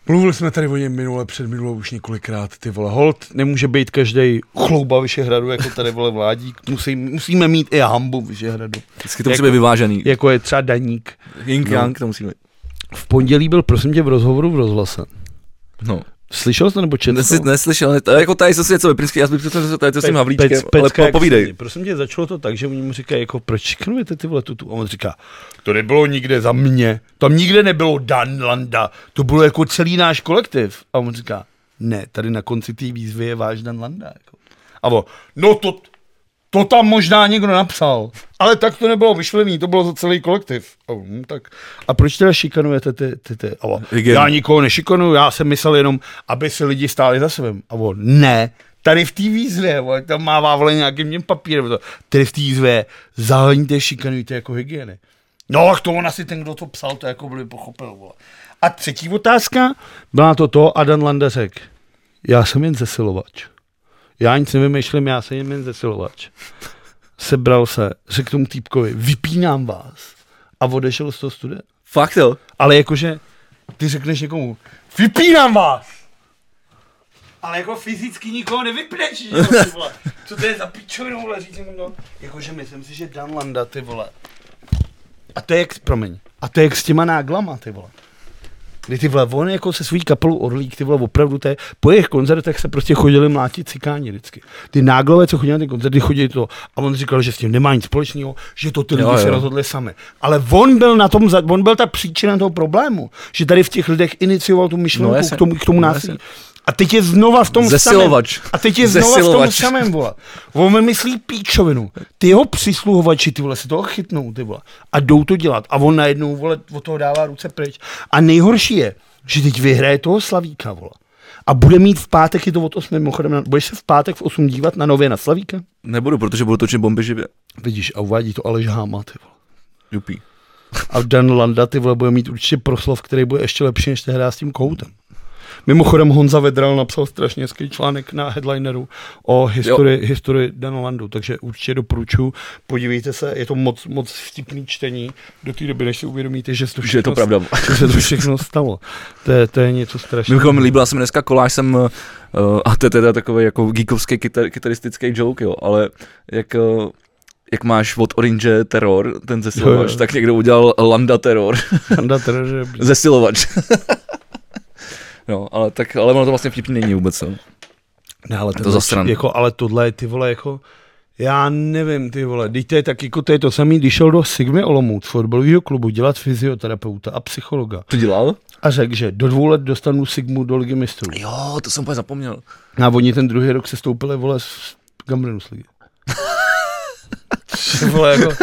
mluvili jsme tady o něm minule, před minulou už několikrát, ty vole, hold, nemůže být každý chlouba Vyšehradu, jako tady vole vládík, Musí, musíme mít i hambu Vyšehradu, Vždycky to musí Jako- být vyvážený. jako je třeba Daník. Ying No. Yang to musí být. V pondělí byl, prosím tě, v rozhovoru v rozhlase. No. Slyšel jsi to nebo četl? Nesi, to? neslyšel, to jako tady se něco vyprinský, já bych představil, že to s tím Havlíčkem, Pec- ale pecka po, povídej. svině. Prosím tě, začalo to tak, že oni mu říkají, jako, proč šikanujete ty vole tutu? A on říká, to nebylo nikde za mě, tam nikde nebylo Dan Landa, to bylo jako celý náš kolektiv. A on říká, ne, tady na konci té výzvy je váš Dan Landa. Jako. A on, no to, to tam možná někdo napsal, ale tak to nebylo vyšlený, to bylo za celý kolektiv. A, on, hm, tak, a proč teda šikanujete ty, ty, ty? A on, já nikoho nešikanuju, já jsem myslel jenom, aby si lidi stáli za svým. A on, ne, tady v té výzvě, tam má vole nějakým tím papírem, to, tady v té výzvě zahoňte, šikanujte jako hygieny. No, tak to on asi ten, kdo to psal, to jako by pochopil. Vole. A třetí otázka byla to to, a Dan Landa řekl, já jsem jen zesilovač. Já nic nevymýšlím, já jsem jen zesilovač. Sebral se, řekl tomu týpkovi, vypínám vás. A odešel z toho studia. Fakt jo. Ale jakože ty řekneš někomu, vypínám vás. Ale jako fyzicky nikoho nevypneš, že jo, ty vole. Co to je za pičovinu, vole, říct někomu to? Jakože myslím si, že Dan Landa, ty vole. A to je jak, promiň, a to je jak s těma náglama, ty vole. Kdy ty vole, on jako se svojí kapelou Orlík, ty vole, opravdu to je, po jejich koncertech se prostě chodili mlátit cikáni vždycky. Ty náglové, co chodili na ty koncerty, chodili to. A on říkal, že s tím nemá nic společného, že to ty lidi Jo, se jo. rozhodli sami. Ale on byl na tom, on byl ta příčina toho problému, že tady v těch lidech inicioval tu myšlenku No, no, k tomu, k tomu No, násilí. jasně. A teď je znova v tom Zesilovač. samém. A teď je znova v tom Zesilovač. samém, vole. On vymyslí píčovinu. Ty jeho přisluhovači, ty vole, se toho chytnou, ty vole. A jdou to dělat. A on najednou, vole, od toho dává ruce pryč. A nejhorší je, že teď vyhraje toho Slavíka, vole. A bude mít v pátek, je to od 8 mimochodem, budeš se v pátek v 8 dívat na nově na Slavíka? Nebudu, protože budu točit bomby živě. Vidíš, a uvádí to Aleš Háma, ty vole. Jupí. A Dan Landa, ty vole, bude mít určitě proslov, který bude ještě lepší, než tehdy s tím koutem. Mimochodem Honza Vedral napsal strašně hezký článek na headlineru o historii, historii Dana Landu, takže určitě doporučuji, podívejte se, je to moc, moc vtipný čtení do té doby, než si uvědomíte, že, to Že je to pravda. že se to všechno stalo. To je, to je něco strašného. Mimochodem líbila se mi dneska koláž jsem, uh, a to je teda takový jako geekovský kytar, kytaristický joke, jo, ale jak, uh, jak máš od Orange terror, ten zesilovač, Jo, jo. tak někdo udělal Landa terror, Landa teda, že... zesilovač. no, ale tak, ale ono to vlastně vtipný není vůbec, no. Ne, ale to to zasran. Jako, ale tohle je ty vole jako, já nevím, ty vole, teď to je tak jako to je to samý, když šel do Sigmy Olomouc fotbalového klubu dělat fyzioterapeuta a psychologa To dělal? a řekl, že do dvou let dostanu Sigmu do ligy mistrů. Jo, to jsem úplně zapomněl. A oni ten druhý rok se stoupili, vole, z Gambrinu z ligy. Vole, jako,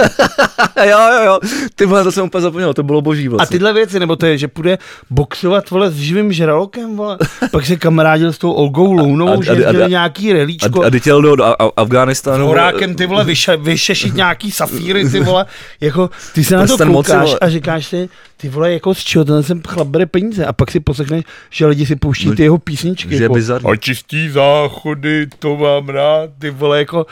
jo, jo, jo, ty vole, to jsem úplně zapomněl, to bylo boží a vlastně. tyhle věci, nebo to je, že půjde boxovat vole, s živým žralokem, vole, pak se kamarádil s tou Olgou Lounovou, A- a- že a- a- nějaký A, relíčko. a jel do, do A- Afghánistánu. horákem ty vole vyše, vyšešit nějaký safíry, ty vole, jako ty se na to Prsten moci, koukáš a říkáš si, ty vole, jako z čeho ten jsem chlap bere peníze a pak si poslechneš, že lidi si pouští No, ty jeho písničky, že je jako, bizarní. a čistí záchody, to mám rád, ty vole, jako,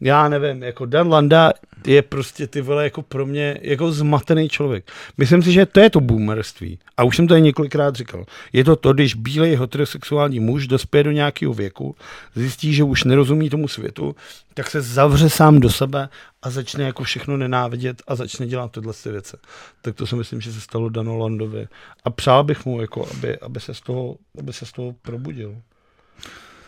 já nevím, jako Dan Landa je prostě ty vole jako pro mě jako zmatený člověk. Myslím si, že to je to boomerství. A už jsem to několikrát říkal. Je to to, když bílej heterosexuální muž dospěje do nějakého věku, zjistí, že už nerozumí tomu světu, tak se zavře sám do sebe a začne jako všechno nenávidět a začne dělat tyhle ty věci. Tak to si myslím, že se stalo Dano Landovi. A přál bych mu, jako, aby, aby, se z toho, aby se z toho probudil.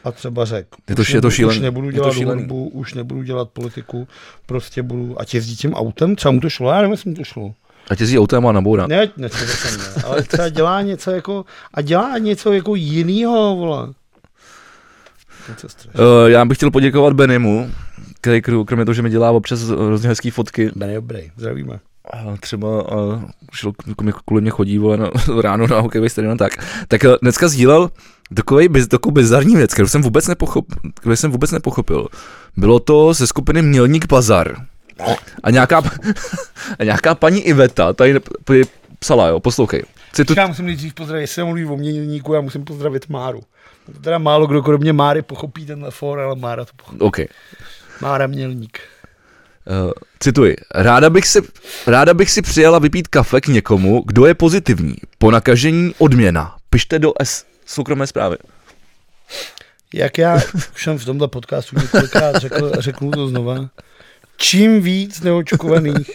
A třeba řekl, Je to- už, je to nebudu- už nebudu Je to dělat hudbu, už nebudu dělat politiku, prostě budu, ať jezdí tím autem, třeba mu to šlo, já nevím, jestli mu to šlo. A jezdí autem a nabourá. Ne, ne, to jsem ne, ale třeba dělá něco jako, a dělá něco jako jinýho, vole. Uh, já bych chtěl poděkovat Benimu, který kro- kromě toho, že mi dělá občas hrozně hezký fotky, Ben je dobrý, zdravíme. a třeba uh, šel, kvůli mě chodí vole, na, ráno na hokejový stadion, tak, tak uh, dneska sdílel takový biz, takovou bizarní věc, kterou jsem vůbec nepochopil, kterou jsem vůbec nepochopil. Bylo to ze skupiny Mělník Bazar. A nějaká, a nějaká paní Iveta tady psala, jo, poslouchej. Citu, Já musím nejdřív pozdravit, jestli se mluví o měníku, já musím pozdravit Máru. To teda málo kdo kromě Máry pochopí tenhle for, ale Mára to pochopí. OK. Mára Mělník. Uh, cituji. Ráda bych, si, ráda bych si přijela vypít kafe k někomu, kdo je pozitivní. Po nakažení odměna. Pište do S soukromé zprávy. Jak já už jsem v tomhle podcastu několikrát řekl, řeknu to znova, čím víc neočkovaných,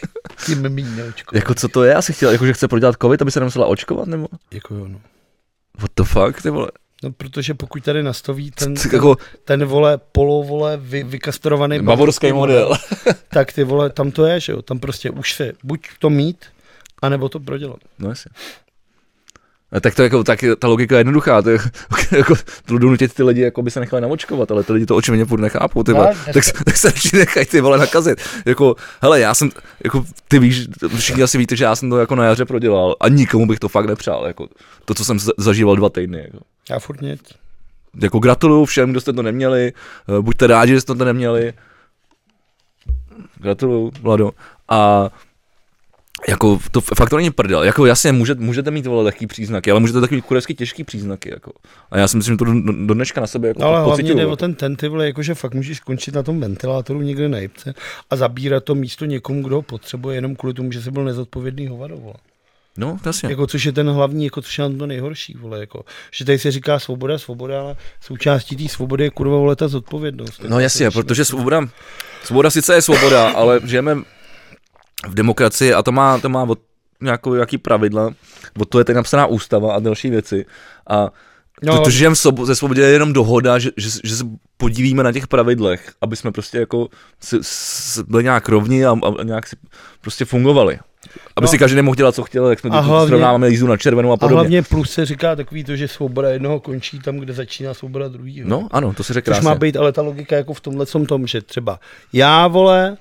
tím méně neočkovaných. Jako co to je? Asi chtěl, jako že chce prodělat covid, aby se nemusela očkovat, nebo? Jako jo, no. What the fuck, ty vole? No, protože pokud tady nastaví ten, ten, jako ten vole, polo, vole, vy, vykastrovaný bavorský model. tak ty vole, tam to je, že jo, tam prostě už se buď to mít, anebo to prodělat. No jasně. A tak to jako, tak ta logika je jednoduchá, to je, jako, to donutit ty lidi, jako by se nechali naočkovat, ale ty lidi to očividně furt nechápou, ty vole. Tak, tak, se- tak se radši nechají ty vole nakazit. Jako, hele, já jsem, jako, ty víš, všichni asi víte, že já jsem to jako na jaře prodělal a nikomu bych to fakt nepřál, jako, to, co jsem za- zažíval dva týdny, jako. Já furt nic. Jako gratuluju všem, kdo jste to neměli, eh, buďte rádi, že jste to neměli. Gratuluju, Vlado. A jako to fakt to není prdel. Jako jasně, může, můžete mít vole lehký příznaky, ale můžete mít kurevsky těžký příznaky. Jako. A já si myslím, že to do, do dneška na sebe jako No, ale hlavně pocituju, jde jako. o ten ten, ty vole, jakože fakt můžeš skončit na tom ventilátoru někde na jibce a zabírat to místo někomu, kdo ho potřebuje, jenom kvůli tomu, že jsi byl nezodpovědný hovado, vole. No, jasně. Jako, což je ten hlavní, jako, což je na to nejhorší, vole, jako, že tady se říká svoboda, svoboda, ale součástí té svobody je kurva, vole, ta zodpovědnost. No jasně, protože svoboda, svoboda sice je svoboda, ale žijeme v demokracii a to má, to má od nějakou, jaký pravidla, od to je tady napsaná ústava a další věci. A No, to, to, žijeme sobo- ze svobodě je jenom dohoda, že, že, že se podílíme na těch pravidlech, aby jsme prostě jako si, si byli nějak rovni a, a nějak si prostě fungovali. Aby No. si každý nemohl dělat, co chtěl, jak jsme A hlavně- srovnáváme jízdu na červenou a a podobně. hlavně plus se říká takový to, že svoboda jednoho končí tam, kde začíná svoboda druhého. No ano, to si řekl Což má být ale ta logika jako v tomhle tom, že třeba já, vole,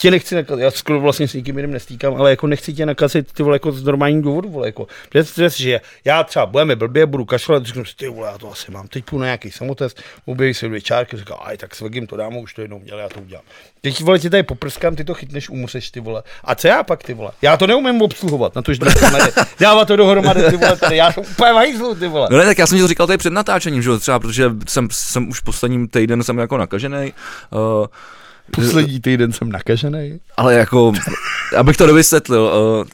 tě nechci nakazit, já skoro vlastně s nikým jiným nestýkám, ale jako nechci tě nakazit ty vole jako z normálních důvodů, vole, jako. Představ si, že já třeba budeme blbě, budu kašlat, řeknu si, ty vole, já to asi mám, teď půjdu na nějaký samotest, objeví se dvě čárky, říká, aj tak s Vegim to dám, už to jednou udělal, já to udělám. Teď vole, tě tady poprskám, ty to chytneš, umřeš, ty vole. A co já pak, ty vole? Já to neumím obsluhovat, na to, že dávat to dohromady, ty vole, tady, já jsem úplně v hajzlu, ty vole. No ne, tak já jsem to říkal tady před natáčením, že třeba, protože jsem, jsem už posledním týden jsem jako nakažený. Uh, Poslední týden jsem nakažený. ale jako, abych to dovysvětlil, uh,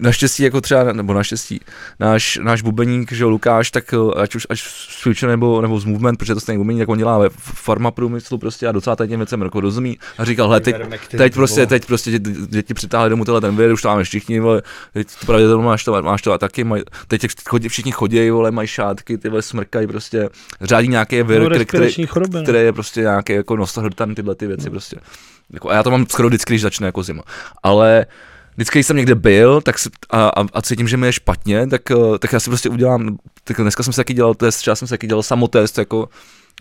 naštěstí jako třeba, nebo naštěstí, náš, náš bubeník, že Lukáš, tak uh, ať už až z Future nebo, nebo z Movement, protože to stejný bubeník, tak on dělá ve farma průmyslu prostě a docela těm věcem jako rozumí a říkal, hele, teď, teď prostě, teď prostě dě- děti přitáhli domů tenhle ten vir, už to máme všichni, vole, teď to pravidelně máš to, máš to a taky, maj, teď chodí, všichni chodí, vole, mají šátky, ty vole, smrkají prostě, řádí nějaký vir, No, který, který, choroby, no. který je prostě nějaký jako nosohrtan, tyhle ty věci prostě. Jako, a já to mám skoro vždycky, když začne jako zima. Ale vždycky, když jsem někde byl tak si, a, a, a, cítím, že mi je špatně, tak, eh, tak já si prostě udělám, tak dneska jsem si taky dělal test, třeba jsem si taky dělal samotest, jako,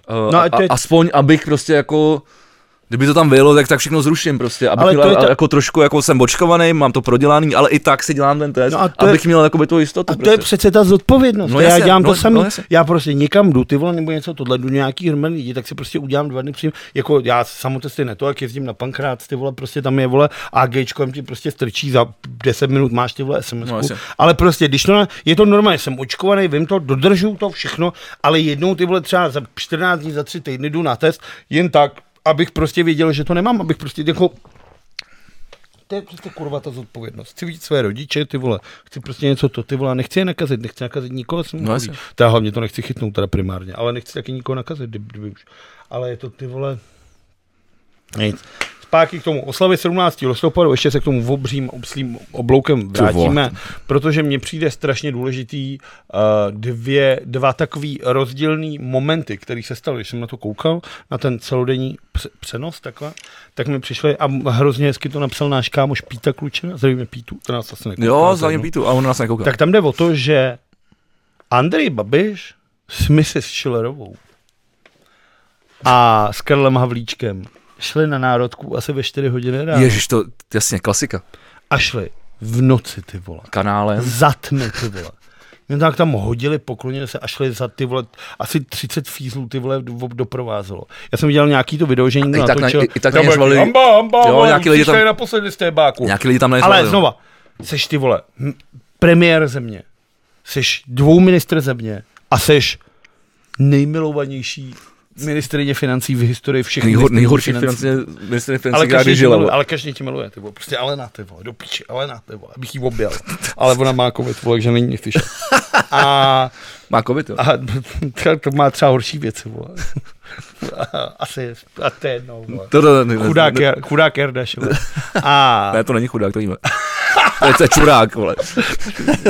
No no a a, a, aspoň abych prostě jako, Kdyby to tam bylo, tak, tak všechno zruším prostě. Abych Ale je měl, ta- jako trošku jako jsem očkovaný, mám to prodělaný, ale i tak si dělám ten test, No no a to je- abych měl jakoby tu jistotu. A to prostě. je přece ta zodpovědnost. No No já jasně, dělám no- to samý. no jasně. já prostě někam jdu, ty vole, nebo něco tohle, jdu nějaký hromadný lidi, tak si prostě udělám dva dny předtím. Jako já samotesty ne to, jak jezdím na pankrát, ty vole, prostě tam je vole AGčko, ti prostě strčí za 10 minut máš ty vole SMS. No jasně. ale prostě, když to, na- je to normálně, jsem očkovaný, vím to, dodržu to všechno, ale jednou ty vole třeba za 14 dní, za 3 týdny jdu na test, jen tak, abych prostě věděl, že to nemám, abych prostě jako to je prostě kurva ta zodpovědnost. Chci vidět své rodiče, ty vole. Chci prostě něco to, ty vole. Nechci je nakazit, nechci nakazit nikoho. Jsem No teda hlavně to nechci chytnout teda primárně, ale nechci taky nikoho nakazit, kdyby, kdyby už. Ale je to ty vole. Nic. Zpátky k tomu oslavě 17. listopadu, ještě se k tomu obřím obslým obloukem vrátíme, protože mně přijde strašně důležitý uh, dvě, dva takový rozdílný momenty, které se staly, když jsem na to koukal, na ten celodenní pře- přenos takhle, tak mi přišly a hrozně hezky to napsal náš kámoš Píta Klučina, zdravíme Pítu, to nás asi nekouká. Jo, jedno. Pítu, a on nás nekouká. Tak tam jde o to, že Andrej Babiš s Mrs. Schillerovou a s Karlem Havlíčkem šli na národku asi ve 4 hodiny ráno Ježiš, to jasně, klasika. a šli v noci, ty vole. Kanálem. Za tmy, ty vole. Mě tak tam hodili, poklonili se a šli za ty vole, asi 30 fízlů ty vole do- doprovázelo. Já jsem viděl nějaký to video, že někdo I tak na- natočil. i- tak na řvali- jaký, Hamba, hamba, Jo, vole, nějaký lidi tam- naposledy z té báku. Nějaký lidi tam Ale nejsou. znova, seš ty vole, premiér země, seš dvou ministr země a seš nejmilovanější ministrině financí v historii všech Nejhor, nejhorší financí. financí, ministr financí, Ale každý, žila. miluje, ale každý tě miluje, ty vole. Prostě Alena, ty vole, do píči, Alena, ty vole, abych jí objel. Ale ona má covid, vole, takže není slyšet. A, Má covid, jo. a třeba to má třeba horší věci, vole. Asi, a to je jedno, vole. To, to, ne, Chudák, ne, Jar- chudák Jardaš, vole. A, ne, to není chudák, to víme. To je, to je čurák, vole.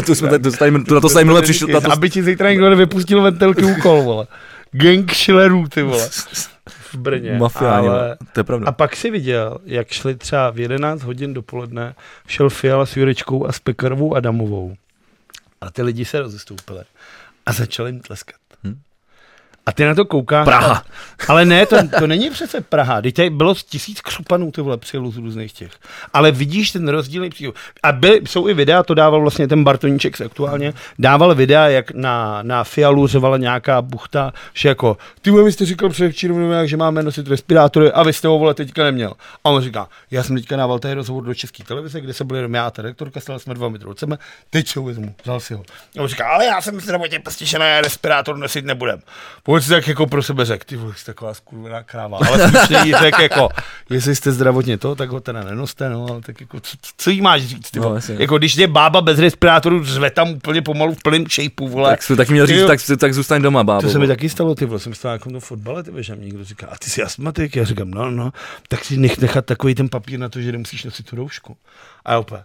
tu jsme, to, tady, tu na to jsme minule přišli, na to, aby ti zítra někdo nevypustil ventilky úkol, vole. Gang šlerů, ty vole. V Brně. mafiáni, ale... to je pravda. A pak si viděl, jak šli třeba v 11 hodin dopoledne, šel Fiala s Jurečkou a s Pekarovou Adamovou. A ty lidi se rozestoupili a začali jim tleskat. A ty na to koukáš. Praha. Ale ne, to, to není přece Praha. Teď tady bylo tisíc křupanů, ty vole, přijelo z různých těch. Ale vidíš ten rozdílný přístup. A byly, jsou i videa, to dával vlastně ten Bartoníček aktuálně, dával videa, jak na, na Fialu řevala nějaká buchta, že jako, ty vy jste říkal předevčírem, že máme nosit respirátory a vy jste ho vole teďka neměl. A on říká, já jsem teďka dával tady rozhovor do české televize, kde se byli jenom já a ta redaktorka, stali jsme dva metry od sebe, teď si ho vezmu, vzal si ho. A on říká, ale já jsem zdravotně postižený, respirátor nosit nebudem. Pojď si tak jako pro sebe řekl, ty vole, jsi taková skurvená kráva. Ale slušně jí řekl jako, jestli jste zdravotně to, tak ho teda nenoste, no, ale tak jako, co, co jí máš říct, ty No, jako když je bába bez respirátoru, řve tam úplně pomalu v plném shapeu, vole. Tak jsi taky měl říct, tak, tak zůstaň doma, bábo. To se mi taky stalo, ty vole, jsem stál jako na fotbale, ty že někdo říká, a ty jsi astmatik? Já říkám, no, no, tak si nech nechat takový ten papír na to, že nemusíš nosit tu roušku. A úplně,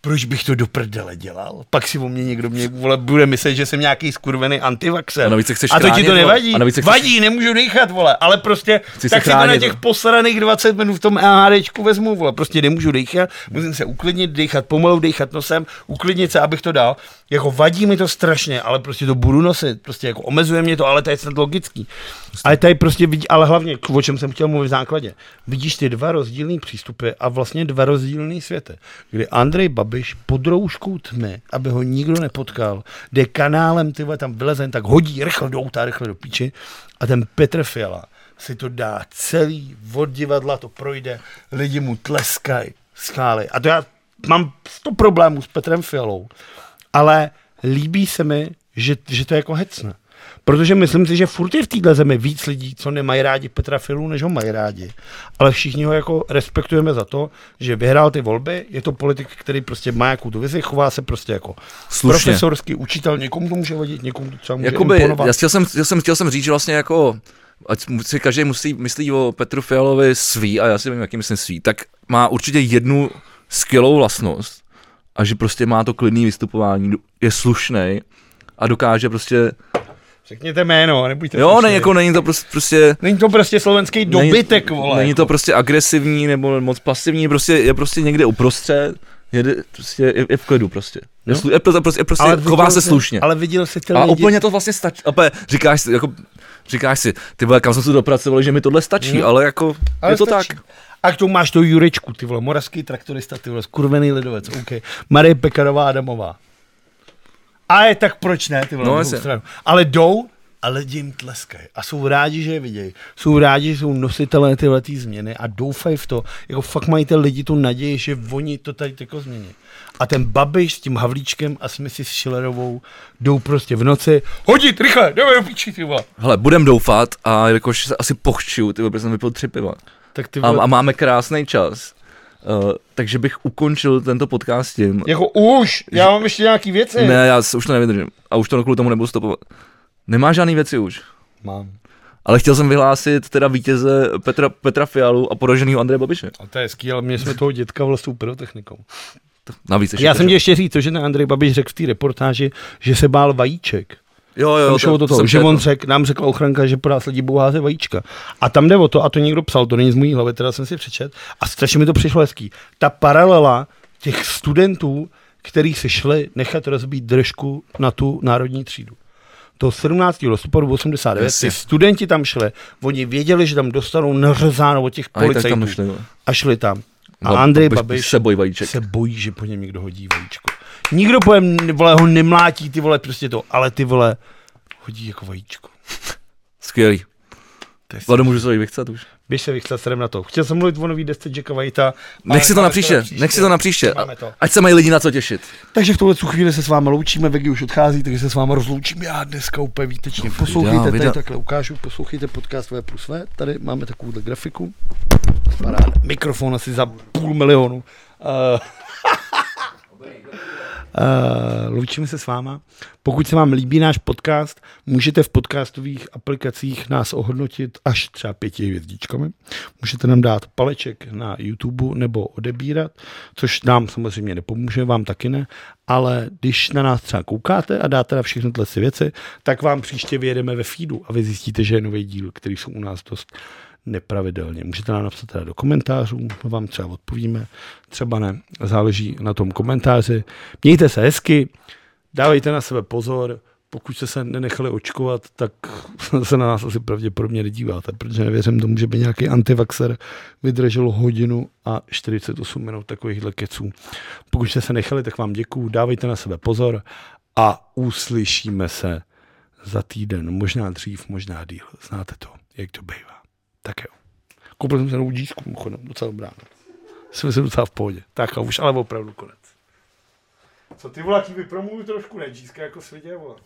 proč bych to do prdele dělal? Pak si o mě někdo mě vole, bude myslet, že jsem nějaký skurvený antivaxer. A navíc se chceš a to ti to nevadí. A navíc se chceš- Vadí, nemůžu dýchat, vole, ale prostě Chci se tak si to na těch posraných 20 minut v tom AHDčku vezmu, vole, prostě nemůžu dýchat, musím se uklidnit, dýchat pomalu, dýchat nosem, uklidnit se, abych to dal. Jako vadí mi to strašně, ale prostě to budu nosit, prostě jako omezuje mě to, ale to je snad logický. Ale tady prostě vidí, ale hlavně, o čem jsem chtěl mluvit v základě, vidíš ty dva rozdílné přístupy a vlastně dva rozdílné světy, kdy Andrej Babiš pod rouškou tmy, aby ho nikdo nepotkal, jde kanálem, ty vole, tam vylezen, tak hodí rychle do auta, rychle do píči a ten Petr Fiala si to dá celý, od divadla to projde, lidi mu tleskají, schály. A to já mám sto problémů s Petrem Fialou, ale líbí se mi, že, že to je jako hecne. Protože myslím si, že furt je v téhle zemi víc lidí, co nemají rádi Petra Fialu, než ho mají rádi. Ale všichni ho jako respektujeme za to, že vyhrál ty volby, je to politik, který prostě má jakou tu vizi, chová se prostě jako Slušně. profesorský učitel, někomu to může vadit, někomu to třeba může Jakoby, imponovat. já chtěl jsem, chtěl, jsem, chtěl jsem říct, že vlastně jako, ať si každý musí, myslí o Petru Fialovi svý, a já si vím, jaký myslím svý, tak má určitě jednu skvělou vlastnost, a že prostě má to klidný vystupování, je slušný a dokáže prostě, Řekněte jméno, nebuďte jo, slušný. ne, jako není to prostě, prostě Není to prostě slovenský dobytek, vole. není to jako. prostě agresivní nebo moc pasivní, prostě je prostě někde uprostřed, jede, prostě je, je v klidu prostě. Je, Jo. slu, je, prostě, prostě, je prostě Ale chová se slušně. Ale viděl jsi ty A lidi, úplně to vlastně stačí. Opět, říkáš si, jako, říkáš si, ty vole, kam jsme se dopracovali, že mi tohle stačí, No. ale jako, Ale je to stačí. tak. A k tomu máš tu Jurečku, ty vole, moravský traktorista, ty vole, skurvený lidovec, OK. Marie Pekarová Adamová. A je tak proč ne, ty vole, No, stranu. Ale jdou a lidi jim tleskají. A jsou rádi, že je vidějí. Jsou rádi, že jsou nositelé tyhle tý změny a doufají v to. Jako fakt mají ty lidi tu naději, že oni to tady jako změní. A ten Babiš s tím Havlíčkem a s Mrs. Schillerovou jdou prostě v noci, hodit, rychle, jdeme do píči, ty vole. Hele, budem doufat a jakož se asi pochču, ty vole, protože jsem vypil tři piva. Tak ty A, vole, a máme krásný čas. Uh, takže bych ukončil tento podcast tím. jako už, já mám ještě nějaký věci. Ne, já s- už to nevydržím. A už to kvůli tomu nebudu stopovat. Nemá žádný věci už. Mám. Ale chtěl jsem vyhlásit teda vítěze Petra, Petra Fialu a poraženýho Andreje Babiše. A to je hezký, ale měli jsme toho dětka vlastně pyrotechnikou. Navíc ještě Já jsem ti ještě říct to, že ten Andrej Babiš řekl v té reportáži, že se bál vajíček. Jo, jo, Tam to, to, že on řek, nám řekla ochranka, že po nás lidi budou házet vajíčka. A tam jde o to, a to někdo psal, to není z mojí hlavy, teda jsem si přečet, a strašně mi to přišlo hezký. Ta paralela těch studentů, který se šli nechat rozbít držku na tu národní třídu. To 17. listopadu 89, Jasně. ty studenti tam šli, oni věděli, že tam dostanou nařezáno od těch A policajtů tam šli, vole. a šli tam. A No, Andrej Babiš Babiš se bojí vajíček. se bojí, že po něm někdo hodí vajíčko. Nikdo po něm, vole, ho nemlátí, ty vole, prostě to, ale ty vole, hodí jako vajíčko. Skvělý. Vlado, můžu se vychcat už. Běž se vychcat, jdem na to. Chtěl jsem mluvit o nový desce Jacka Whitea. Nech si to na příště, nech si to na příště. Máme to. Ať se mají lidi na co těšit. Takže v tuhle chvíli se s vámi loučíme, Vegy už odchází, takže se s vámi rozloučím já dneska úplně výtečně. Poslouchejte, tady takhle ukážu, poslouchejte podcast V plus V, tady máme takovouhle grafiku. Paráda. Mikrofon asi za půl milionu. Uh, Uh, loučíme se s váma. Pokud se vám líbí náš podcast, můžete v podcastových aplikacích nás ohodnotit až třeba pěti hvězdičkami. Můžete nám dát paleček na YouTube nebo odebírat, což nám samozřejmě nepomůže, vám taky ne, ale když na nás třeba koukáte a dáte na všechny tyhle věci, tak vám příště vyjedeme ve feedu a vy zjistíte, že je nový díl, který jsou u nás dost nepravidelně. Můžete nám napsat teda do komentářů, my vám třeba odpovíme, třeba ne, záleží na tom komentáři. Mějte se hezky, dávejte na sebe pozor, pokud jste se nenechali očkovat, tak se na nás asi pravděpodobně nedíváte, protože nevěřím tomu, že by nějaký antivaxer vydržel hodinu a 48 minut takovýchhle keců. Pokud jste se nechali, tak vám děkuju, dávejte na sebe pozor a uslyšíme se za týden, možná dřív, možná díl. Znáte to, jak to bývá. Tak jo. Koupil jsem se novou dísku, mimochodem, docela dobrá. Jsem myslím docela v pohodě. Tak a už ale opravdu konec. Co ty vole, ti vypromluju trošku, ne? Díska jako svědě, vole.